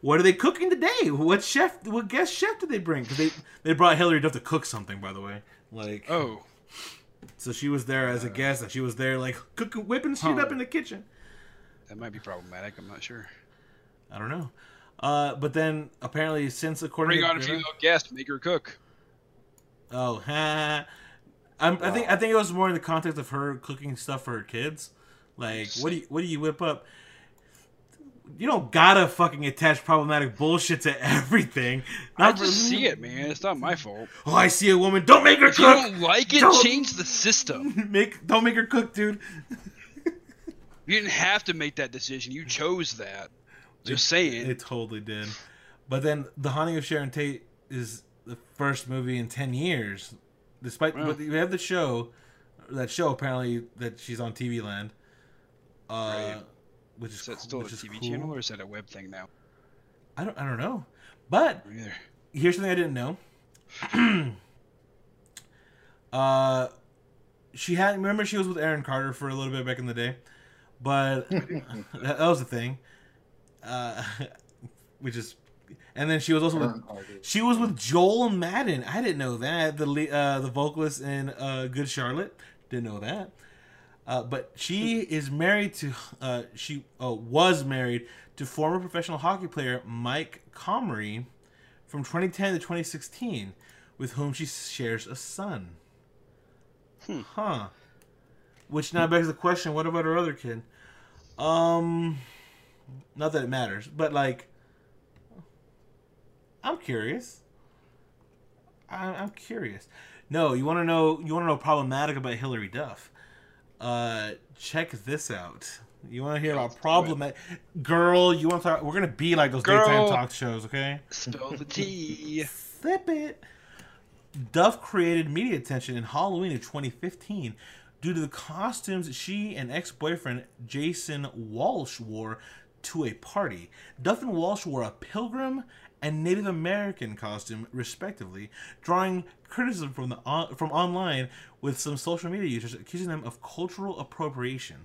what are they cooking today? What chef? What guest chef did they bring? Because they they brought Hilary Duff to cook something, by the way. Like, Oh, so she was there as a guest, and she was there like cooking, whipping shit Huh. up in the kitchen. that might be problematic. I'm not sure. I don't know. Uh, but then apparently, since according Bring to on a female guest. Make her cook. Oh, ha. I'm, I think I think it was more in the context of her cooking stuff for her kids. Like, what do you what do you whip up? you don't gotta fucking attach problematic bullshit to everything. I Not for- just see it, man. It's not my fault. Oh, I see a woman. Don't make her If you cook. don't like it, Don't- change the system. make don't make her cook, dude. You didn't have to make that decision. You chose that. Just saying. It It totally did. But then The Haunting of Sharon Tate is the first movie in ten years. Despite Wow. but you have the show, that show apparently that she's on TV Land, uh, Right. which is is that still a TV cool. channel or is that a web thing now? I don't I don't know, but here's something I didn't know. uh, she had remember she was with Aaron Carter for a little bit back in the day, but that, that was the thing. Uh, which is, and then she was also with she was with Joel Madden. I didn't know that the le- uh, the vocalist in uh, Good Charlotte didn't know that. Uh, but she is married to uh, she uh, was married to former professional hockey player Mike Comrie from 2010 to 2016, with whom she shares a son. Hmm. Huh. Which now begs the question: What about her other kid? Um, not that it matters, but like, I'm curious. I, I'm curious. No, you want to know? You want to know problematic about Hilary Duff? Uh, check this out. You want to hear about problematic? Girl, you want to talk? We're gonna be like those daytime talk shows, okay? Spill the tea. Flip it. Duff created media attention in Halloween of 2015 due to the costumes she and ex-boyfriend Jason Walsh wore to a party. Duff and Walsh wore a pilgrim and Native American costume, respectively, drawing criticism from the on, from online with some social media users accusing them of cultural appropriation.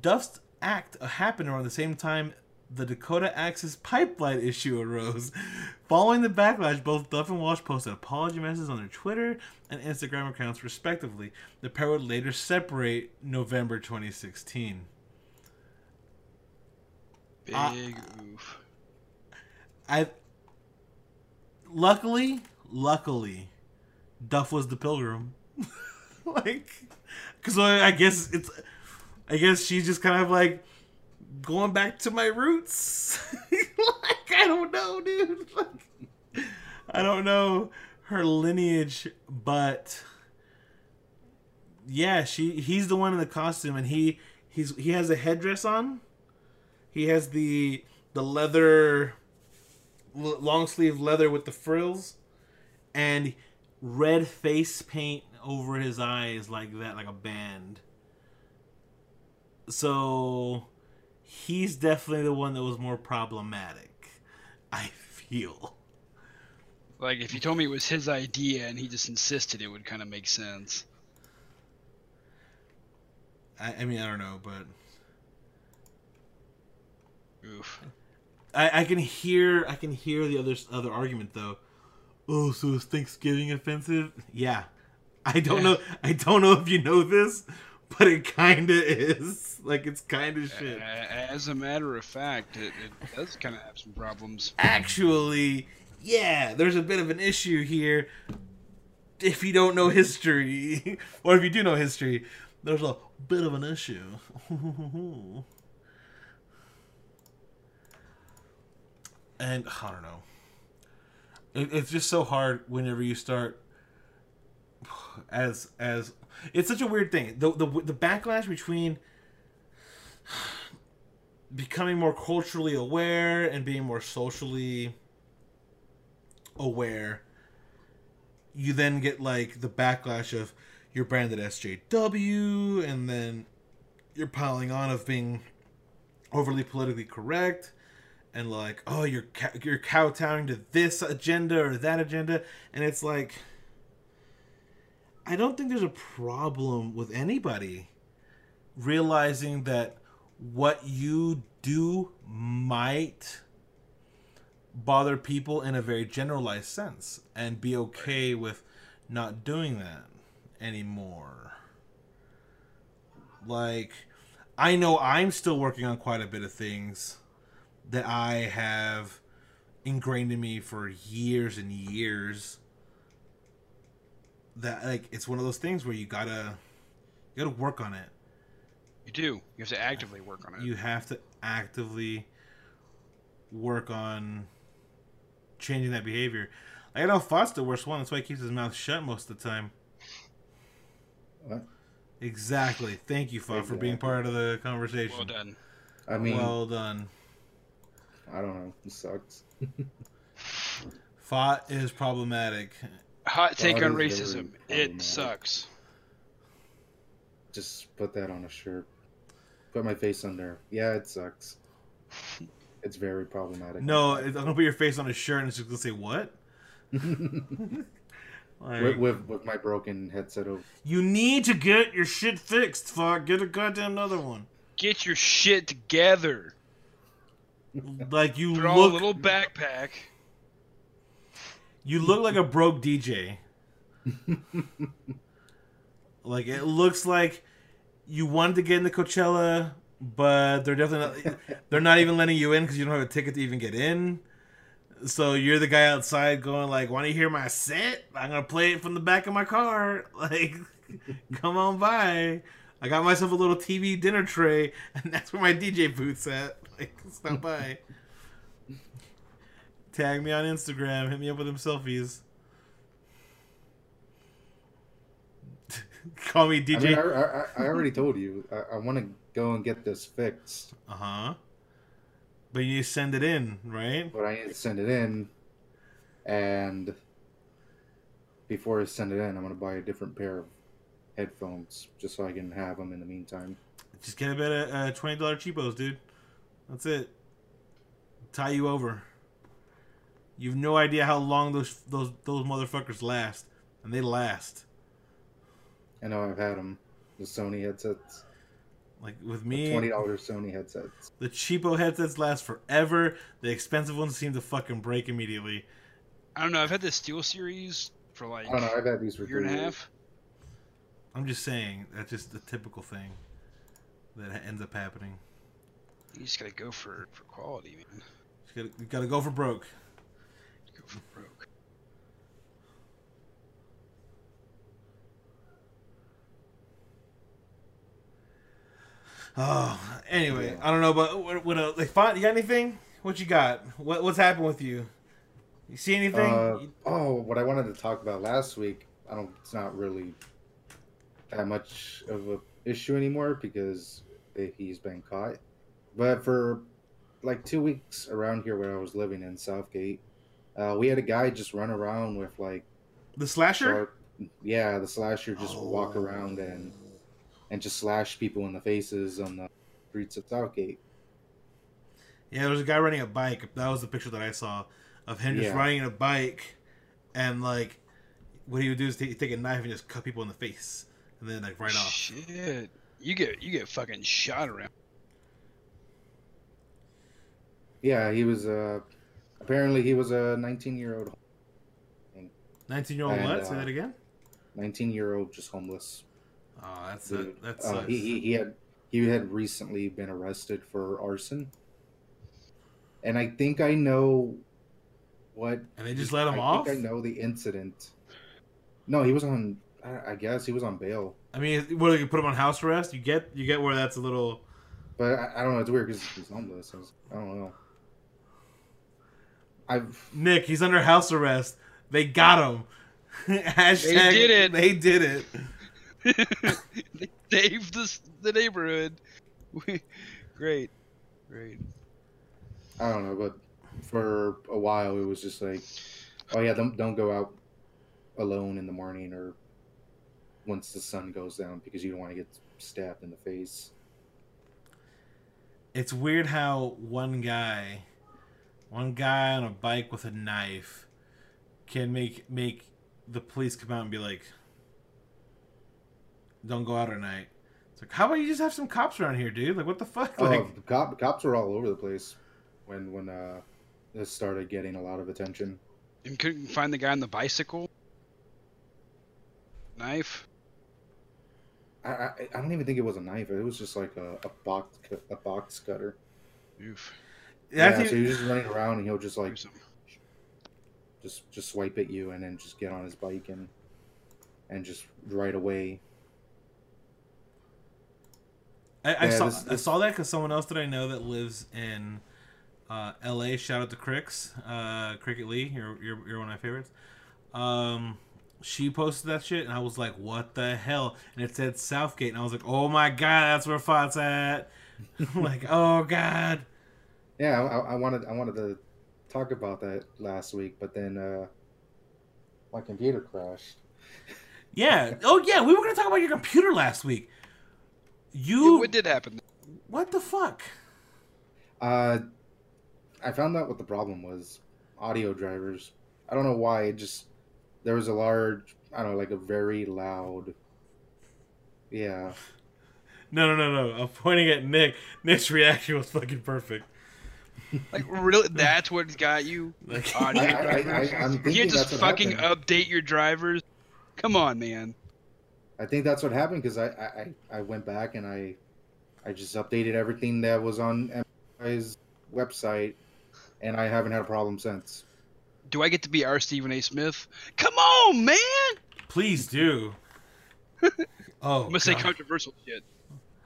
Duff's act happened around the same time the Dakota Access pipeline issue arose. Following the backlash, both Duff and Walsh posted apology messages on their Twitter and Instagram accounts, respectively. The pair would later separate November 2016. Big Uh, oof. I luckily, luckily, Duff was the pilgrim. like, because I guess it's, I guess she's just kind of like going back to my roots. like, I don't know, dude. Like, I don't know her lineage, but yeah, she he's the one in the costume, and he he's he has a headdress on. He has the the leather long sleeve leather with the frills and red face paint over his eyes like that like a band so he's definitely the one that was more problematic i feel Like if you told me it was his idea and he just insisted, it would kind of make sense. I, I mean i don't know but Oof. I, I can hear I can hear the other other argument though. Oh, so is Thanksgiving offensive? Yeah, I don't Yeah. know. I don't know if you know this, but it kind of is. Like it's kind of shit. As a matter of fact, it, it does kind of have some problems. Actually, yeah, there's a bit of an issue here. If you don't know history, or if you do know history, there's a bit of an issue. and I don't know. It, it's just so hard whenever you start as as it's such a weird thing. The the the backlash between becoming more culturally aware and being more socially aware you then get like the backlash of you're branded SJW and then you're piling on of being overly politically correct and like oh you're you're kowtowing to this agenda or that agenda and it's like I don't think there's a problem with anybody realizing that what you do might bother people in a very generalized sense and be okay with not doing that anymore. Like, I know I'm still working on quite a bit of things that I have ingrained in me for years and years. That like it's one of those things where you gotta you gotta work on it. You do. You have to actively work on it. You have to actively work on changing that behavior. Like, I know Fott's the worst one. That's why he keeps his mouth shut most of the time. What? Exactly. Thank you, Fott, for being part of the conversation. Well done. I mean, well done. I don't know. It sucks. Fott is problematic. Hot take Well, on it is very racism. It sucks. Just put that on a shirt. Put my face on there. Yeah, it sucks. It's very problematic. No, I'm gonna put your face on a shirt and it's just gonna say what? Like, with, with with my broken headset over. you need to get your shit fixed, fuck. Get a goddamn another one. Get your shit together. Like you Throw a look, little backpack. you look like a broke DJ. like it looks like you wanted to get into Coachella, but they're definitely not, they're not even letting you in because you don't have a ticket to even get in. So you're the guy outside going like, "Want to hear my set? I'm gonna play it from the back of my car. Like, come on by. I got myself a little TV dinner tray, and that's where my DJ booth's at. Like, stop by. Tag me on Instagram. Hit me up with them selfies. Call me I, DJ. mean, I, I, I already told you. I, I want to go and get this fixed, Uh huh. But you send it in, right? but I need to send it in. And before I send it in, I'm gonna buy a different pair of headphones just so I can have them in the meantime. Just get a bit of uh, twenty dollar cheapos, dude. That's it. Tie you over. You've no idea how long those those those motherfuckers last, and they last. I know I've had them. The Sony headsets, Like with the me, twenty dollars Sony headsets. the cheapo headsets last forever. The expensive ones seem to fucking break immediately. I don't know. I've had the SteelSeries for like I don't know. I've had these for a year and a half. I'm just saying that's just the typical thing that ends up happening. You just gotta go for for quality, man. You gotta, you gotta go for broke. Go for broke. Oh, anyway, I don't know, but what, what else? Like, fine, you got anything? What you got? What what's happened with you? You see anything? Uh, oh, what I wanted to talk about last week. I don't. It's not really that much of a issue anymore because he's been caught. But for like two weeks around here where I was living in Southgate, uh, we had a guy just run around with like the slasher? sharp, yeah, the slasher just walk Oh. around and and just slash people in the faces on the streets of Southgate. Yeah, there was a guy riding a bike. That was the picture that I saw of him just Yeah. riding a bike, and like, what he would do is take, take a knife and just cut people in the face, and then like right off. Shit. You get you get fucking shot around. Yeah, he was uh apparently he was a 19 year old Nineteen year old And, what? Say uh, that again. 19 year old just homeless. Oh, that's dude. that. That Uh, he, he he had he had recently been arrested for arson, and I think I know what. And they just let him I off. think I know the incident. No, he was on. I I guess he was on bail, I mean, what? You put him on house arrest? You get you get where that's a little. but I, I don't know. It's weird because he's homeless. I don't know. I've Nick, he's under house arrest. They got him. Hashtag, did it. They did it. they saved the the neighborhood. We, great, great. I don't know, but for a while it was just like, oh yeah, don't don't go out alone in the morning or once the sun goes down because you don't want to get stabbed in the face. It's weird how one guy, one guy on a bike with a knife, can make make the police come out and be like, "Don't go out at night." It's like, how about you just have some cops around here, dude? Like, what the fuck? Oh, Like, the cop, cops were all over the place when when uh this started getting a lot of attention. And couldn't find the guy on the bicycle. Knife. I, I I don't even think it was a knife. It was just like a, a box a box cutter. Oof. Yeah, that's so even- he was just running around and he'll just like just just swipe at you and then just get on his bike and and just right away. I, I saw this- I saw that because someone else that I know that lives in uh, L.A. Shout out to Cricks, uh, Cricket Lee. You're, you're you're one of my favorites. Um, she posted that shit, and I was like, "What the hell?" And it said Southgate, and I was like, "Oh my god, that's where Fott's at." like, oh god. Yeah, I, I wanted I wanted to talk about that last week, but then uh, my computer crashed. Yeah. Oh yeah, we were gonna talk about your computer last week. Yeah, You. what did happen? What the fuck? Uh, I found out what the problem was. Audio drivers. I don't know why. It just there was a large. I don't know, like a very loud. Yeah. No, no, no, no. I'm pointing at Nick. Nick's reaction was fucking perfect. Like, really? That's what's got you? Like, Audio I, I, I. I'm You can't just fucking happened. update your drivers. Come on, man. I think that's what happened because I, I, I I went back and I I just updated everything that was on MI's website, and I haven't had a problem since. Do I get to be our Stephen A. Smith? Come on, man! please do. Oh, I'm gonna say controversial shit.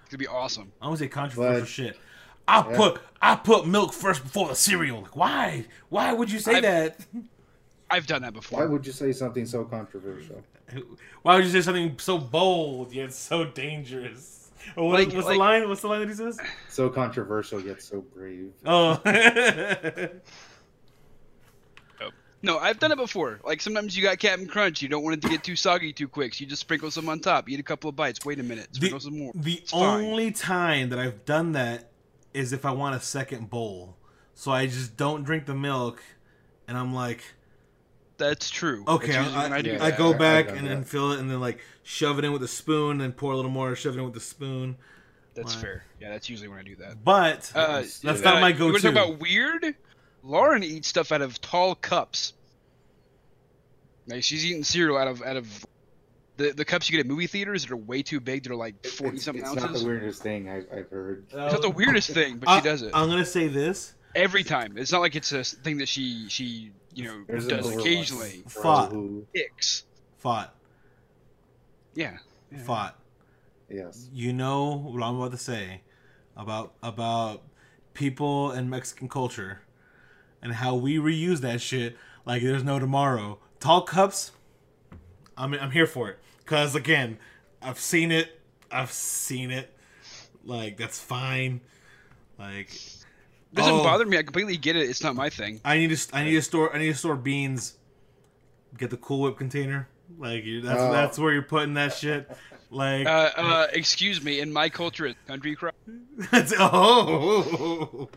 It's gonna be awesome. I'm gonna say controversial But- shit. I Yeah. put I put milk first before the cereal. Like, why? Why would you say I've- that? I've done that before. Why would you say something so controversial? Why would you say something so bold yet so dangerous? Or what, Like- what's like- the line? What's the line that he says? So controversial yet so brave. Oh. oh, No, I've done it before. Like sometimes you got Captain Crunch, you don't want it to get too soggy too quick, so you just sprinkle some on top. Eat a couple of bites. Wait a minute, sprinkle some more. the It's fine. only time that I've done that is if I want a second bowl. So I just don't drink the milk, and I'm like, That's true. okay, That's I, I do yeah, I go back I've and then fill it, and then like shove it in with a spoon, and pour a little more, shove it in with the spoon. That's Why? fair. Yeah, that's usually when I do that. But Uh, That's that's uh, not my You want go-to. to talk about weird? Lauren eats stuff out of tall cups. Like she's eating cereal out of out of the the cups you get at movie theaters that are way too big. They're like forty It's, something it's not the weirdest thing I, I've heard. It's not the weirdest thing, but I- she does it I'm gonna say this. every time. It's not like it's a thing that she she you know There's does occasionally. for Fought. who- Icks. Fought, Yeah. Yeah. fought. Yes. You know what I'm about to say about about people and Mexican culture and how we reuse that shit like there's no tomorrow. Tall cups, I'm I'm here for it because again, I've seen it. I've seen it. Like that's fine. Like Doesn't Oh. bother me. I completely get it. It's not my thing. I need to I need to store I need to store beans. Get the Cool Whip container. Like that's Oh. that's where you're putting that shit. Like Uh, uh, excuse me. In my culture, it's country crock. that's, oh.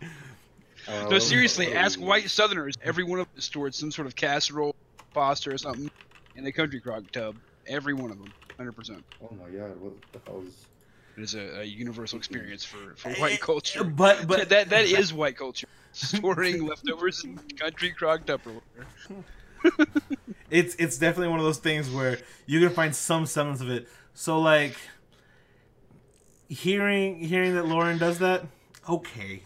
Uh, No, seriously. oh, Ask white Southerners. Every one of them stored some sort of casserole, pasta, or something in a country crock tub. Every one of them, hundred percent. Oh my god, what the hell is? It is a, a universal experience for, for Eh, white culture. But But but that that is white culture. Storing leftovers in country crock Tupperware. it's it's definitely one of those things where you can find some semblance of it. So like hearing hearing that Lauren does that, okay.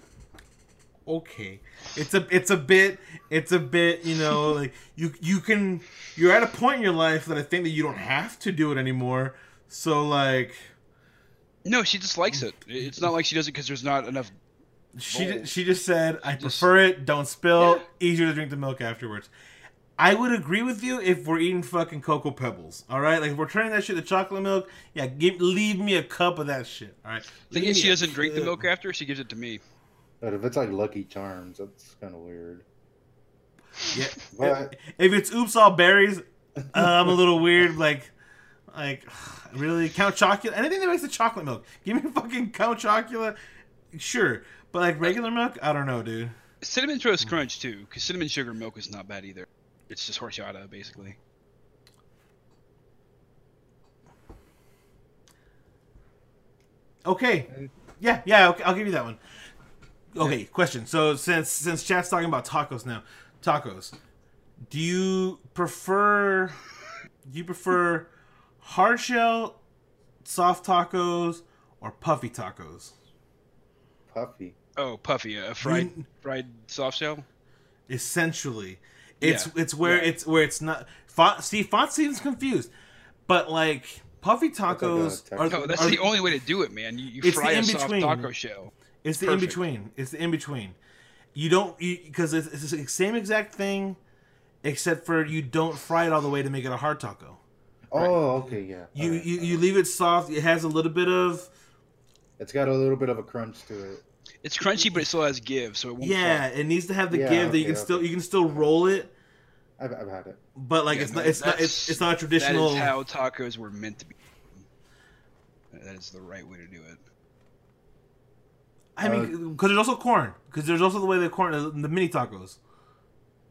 Okay. It's a it's a bit it's a bit, you know, like you you can you're at a point in your life that I think that you don't have to do it anymore. So like No, she just likes it. It's not like she does it because there's not enough. She Bowl. she just said, "I just- prefer it. Don't spill. Yeah. Easier to drink the milk afterwards." I would agree with you if we're eating fucking cocoa pebbles. All right, like if we're turning that shit to chocolate milk. Yeah, give leave me a cup of that shit. All right. Leave she doesn't drink the milk after, she gives it to me. But if it's like Lucky Charms, that's kind of weird. Yeah. But If it's oops all berries, uh, I'm a little weird. Like, like really Count Chocula. Anything that makes the chocolate milk. Give me fucking Count Chocula. Sure, but like regular milk, I don't know, dude. Cinnamon Toast Crunch too, because cinnamon sugar milk is not bad either. It's just horchata basically. Okay. Yeah, yeah, okay, I'll give you that one. Okay, question. So since since chat's talking about tacos now, tacos. Do you prefer do you prefer hard shell soft tacos or puffy tacos? puffy. Oh, puffy, uh, a fried You- fried soft shell. Essentially. It's Yeah, it's where yeah. it's where it's not Font, see Font seems confused. But like puffy like a tacos are, No, that's are- the only way to do it, man. You, you fry the a soft in-between. taco shell. It's the Perfect. in between. It's the in between. You don't because it's, it's the same exact thing, except for you don't fry it all the way to make it a hard taco. Oh, okay, yeah. You Alright, you, you alright. leave it soft. It has a little bit of It's got a little bit of a crunch to it. It's crunchy, but it still has give, so it won't. yeah. fall. It needs to have the Yeah, give that you okay, can still you can still roll it, I've, I've had it. but like Yeah, it's no, not it's not it's, it's not a traditional. is how tacos were meant to be. That is the right way to do it. I mean, because there's also corn. Because there's also the way the corn the, the mini tacos.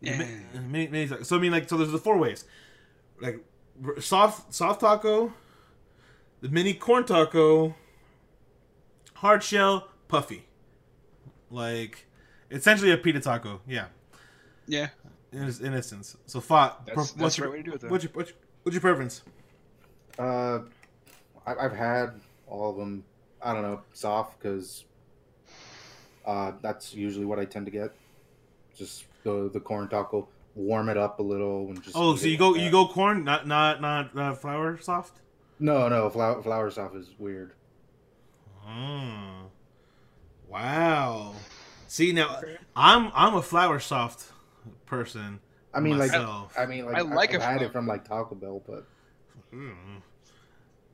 Yeah. mi- mini, mini tacos. So I mean, like, so there's the four ways, like soft soft taco, the mini corn taco, hard shell, puffy, like essentially a pita taco. Yeah, Yeah. in, in essence. So fought. That's- that's the right way to do it, though. What's your what's your, what's your preference? Uh, I, I've had all of them. I don't know, soft because uh, that's usually what I tend to get. Just the the corn taco, warm it up a little, and just. Oh, so you go like you go corn, not not not uh, flour soft. No, no, flour flour soft is weird. Mm. Wow. See now, I'm I'm a flour soft person. I mean, like, myself. I mean, like, I like I've had it from like Taco Bell, but Mm.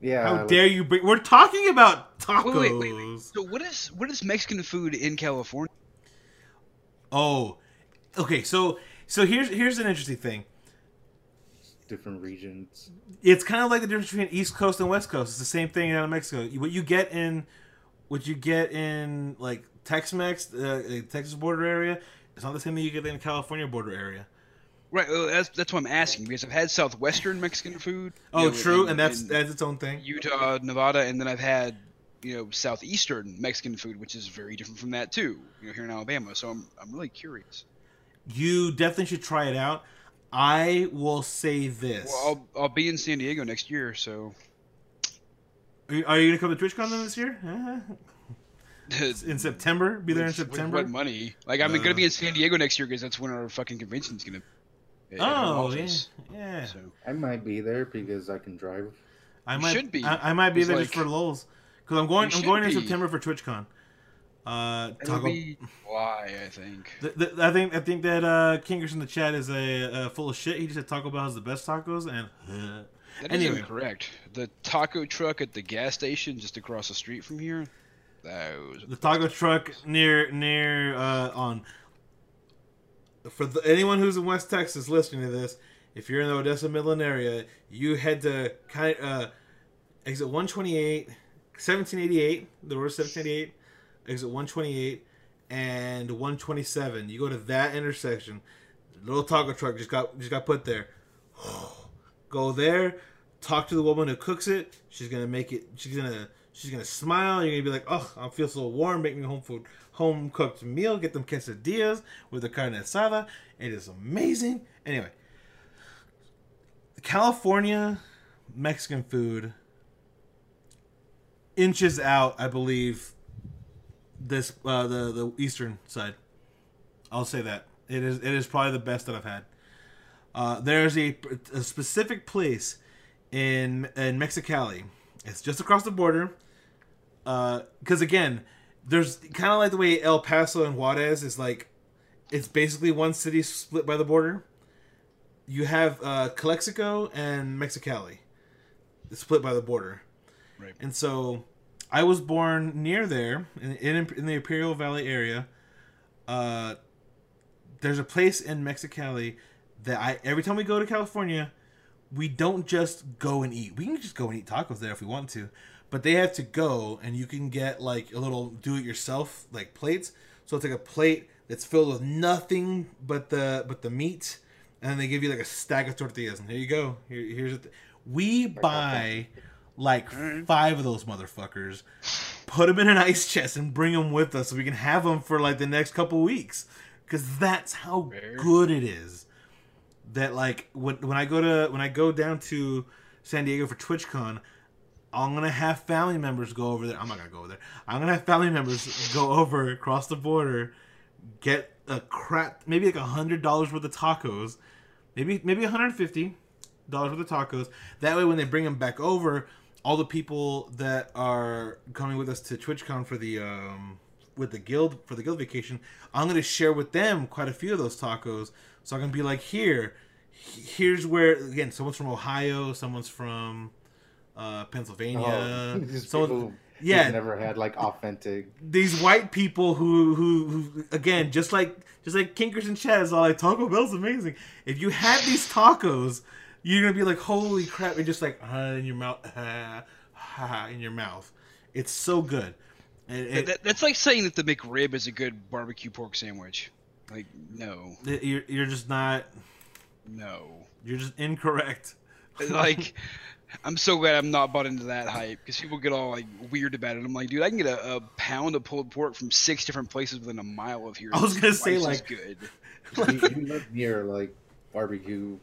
yeah. How like- dare you bring? We're talking about tacos. Wait, wait, wait, wait. So what is what is Mexican food in California? Oh, okay. So so here's here's an interesting thing. different regions. It's kind of like the difference between East Coast and West Coast. It's the same thing out of Mexico. What you get in, what you get in like Tex-Mex, uh, Texas border area, it's not the same thing you get in the California border area. Right, well, that's that's what I'm asking because I've had southwestern Mexican food. you Oh, know, true, in- and that's that's its own thing. Utah, Nevada, and then I've had you know southeastern Mexican food, which is very different from that too. You know, here in Alabama. So I'm I'm really curious. You definitely should try it out. I will say this. Well, I'll I'll be in San Diego next year, so Are you, are you gonna come to TwitchCon then this year? Uh-huh. In September? Be there in With- with September? what money? Like I'm Uh. gonna be in San Diego next year because that's when our fucking convention's gonna. at Oh yeah, yeah. So I might be there because I can drive. I You might should be. I, I might be there like- just for lulz, because I'm going. You I'm going in. September for TwitchCon. Uh, it'll Taco. be why I think. Th- th- I think I think that uh, Kingers in the chat is a uh, full of shit. He just said Taco Bell has the best tacos, and uh, That is Anyway. incorrect. The taco truck at the gas station just across the street from here. Those. the taco truck near near uh, on. For the, anyone who's in West Texas listening to this, if you're in the Odessa Midland area, you head to kind uh, exit 128, 1788, the road 1788, exit 128, and 127. You go to that intersection. Little taco truck just got just got put there. Go there, talk to the woman who cooks it. She's gonna make it. She's gonna she's gonna smile. You're gonna be like, oh, I feel so warm. Make me home food, home cooked meal. Get them quesadillas with the carne asada. It is amazing. Anyway, California Mexican food inches out, I believe, this uh, the the eastern side. I'll say that it is it is probably the best that I've had. Uh, there's a, a specific place in in Mexicali. It's just across the border. Because again, there's kind of like the way El Paso and Juarez is like, it's basically one city split by the border. You have uh, Calexico and Mexicali, split by the border. Right. And so, I was born near there in in, in the Imperial Valley area. Uh, there's a place in Mexicali that I every time we go to California, we don't just go and eat. We can just go and eat tacos there if we want to, but they have to go and you can get like a little do-it-yourself like plates. So it's like a plate that's filled with nothing but the but the meat, and then they give you like a stack of tortillas. And here you go. Here, here's it. We buy like five of those motherfuckers, put them in an ice chest, and bring them with us so we can have them for like the next couple weeks. Because that's how Fair. good it is that like when when I go to when I go down to San Diego for TwitchCon, I'm gonna have family members go over there. I'm not gonna go over there. I'm gonna have family members go over across the border, get a crap, maybe like a hundred dollars worth of tacos, maybe maybe 150 dollars worth of tacos. That way, when they bring them back over, all the people that are coming with us to TwitchCon for the um with the guild for the guild vacation, I'm gonna share with them quite a few of those tacos. So I'm gonna be like, here, here's where again, someone's from Ohio, someone's from uh, Pennsylvania, Oh, someone, people yeah, never had like authentic. these white people who, who who again just like just like Kinkers and Chad is all like Taco Bell's amazing. If you had these tacos, you're gonna be like, holy crap, and just like uh, in your mouth, uh, uh, in your mouth. It's so good. And it, that, that's like saying that the McRib is a good barbecue pork sandwich. Like, no, you're, you're just not. no. You're just incorrect. like I'm so glad I'm not bought into that hype because people get all like weird about it. I'm like, dude, I can get a, a pound of pulled pork from six different places within a mile of here. I was gonna say, Twice as like- good. you, you live near like barbecue,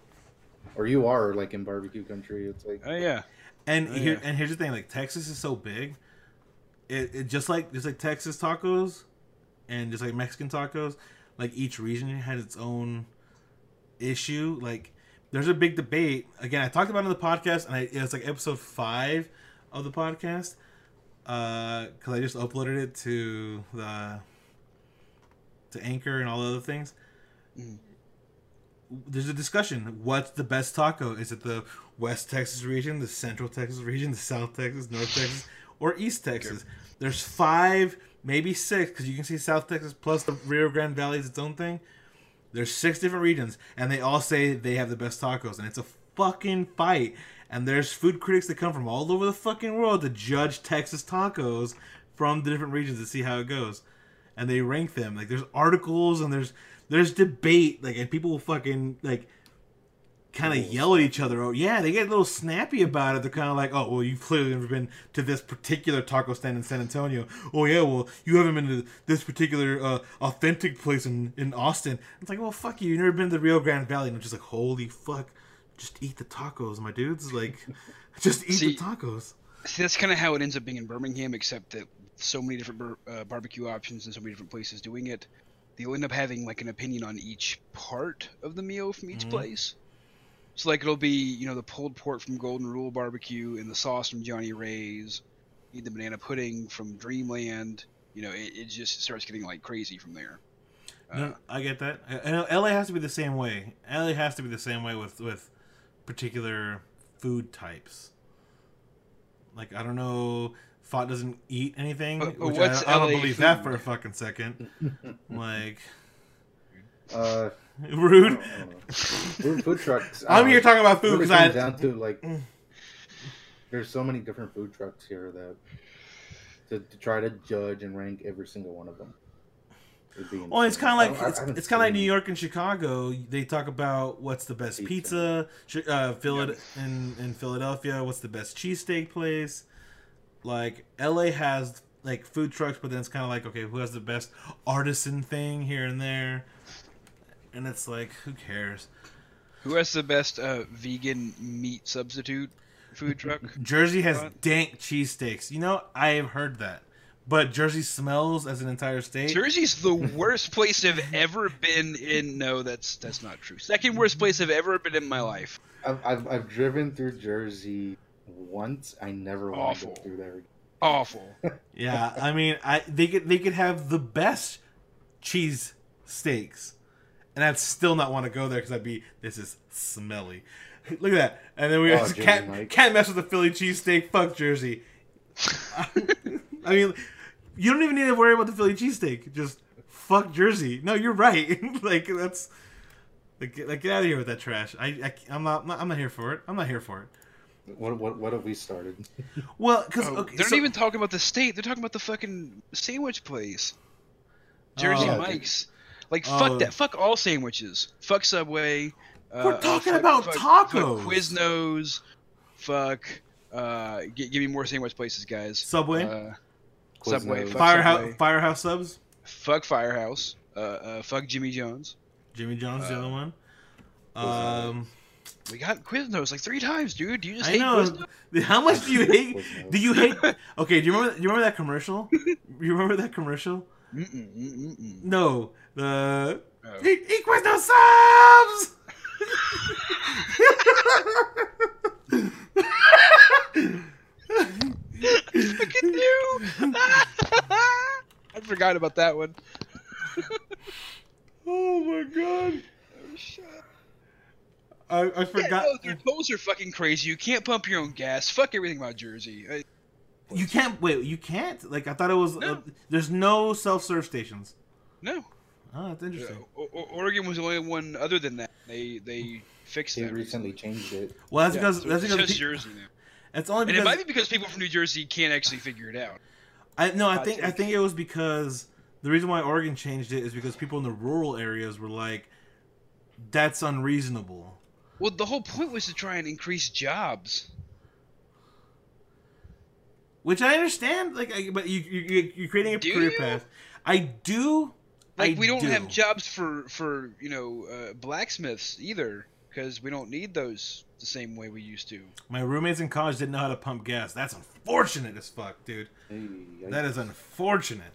or you are like in barbecue country. It's like Oh yeah, And Oh, here yeah. and here's the thing: like Texas is so big, it, it just like just like Texas tacos, and just like Mexican tacos, like each region has its own issue. Like there's a big debate. Again, I talked about it on the podcast, and I, it's like episode five of the podcast because I just uploaded it to the to Anchor and all the other things. Mhm. There's a discussion. What's the best taco? Is it the West Texas region, the Central Texas region, the South Texas, North Texas, or East Texas? There's five, maybe six, because you can see South Texas plus the Rio Grande Valley is its own thing. There's six different regions, and they all say they have the best tacos, and it's a fucking fight. And there's food critics that come from all over the fucking world to judge Texas tacos from the different regions to see how it goes, and they rank them. Like there's articles and there's there's debate, like and people will fucking like kind of yell at each other. Oh yeah, they get a little snappy about it. They're kind of like, oh well, you've clearly never been to this particular taco stand in San Antonio. Oh yeah, well you haven't been to this particular uh, authentic place in in Austin. It's like, well fuck you, You've never been to the Rio Grande Valley. And I'm just like, holy fuck, just eat the tacos, my dudes. Like, just eat See- the tacos. See, that's kind of how it ends up being in Birmingham, except that so many different bar- uh, barbecue options and so many different places doing it. They'll end up having like an opinion on each part of the meal from each Mhm. place. So like it'll be you know the pulled pork from Golden Rule Barbecue and the sauce from Johnny Ray's, need the banana pudding from Dreamland. You know, it, it just starts getting like crazy from there. Uh, I get that. I know LA has to be the same way. LA has to be the same way with with particular food types. Like I don't know, Fought doesn't eat anything, But- but which I, I don't LA believe that for a fucking second. like uh, rude. I don't know. food, food trucks. I'm uh, here talking about food really because I. comes down to like there's so many different food trucks here that to, to try to judge and rank every single one of them. Well, it's kind of like it's, it's kind of like New York and Chicago. They talk about what's the best pizza, Pizza. Ch- uh, Philad- in in Philadelphia. What's the best cheesesteak place? Like LA has like food trucks, but then it's kind of like okay, who has the best artisan thing here and there? And it's like, who cares? Who has the best uh, vegan meat substitute food truck? Jersey has Right. dank cheesesteaks. You know, I have heard that, but Jersey smells as an entire state. Jersey's the worst place I've ever been in. No, that's that's not true. Second worst place I've ever been in my life. I've, I've I've driven through Jersey once. I never want to go through there. Awful. Yeah, I mean, I they could they could have the best cheese steaks, and I'd still not want to go there because I'd be this is smelly. Look at that, and then we Oh, just can't Mike. can't mess with the Philly cheesesteak. Fuck Jersey. I mean, you don't even need to worry about the Philly cheesesteak. Just fuck Jersey. No, you're right. like that's like, get- like get out of here with that trash. I, I I'm not I'm not here for it. I'm not here for it. What what what have we started? Well, because Oh, okay, they're so- not even talking about the state. They're talking about the fucking sandwich place. Jersey Oh. Mike's. Like Oh. fuck that. Fuck all sandwiches. Fuck Subway. We're uh, talking fuck- about fuck- tacos. Fuck Quiznos. Fuck. Uh, g- give me more sandwich places, guys. Subway, Uh, Subway. Fuck Firehouse, Subway. Firehouse subs. Fuck Firehouse. Uh, uh, fuck Jimmy Jones. Jimmy John's the Uh, other one. Quiznos. Um, We got Quiznos like three times, dude. Do you just I hate know. Quiznos? How much do you hate? Do you hate? Okay, do you remember? Do you remember that commercial? You remember that commercial? Mm-mm, mm-mm, mm. No, the Oh. eat, eat Quiznos subs. Fucking you! I forgot forgot about that one. Oh my god. Oh, shit. I, I Yeah, forgot. no, their tolls are fucking crazy. You can't pump your own gas. Fuck everything about Jersey. I- You can't wait. You can't. Like I thought it was. No. Uh, there's no self-serve stations. no. Oh, that's interesting. O- O- Oregon was the only one other than that. They they fixed it. They recently changed it. Well, that's Yeah, because so that's it's because just pe- Jersey now. it's only And it because might be because people from New Jersey can't actually figure it out. I no. I hot think I think it was because the reason why Oregon changed it is because people in the rural areas were like, "That's unreasonable." Well, the whole point was to try and increase jobs. Which I understand. Like, I, but you, you you- you're creating a Do career you? path. I do. Like I we don't do. have jobs for for you know uh, blacksmiths either because we don't need those the same way we used to. My roommates in college didn't know how to pump gas. That's unfortunate as fuck, dude. Hey, That is unfortunate.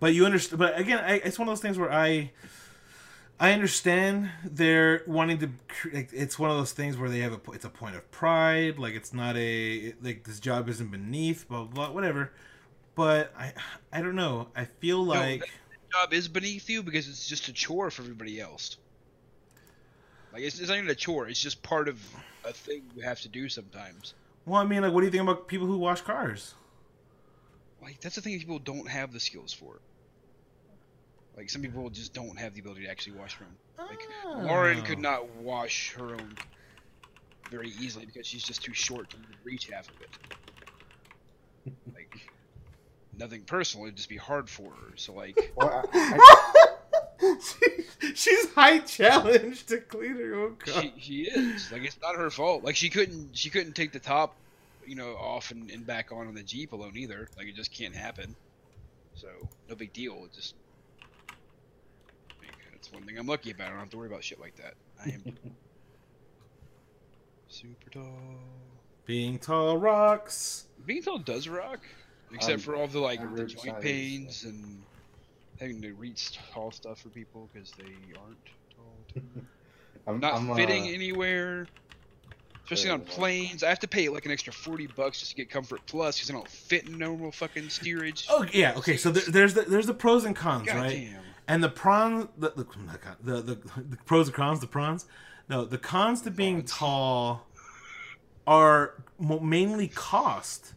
But you understand. But again, I, it's one of those things where I, I understand they're wanting to. it's one of those things where they have a. It's a point of pride. Like it's not a like this job isn't beneath. Blah blah, blah whatever. But I, I don't know. I feel like that- Job is beneath you because it's just a chore for everybody else. Like it's, it's not even a chore; it's just part of a thing you have to do sometimes. well, I mean, like, what do you think about people who wash cars? Like that's the thing people don't have the skills for. Like some people just don't have the ability to actually wash their own. Like ah. Lauren could Oh. not wash her own very easily because she's just too short to reach half of it. Like nothing personal, it'd just be hard for her. So like Well, I, I, she, she's high challenged to clean her own car. she, she is like it's not her fault. Like she couldn't she couldn't take the top, you know, off and, and back on on the Jeep alone either. Like it just can't happen. So no big deal. It just like, that's one thing I'm lucky about. I don't have to worry about shit like that. I am super tall. Being tall rocks. Being tall does rock, except Um, for all the like the average joint size, pains and having to reach tall stuff for people because they aren't tall. I'm Not I'm, fitting uh, anywhere, especially on uh, planes. I have to pay like an extra forty bucks just to get Comfort Plus because I don't fit in normal fucking steerage. Oh yeah, okay. So there, there's the there's the pros and cons, God right? damn. And the pros, the the, oh the the the pros and cons, the pros. No, the cons to being tall are mainly cost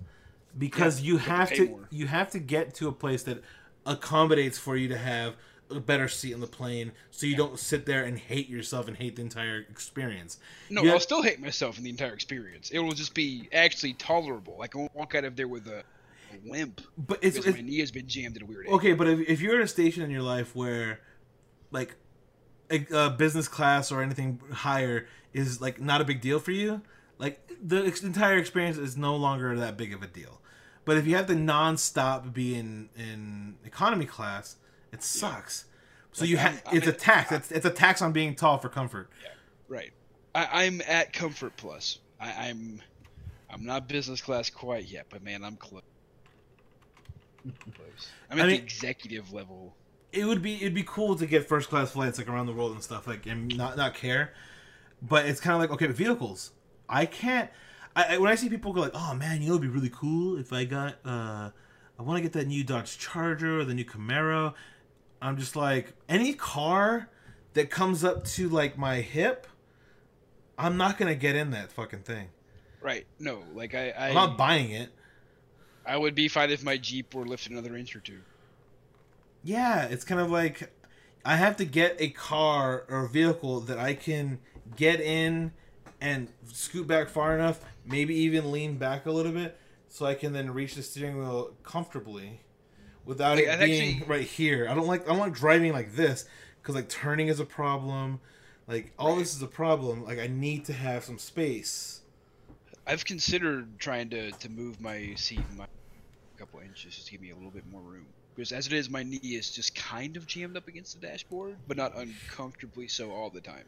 because you you have have to more. you have to get to a place that accommodates for you to have a better seat on the plane, so you don't sit there and hate yourself and hate the entire experience. No, You I'll still hate myself in the entire experience. It will just be actually tolerable. Like I won't walk out of there with a limp But it's, it's my knee has been jammed in a weird. angle. Okay, but if, if you're at a station in your life where, like, a, a business class or anything higher is like not a big deal for you, like the ex- entire experience is no longer that big of a deal. But if you have to nonstop be in in economy class, it sucks. So Like, you have it's a I'm- tax. It's, it's a tax on being tall for comfort. Right. I, I'm at Comfort Plus. I, I'm I'm not business class quite yet, but man, I'm close. I'm I mean- the executive level. it would be it'd be cool to get first class flights like around the world and stuff like and not not care. But it's kind of like okay vehicles. I can't I, I when i see people go like oh man you know it'd be really cool? If i got uh i want to get that new dodge charger or the new camaro i'm just like any car that comes up to like my hip i'm not gonna get in that fucking thing. Right. No, like I I, i'm not buying it I would be fine if my Jeep were lifted another inch or two. Yeah, it's kind of like I have to get a car or a vehicle that I can get in and scoot back far enough, maybe even lean back a little bit, so I can then reach the steering wheel comfortably without Like, it being actually- right here. I don't like I don't like driving like this because like turning is a problem. Like all this is a problem. Like I need to have some space. I've considered trying to, to move my seat my couple inches just to give me a little bit more room. Because as it is, my knee is just kind of jammed up against the dashboard, but not uncomfortably so all the time.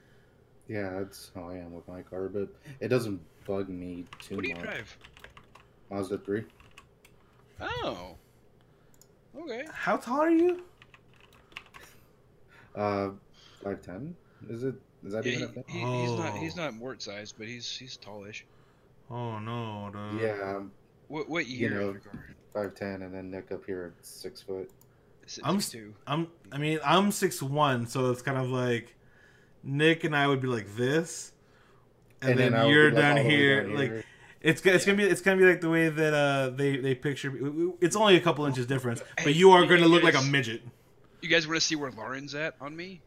Yeah, that's how I am with my car, but it doesn't bug me too much. What do you much. drive? Mazda 3. Oh. Okay. How tall are you? Uh, 5'10? Is it? Is that Yeah, even a thing? he- he's not he's Oh. not Mort size, but he's he's tallish. Oh no, dude. Yeah, I'm What what You year? know, of your 5'10 and then Nick up here at 6 foot. I'm Six two. I'm I mean I'm six one, so it's kind of like Nick and I would be like this, and, then, I would you're be, like, down, all the here, like here. it's go- it's gonna be it's gonna be like the way that uh they they picture. It's only a couple inches difference, but you are gonna look like a midget. You guys want to see where Lauren's at on me?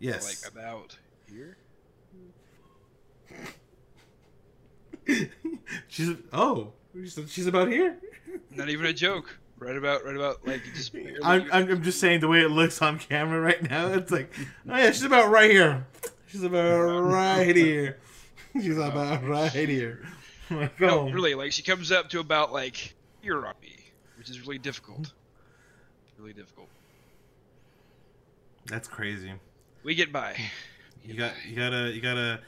Yes. Like about here. she's oh she's, she's about here. Not even a joke. Right about, right about, like just. I'm, I'm I'm just saying the way it looks on camera right now. It's like oh yeah, she's about right here. She's about right here. She's oh, about right here. Oh like, no, oh. really, like she comes up to about like here on me, which is really difficult. Really difficult. That's crazy. We get by. You got you gotta you gotta.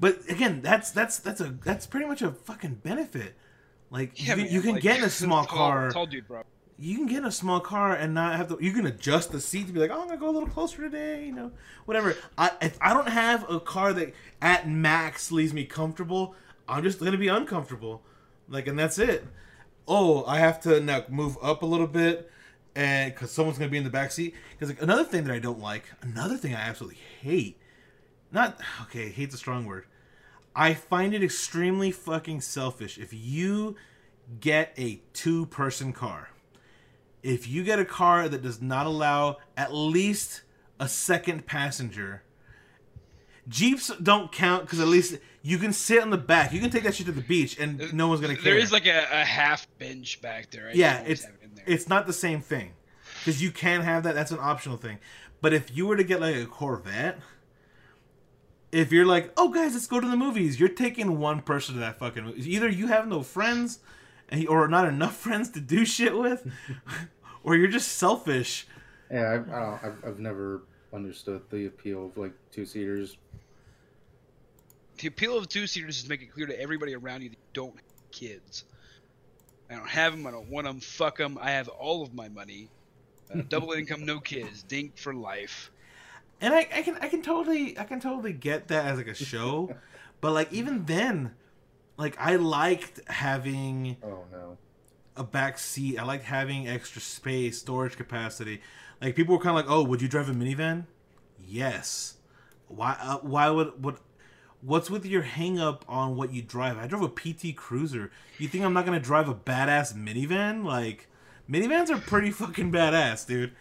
But again, that's that's that's a that's pretty much a fucking benefit. Like you, can, man, you can like, get in a small tall, car. Tall dude, bro. You can get in a small car and not have to. You can adjust the seat to be like, oh, I'm gonna go a little closer today. You know, whatever. I if I don't have a car that at max leaves me comfortable, I'm just gonna be uncomfortable. Like, and that's it. Oh, I have to now move up a little bit, and because someone's gonna be in the back seat. Because like, another thing that I don't like, another thing I absolutely hate. Not okay. Hate's a strong word. I find it extremely fucking selfish if you get a two person car. If you get a car that does not allow at least a second passenger, Jeeps don't count because at least you can sit on the back. You can take that shit to the beach and no one's gonna care. There is like a, a half bench back there. I Yeah, it's it it's not the same thing because you can have that. That's an optional thing. But if you were to get like a Corvette, if you're like, oh guys, let's go to the movies, you're taking one person to that fucking movie. Either you have no friends, and or not enough friends to do shit with, or you're just selfish. Yeah, I, I don't, I've, I've never understood the appeal of like two seaters. the appeal of two seaters is to make it clear to everybody around you that you don't have kids. I don't have them. I don't want them. Fuck them. I have all of my money. Uh, double income, no kids. Dink for life. And I, I can I can totally I can totally get that as like a show, but like even then, like I liked having Oh no. a back seat. I liked having extra space, storage capacity. Like people were kind of like, "Oh, would you drive a minivan?" Yes. Why? Uh, why would what? What's with your hang up on what you drive? I drove a PT Cruiser. You think I'm not gonna drive a badass minivan? Like, minivans are pretty fucking badass, dude.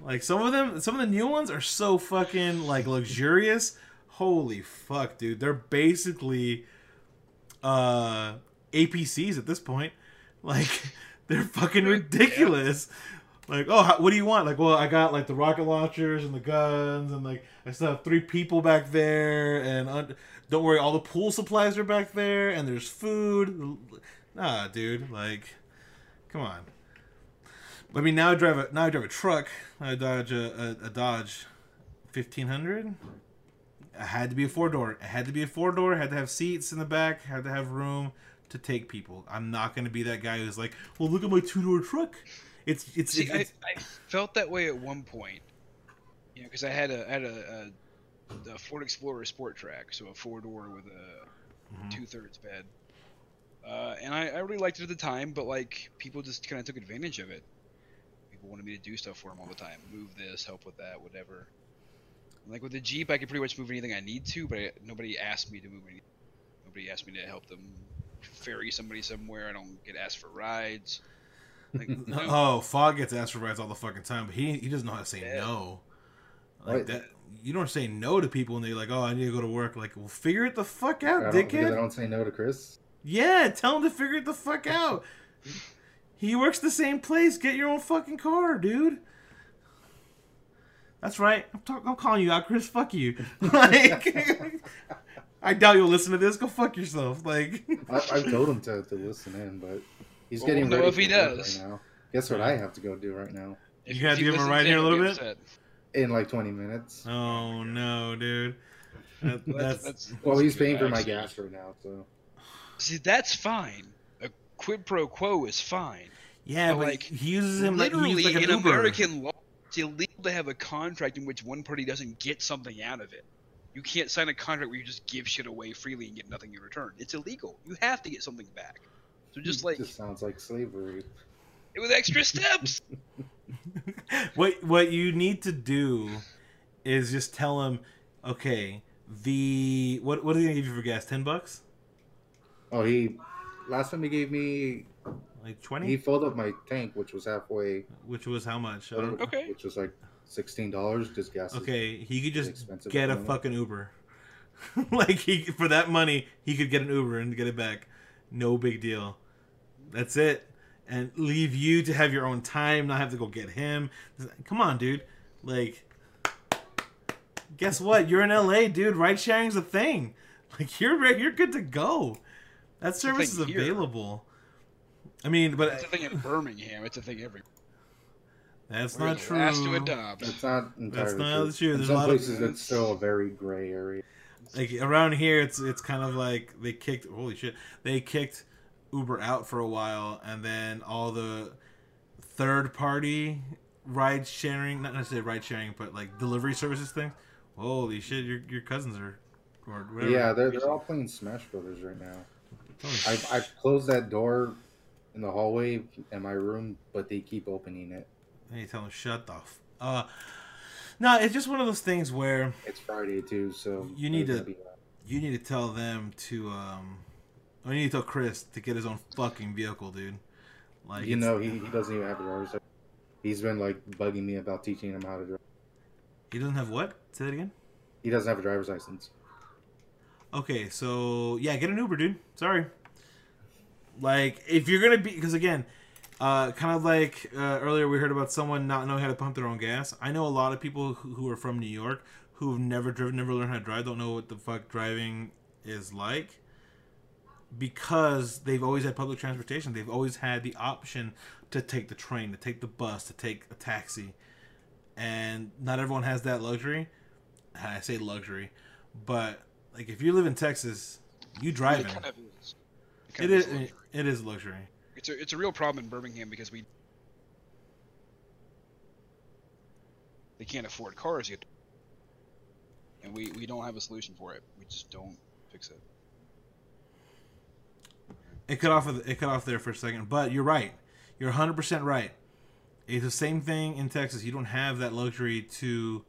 Like some of them, some of the new ones are so fucking like luxurious. Holy fuck, dude! They're basically uh APCs at this point. Like they're fucking ridiculous. Like, oh, how, what do you want? Like, well, I got like the rocket launchers and the guns, and like I still have three people back there, and un- don't worry, all the pool supplies are back there, and there's food. Nah, dude, like, come on. I mean, now I drive a now I drive a truck. I Dodge a, a, a Dodge fifteen hundred. It had to be a four door. It had to be a four door. Had to have seats in the back. Had to have room to take people. I'm not gonna be that guy who's like, well, look at my two door truck. It's it's, See, it's, I, I felt that way at one point. You know, because I had a had a, a, a Ford Explorer Sport Trac, so a four door with a Mhm. two thirds bed. Uh, and I, I really liked it at the time, but like people just kind of took advantage of it. People wanted me to do stuff for them all the time, move this, help with that, whatever. Like with the Jeep, I can pretty much move anything I need to, but I, nobody asked me to move anything. Nobody asked me to help them ferry somebody somewhere. I don't get asked for rides. Like, no. oh, Fog gets asked for rides all the fucking time, but he he doesn't know how to say Yeah. no. Like Right. that, you don't say no to people and they're like, "Oh, I need to go to work." Like, well, figure it the fuck out, I don't, I dickhead. don't say no to Chris. Yeah, tell him to figure it the fuck out. he works the same place. Get your own fucking car, dude. That's right. I'm, talk- I'm calling you out, Chris. Fuck you. Like, I doubt you'll listen to this. Go fuck yourself. Like, I, I've told him to, to listen in, but he's Well, getting we'll know ready if he does. right now. Guess what I have to go do right now If- You gotta give him a ride here a little bit? upset. in like 20 minutes. oh no, dude. That- That's, that's that's, well, he's paying for my gas right now, so See, that's fine. A quid pro quo is fine. yeah, but, but like, he uses him like Literally, he's like an in Uber. American law, it's illegal to have a contract in which one party doesn't get something out of it. You can't sign a contract where you just give shit away freely and get nothing in return. It's illegal. You have to get something back. So just like just sounds like slavery. It was extra steps. what what you need to do is just tell him, okay, the what what are they gonna give you for gas? Ten bucks? Oh, he last time he gave me Like twenty. he filled up my tank, which was halfway, Which was how much? I Okay. which was like sixteen dollars. Just gas. Okay, he could just get a fucking Uber. like he for that money, he could get an Uber and get it back. No big deal. That's it. And leave you to have your own time, not have to go get him. Come on, dude. Like guess what? You're in LA, dude. Ride sharing's a thing. Like you're you're good to go. That service is thing here. available. I mean, but It's a thing in Birmingham. It's a thing everywhere. that's We're not the true. last to adopt. That's not entirely not true. In There's a some lot of- places, it's still a very gray area. like around here it's it's kind of like they kicked holy shit they kicked uber out for a while and then all the third party ride sharing not necessarily ride sharing but like delivery services things holy shit your, your cousins are or whatever Yeah, they're they're all playing Smash Brothers right now. I've I've closed that door in the hallway in my room, but they keep opening it. hey tell them shut the f- uh no it's just one of those things where It's Friday too, so You need to- be- you need to tell them to um or you need to tell chris to get his own fucking vehicle dude like you know, he, he doesn't even have a driver's license. He's been like bugging me about teaching him how to drive. he doesn't have what say that again He doesn't have a driver's license. Okay, so yeah, get an Uber, dude. Sorry. Like, if you're gonna be, because again, uh, kind of like uh, earlier we heard about someone not knowing how to pump their own gas. I know a lot of people who, who are from New York who've never driven, never learned how to drive, don't know what the fuck driving is like, because they've always had public transportation. They've always had the option to take the train, to take the bus, to take a taxi, and not everyone has that luxury. I say luxury, but like if you live in Texas, you driving. It kind of is. It, kind It of is. is luxury. It is luxury. It's a it's a real problem in Birmingham because we they can't afford cars yet, and we we don't have a solution for it. We just don't fix it. It cut off. It cut off there for a second, but you're right. You're 100 percent right. It's the same thing in Texas. You don't have that luxury to.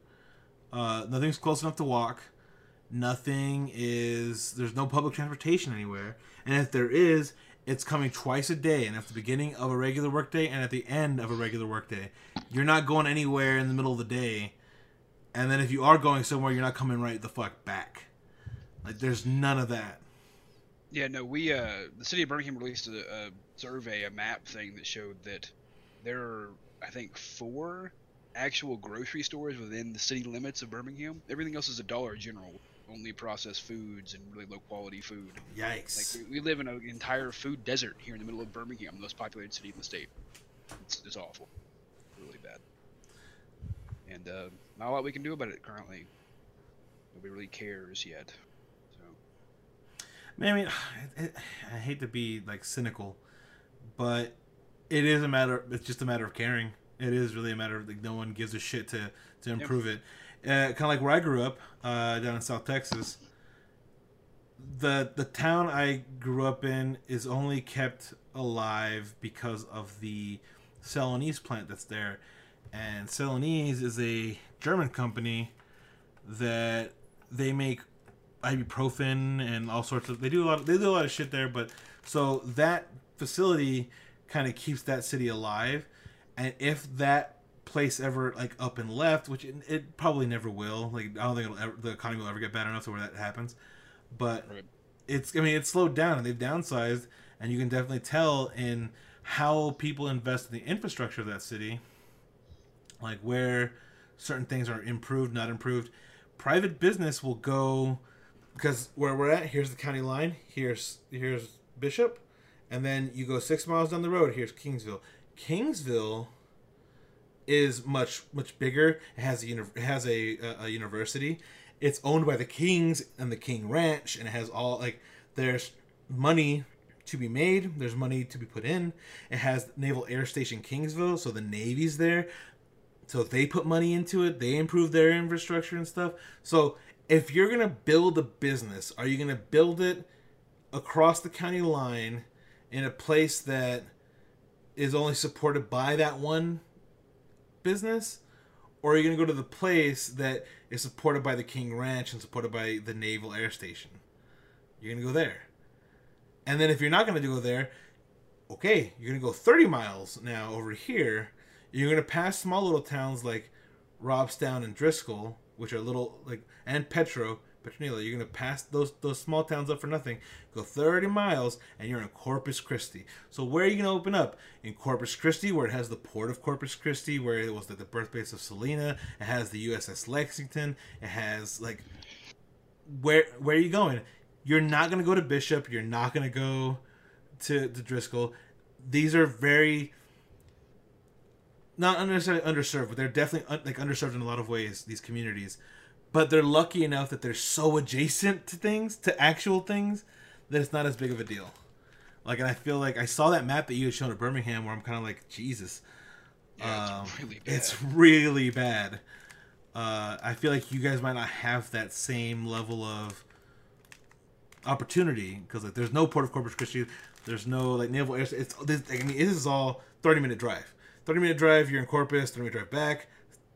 Uh, nothing's close enough to walk. Nothing is. There's no public transportation anywhere, and if there is, it's coming twice a day, and at the beginning of a regular workday and at the end of a regular workday. You're not going anywhere in the middle of the day, and then if you are going somewhere, you're not coming right the fuck back. Like there's none of that. Yeah, no, we uh the city of Birmingham released a, a survey, a map thing that showed that there are I think four actual grocery stores within the city limits of Birmingham. Everything else is a Dollar General, only processed foods and really low quality food. Yikes. Like we, we live in an entire food desert here in the middle of Birmingham, the most populated city in the state. It's, it's awful, really bad, and uh, not a lot we can do about it currently. Nobody really cares yet. So I mean, it, it, I hate to be like cynical, but it is a matter. It's just a matter of caring. It is really a matter of like no one gives a shit to to improve it. Uh, kind of like where I grew up, uh, down in South Texas. The the town I grew up in is only kept alive because of the Celanese plant that's there, and Celanese is a German company that they make ibuprofen and all sorts of they do a lot they do a lot of shit there but so that facility kind of keeps that city alive and if that place ever like up and left which it, it probably never will. Like i don't think it'll ever, the economy will ever get bad enough to where that happens. But Right. it's i mean it's slowed down and they've downsized and you can definitely tell in how people invest in the infrastructure of that city like where certain things are improved not improved. Private business will go because where we're at here's the county line here's here's bishop and then you go six miles down the road here's kingsville. Kingsville is much much bigger. It has a it has a, a, a university. It's owned by the kings and the king ranch and it has all like there's money to be made. There's money to be put in. It has naval air station kingsville so the navy's there. So they put money into it, they improve their infrastructure and stuff. So if you're gonna build a business, are you gonna build it across the county line in a place that is only supported by that one business, or are you going to go to the place that is supported by the King Ranch and supported by the Naval Air Station? You're going to go there. And then if you're not going to go there, okay, you're going to go 30 miles now over here. You're going to pass small little towns like Robstown and Driscoll, which are little like and Petro, Petronila. You're going to pass those those small towns up for nothing. Go 30 miles and you're in Corpus Christi. So where are you going to open up? In Corpus Christi, where it has the port of Corpus Christi, where it was the, the birthplace of Selena. It has the USS Lexington. It has like where where are you going? You're not going to go to Bishop. You're not going to go to, to Driscoll. These are very not necessarily underserved, but they're definitely un- like underserved in a lot of ways. These communities, but they're lucky enough that they're so adjacent to things, to actual things, that it's not as big of a deal. Like, and I feel like I saw that map that you had shown at Birmingham, where I'm kind of like, Jesus, Yeah, um, it's really bad. it's really bad. Uh, I feel like you guys might not have that same level of opportunity because like there's no port of Corpus Christi, there's no like naval air. It's this. I mean, this is all 30 minute drive. 30 minute drive, you're in Corpus. 30 minute drive back.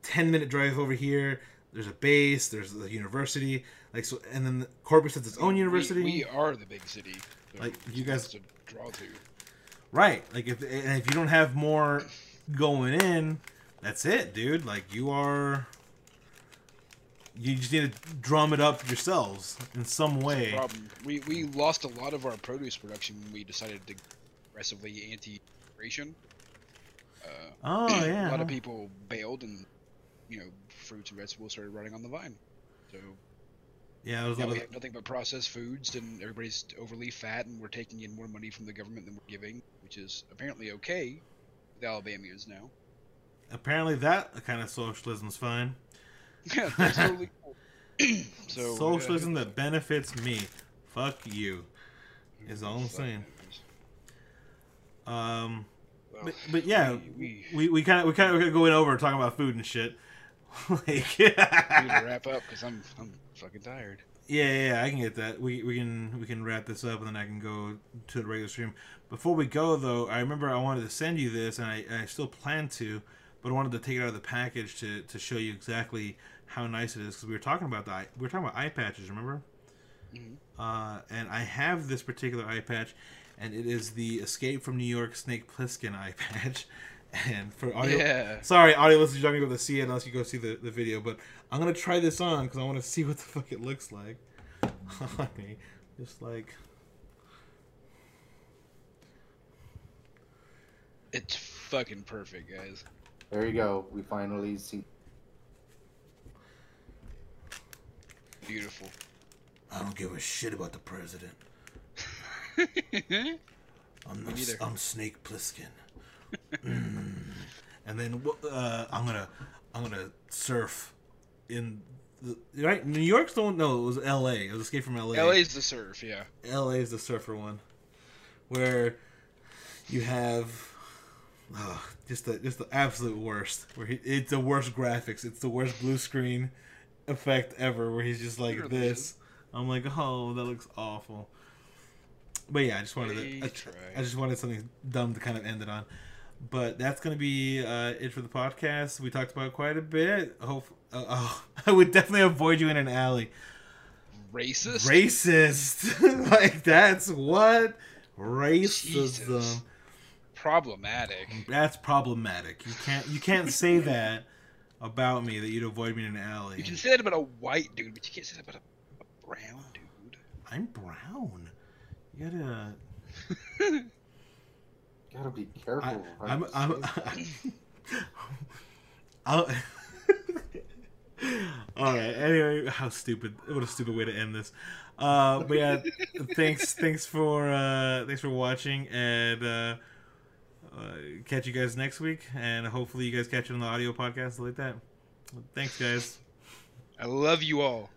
10 minute drive over here. There's a base. There's a university. Like so, and then the Corpus has its own university. We, are the big city. Like, you guys- to draw to. Right. Like if and if you don't have more going in, that's it, dude. Like you are you just need to drum it up yourselves in some way. Problem. We we lost a lot of our produce production when we decided to aggressively anti-immigration. Uh, Oh yeah. a lot of people bailed, and you know, fruits and vegetables started running on the vine. So Yeah, there was now lot we have nothing but processed foods, and everybody's overly fat, and we're taking in more money from the government than we're giving, which is apparently okay. The Alabama is now. apparently that kind of socialism's fine. Yeah, that's totally cool. so uh, Socialism that benefits me. Fuck you. Is all I'm saying. Um Well, but, but yeah, we, we, we we kind of we kind of going over talking about food and shit. like we need to wrap up because I'm I'm fucking tired. Yeah, yeah, yeah, I can get that. We we can we can wrap this up and then I can go to the regular stream. Before we go though, I remember I wanted to send you this and I, I still plan to, but I wanted to take it out of the package to, to show you exactly how nice it is because we were talking about the eye, we were talking about eye patches, remember? Mhm. Uh, and I have this particular eye patch, and it is the Escape from New York Snake Plissken eye patch. And for audio, Yeah. Sorry, audio listeners, you're not gonna be able to see it unless you go see the, the video. But I'm gonna try this on because I want to see what the fuck it looks like on me. Just like It's fucking perfect, guys. There you go. We finally see. Beautiful. I don't give a shit about the president. I'm the. I'm Snake Plissken. And then uh, I'm gonna I'm gonna surf in the, right. New York's don't know it was L.A. It was Escape from L.A. LA's the surf, yeah. LA is the surfer one, where you have oh, just the just the absolute worst. Where he, it's the worst graphics. It's the worst blue screen effect ever. Where he's just like this. I'm like, oh, that looks awful. But yeah, I just wanted to. I. I just wanted something dumb to kind of end it on. But that's gonna be uh, it for the podcast. We talked about quite a bit. Hope. Uh, oh, I would definitely avoid you in an alley Racist? racist. like that's what racism. Jesus. Problematic. That's problematic. You can't you can't say that about me that you'd avoid me in an alley. You can say that about a white dude, but you can't say that about a, a brown dude. I'm brown. You gotta. Gotta be careful. I, I'm, I'm. I'll, all right. Anyway, how stupid! What a stupid way to end this. Uh, but yeah, thanks. Thanks for uh, thanks for watching, and uh, uh, catch you guys next week. And hopefully, you guys catch it on the audio podcast like that. Thanks, guys. I love you all.